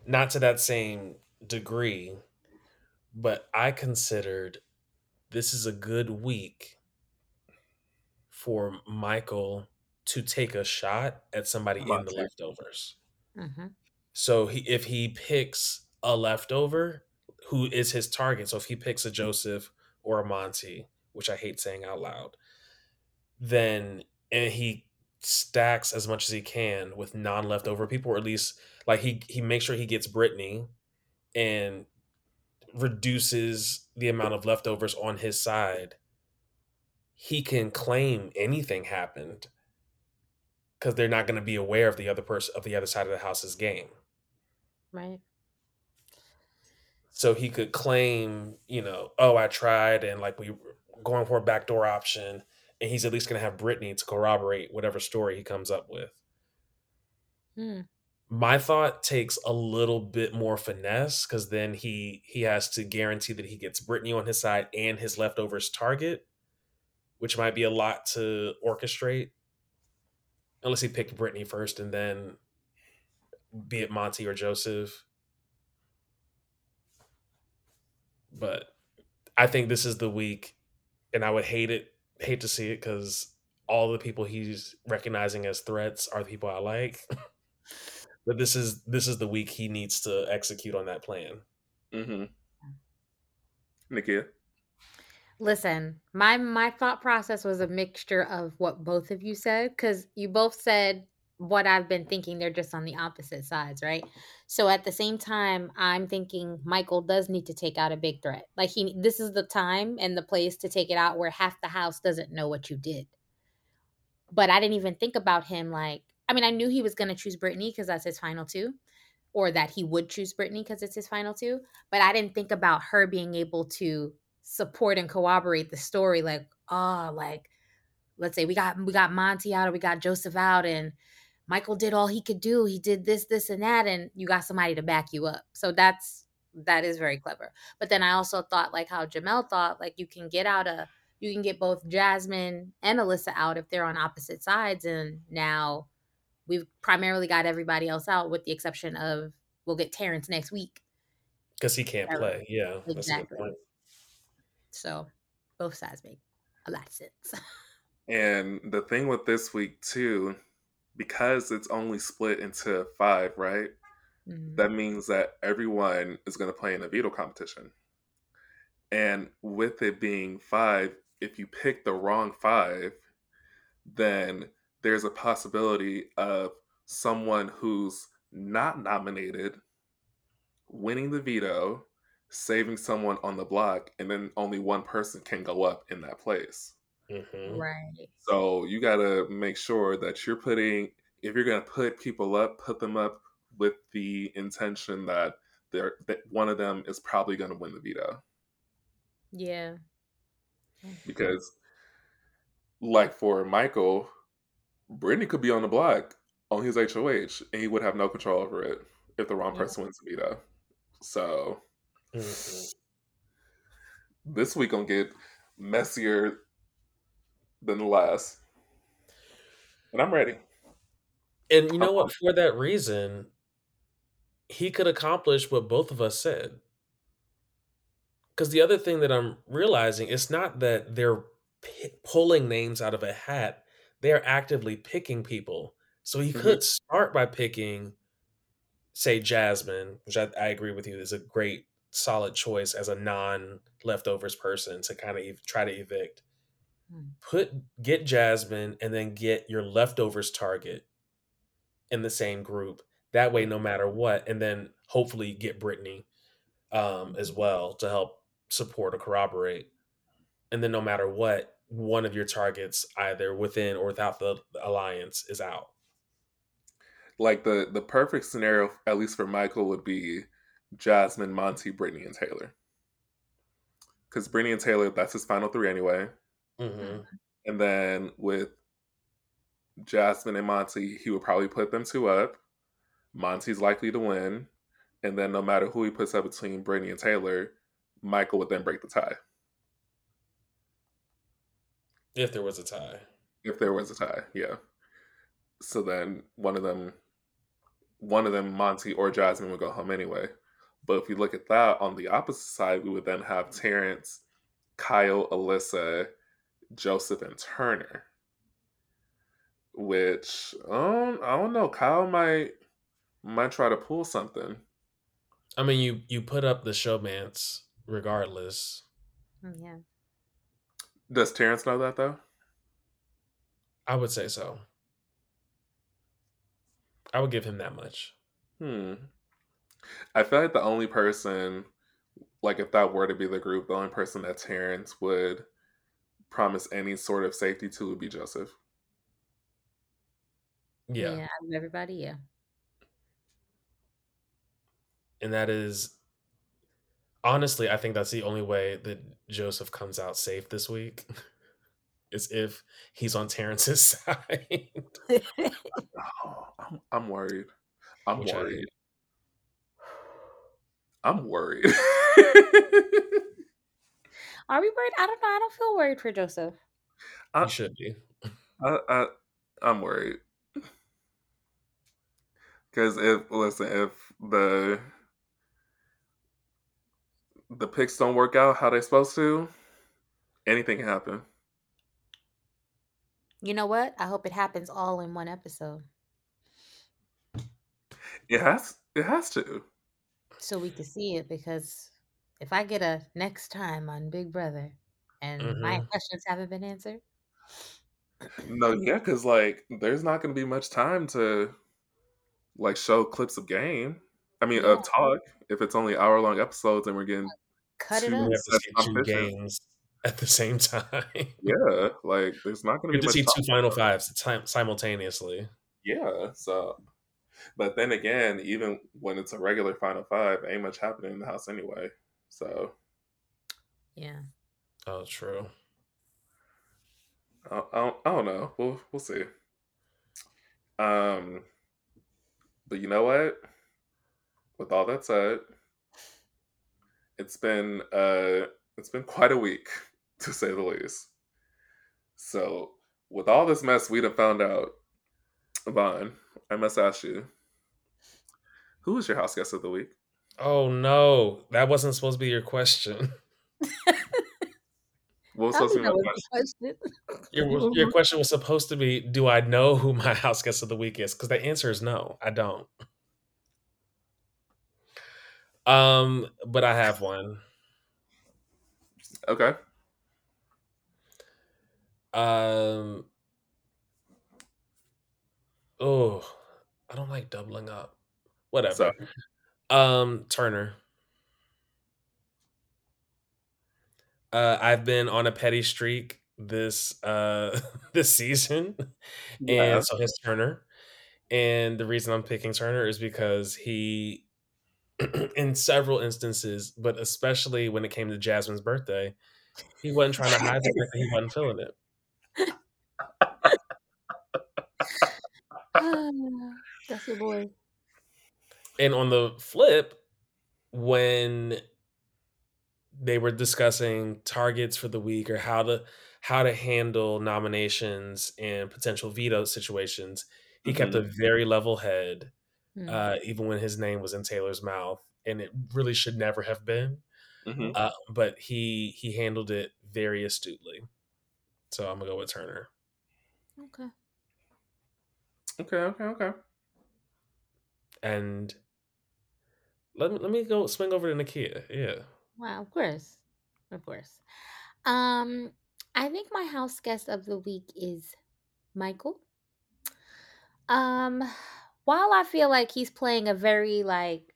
not to that same degree, but I considered this is a good week for Michael to take a shot at somebody in the leftovers. Mm-hmm. So he, if he picks a leftover who is his target, so if he picks a mm-hmm. Joseph or a Monte, which I hate saying out loud, then and he stacks as much as he can with non leftover mm-hmm. people, or at least like he he makes sure he gets Brittany and reduces the amount of leftovers on his side, he can claim anything happened because they're not going to be aware of the other person of the other side of the house's game. Right. So he could claim, you know, oh, I tried and like we going for a backdoor option, and he's at least going to have Brittany to corroborate whatever story he comes up with. Hmm. My thought takes a little bit more finesse because then he he has to guarantee that he gets Brittany on his side and his leftovers target, which might be a lot to orchestrate. Unless he picked Brittany first and then be it Monte or Joseph. But I think this is the week, and I would hate it, hate to see it because all the people he's recognizing as threats are the people I like. but this is this is the week he needs to execute on that plan. Mm-hmm. Nekia. Listen, my my thought process was a mixture of what both of you said because you both said what I've been thinking. They're just on the opposite sides, right? So at the same time, I'm thinking Michael does need to take out a big threat. Like he, this is the time and the place to take it out where half the house doesn't know what you did. But I didn't even think about him. Like, I mean, I knew he was going to choose Brittany because that's his final two, or that he would choose Brittany because it's his final two. But I didn't think about her being able to support and corroborate the story. Like, oh, like let's say we got we got Monte out or we got Joseph out and Michael did all he could do. He did this, this, and that, and you got somebody to back you up. So that's that is very clever. But then I also thought like how Jamell thought, like you can get out a you can get both Jasmine and Alyssa out if they're on opposite sides, and now we've primarily got everybody else out with the exception of we'll get Terrance next week because he can't play. Yeah, exactly. So both sides make a lot of sense. and the thing with this week too because it's only split into five, right? Mm-hmm. That means that everyone is going to play in a veto competition. And with it being five, if you pick the wrong five, then there's a possibility of someone who's not nominated winning the veto, saving someone on the block, and then only one person can go up in that place. Mhm. Right. So you got to make sure that you're putting, if you're going to put people up, put them up with the intention that they're that one of them is probably going to win the veto Yeah. because, like for Michael, Brittany could be on the block on his HOH and he would have no control over it if the wrong Yeah. person wins the veto. So Mhm. this week gonna get messier than the last, and I'm ready. And you know what? For that reason, he could accomplish what both of us said. Because the other thing that I'm realizing, it's not that they're pi pulling names out of a hat; they're actively picking people. So he Mhm. could start by picking, say, Jasmine, which I, I agree with you is a great, solid choice as a non-leftovers person to kind of ev- try to evict. Put get Jasmine and then get your leftovers target in the same group. That way, no matter what, and then hopefully get Brittany um, as well to help support or corroborate. And then, no matter what, one of your targets, either within or without the alliance, is out. Like the the perfect scenario, at least for Michael, would be Jasmine, Monte, Brittany, and Taylor. Because Brittany and Taylor, that's his final three anyway. Hmm And then with Jasmine and Monte, he would probably put them two up. Monte's likely to win. And then no matter who he puts up between Brittany and Taylor, Michael would then break the tie If there was a tie. if there was a tie. Yeah. So then one of them, one of them, Monte or Jasmine, would go home anyway. But if we look at that on the opposite side, we would then have Terrance, Kyle, Alyssa, Joseph, and Turner. Which um, I don't know. Kyle might might try to pull something. I mean, you you put up the showmance regardless. Mm, Yeah. Does Terrance know that though? I would say so. I would give him that much. Hmm. I feel like the only person, like if that were to be the group, the only person that Terrance would promise any sort of safety to would be Joseph. Yeah. Yeah. everybody, yeah. And that is honestly, I think that's the only way that Joseph comes out safe this week. is if he's on Terrance's side. Oh, I'm, I'm worried. I'm Which worried. I'm worried. Are we worried? I don't know. I don't feel worried for Joseph. I, you should be. I, I, I'm worried. Because if listen, if the the picks don't work out how they're supposed to, anything can happen. You know what? I hope it happens all in one episode It has. It has to. so we can see it. Because if I get a next time on Big Brother and my Mhm. questions haven't been answered, No, yeah, because like there's not going to be much time to like show clips of game. I mean, Yeah. of talk. If it's only hour long episodes and we're getting cut it Two up. We have to That's see two games at the same time. yeah, like there's not going We to have be to much see two final fives simultaneously. Yeah, so but then again, even when it's a regular final five, ain't much happening in the house anyway. So Yeah. Oh, true. I, I, don't, I don't know. We'll we'll see. Um, but you know what? With all that said, it's been uh it's been quite a week to say the least. So with all this mess we'd have found out, Von, I must ask you, who was your house guest of the week? Oh no, that wasn't supposed to be your question. What was supposed to be my question? question. Your your question was supposed to be, do I know who my house guest of the week is? Because the answer is no, I don't. Um, but I have one. Okay. Um. Oh, I don't like doubling up. Whatever. So. Um, Turner. Uh, I've been on a petty streak this uh this season, yeah. and so his Turner. And the reason I'm picking Turner is because he, in several instances, but especially when it came to Jasmine's birthday, he wasn't trying to hide the fact that he wasn't feeling it. That's your boy. And on the flip, when they were discussing targets for the week or how to how to handle nominations and potential veto situations, he mm-hmm. kept a very level head, mm-hmm. uh, even when his name was in Taylor's mouth, and it really should never have been. Mm-hmm. Uh, but he he handled it very astutely. So I'm gonna go with Turner. Okay. Okay. Okay. Okay. And let me let me go swing over to Nekia. Yeah. Wow. Of course. Of course. Um, I think my house guest of the week is Michael. Um, while I feel like he's playing a very like,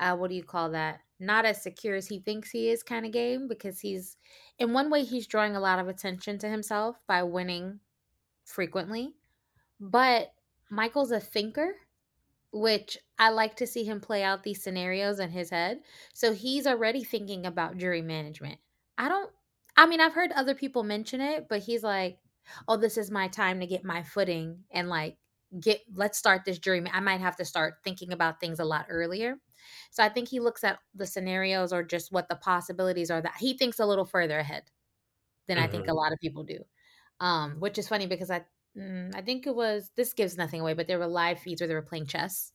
uh, what do you call that? Not as secure as he thinks he is kind of game because he's, in one way, he's drawing a lot of attention to himself by winning frequently. But Michael's a thinker, which I like to see him play out these scenarios in his head. So he's already thinking about jury management. I don't, I mean, I've heard other people mention it, but he's like, oh, this is my time to get my footing and like get let's start this jury i might have to start thinking about things a lot earlier so i think he looks at the scenarios or just what the possibilities are that he thinks a little further ahead than mm-hmm. i think a mm-hmm. lot of people do um which is funny because i mm, i think it was this gives nothing away but there were live feeds where they were playing chess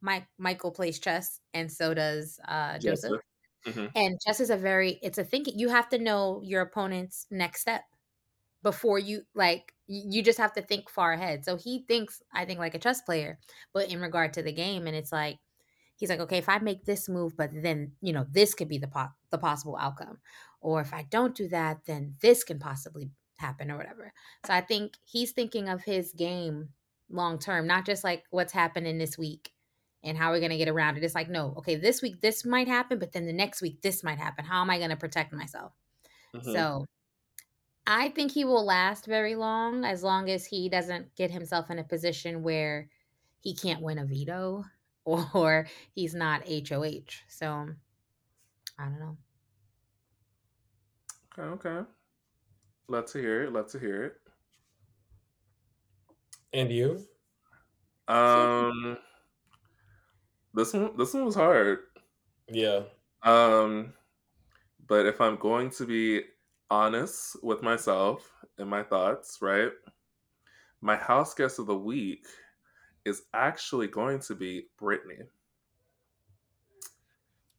mike michael plays chess and so does uh joseph mm-hmm. and chess is a very it's a thinking you have to know your opponent's next step before you like you just have to think far ahead. So he thinks I think like a chess player, but in regard to the game and it's like he's like okay, if I make this move but then, you know, this could be the po- the possible outcome. Or if I don't do that, then this can possibly happen or whatever. So I think he's thinking of his game long term, not just like what's happening this week and how we're going to get around it. It's like, no, okay, this week this might happen, but then the next week this might happen. How am I going to protect myself? Mm-hmm. So I think he will last very long as long as he doesn't get himself in a position where he can't win a veto or he's not HOH. So I don't know. Okay, okay. Let's hear it. Let's hear it. And you? Um this one this one was hard. Yeah. Um but if I'm going to be honest with myself and my thoughts, right? My house guest of the week is actually going to be Brittany.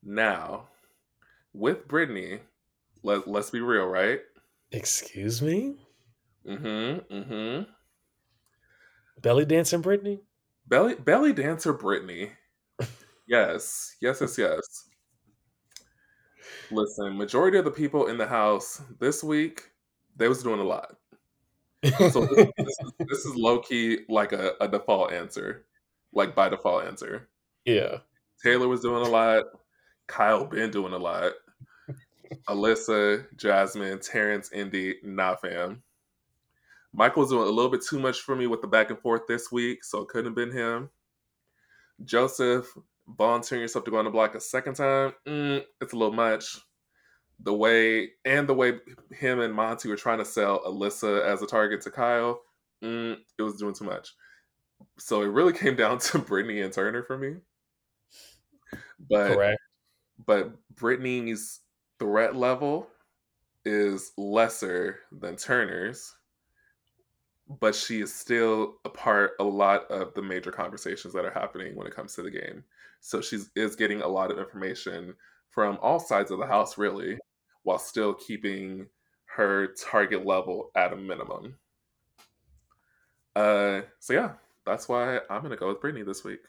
Now, with Brittany, let, let's be real, right? Excuse me? Mm-hmm. Mm-hmm. Belly dancer Brittany? Belly belly dancer Brittany. yes. Yes, yes, yes. Listen, majority of the people in the house this week, they was doing a lot. So this, this, is, this is low key like a, a default answer, like by default answer. Yeah. Taylor was doing a lot. Kyle been doing a lot. Alyssa, Jasmine, Terrance, Indy, not fam. Michael's doing a little bit too much for me with the back and forth this week, so it couldn't have been him. Joseph volunteering yourself to go on the block a second time, mm, it's a little much. The way and the way him and Monte were trying to sell Alyssa as a target to Kyle, mm, it was doing too much. So it really came down to Brittany and Turner for me. But Correct. but Brittany's threat level is lesser than Turner's but she is still a part a lot of the major conversations that are happening when it comes to the game. So she is getting a lot of information from all sides of the house, really, while still keeping her target level at a minimum. Uh, so yeah, that's why I'm gonna go with Brittany this week.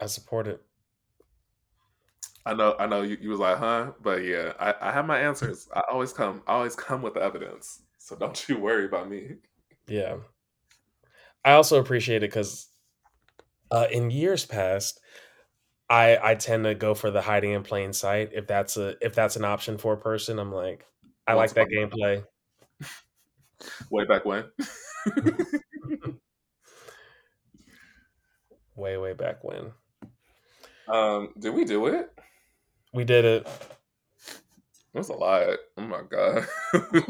I support it. I know, I know you, you was like, huh? But yeah, I, I have my answers. I always come, I always come with the evidence. So don't you worry about me. Yeah. I also appreciate it because uh, in years past, I I tend to go for the hiding in plain sight. If that's a if that's an option for a person, I'm like, I like that gameplay. Way back when. Way way back when um, did we do it? We did it. That's a lot. Oh my god.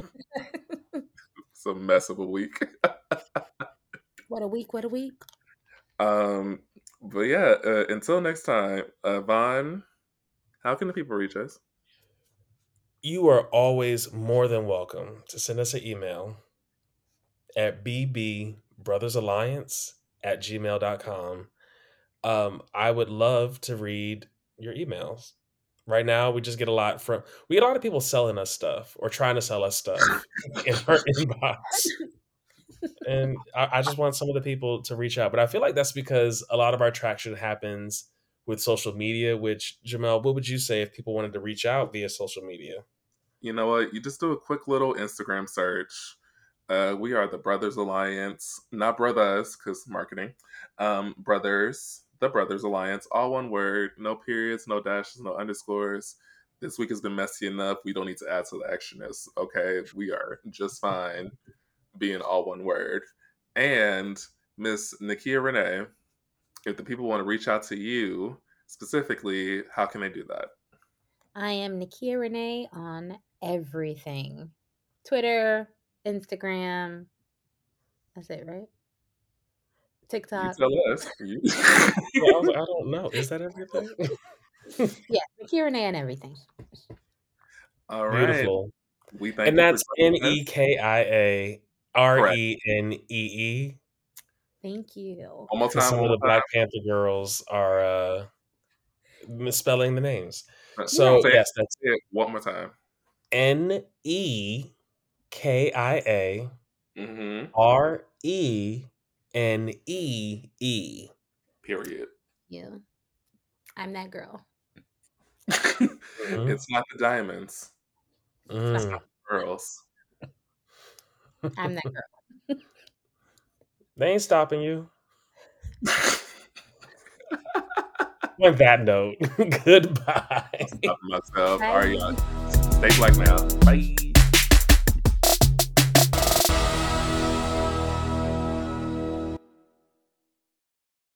it's a mess of a week. What a week! What a week! Um, but yeah, uh, until next time, uh, Von, how can the people reach us? You are always more than welcome to send us an email at bbbrothersalliance at gmail.com. Um, I would love to read your emails. Right now, we just get a lot from we get a lot of people selling us stuff or trying to sell us stuff in our inbox. And I, I just want some of the people to reach out. But I feel like that's because a lot of our traction happens with social media, which Jamell, what would you say if people wanted to reach out via social media? You know what? You just do a quick little Instagram search. Uh, we are the Brothers Alliance, not brothers, because marketing. Um, brothers, the Brothers Alliance, all one word, no periods, no dashes, no underscores. This week has been messy enough. We don't need to add to the extraness. Okay, we are just fine being all one word. And Miss Nekia Renee, if the people want to reach out to you specifically, how can they do that? I am Nekia Renee on everything Twitter, Instagram. That's it, right? You TikTok. tell us. You- Yeah, I, was like, I don't know. Is that everything? Yeah, Nekia Renee on everything. all right. Beautiful. We thank And you that's N joining us. E K I A R E N E E. Thank you. One more Because time. some of the. Black Panther girls are uh, misspelling the names. So say it- yes, that's say it one more time. N E K I A hmm R E N E E. Period. You. I'm that girl. Mhm. It's not the diamonds, Mm. girls. I'm that girl. They ain't stopping you. On that note, goodbye. Stop myself. Bye. All right, y'all. Stay black now. Bye.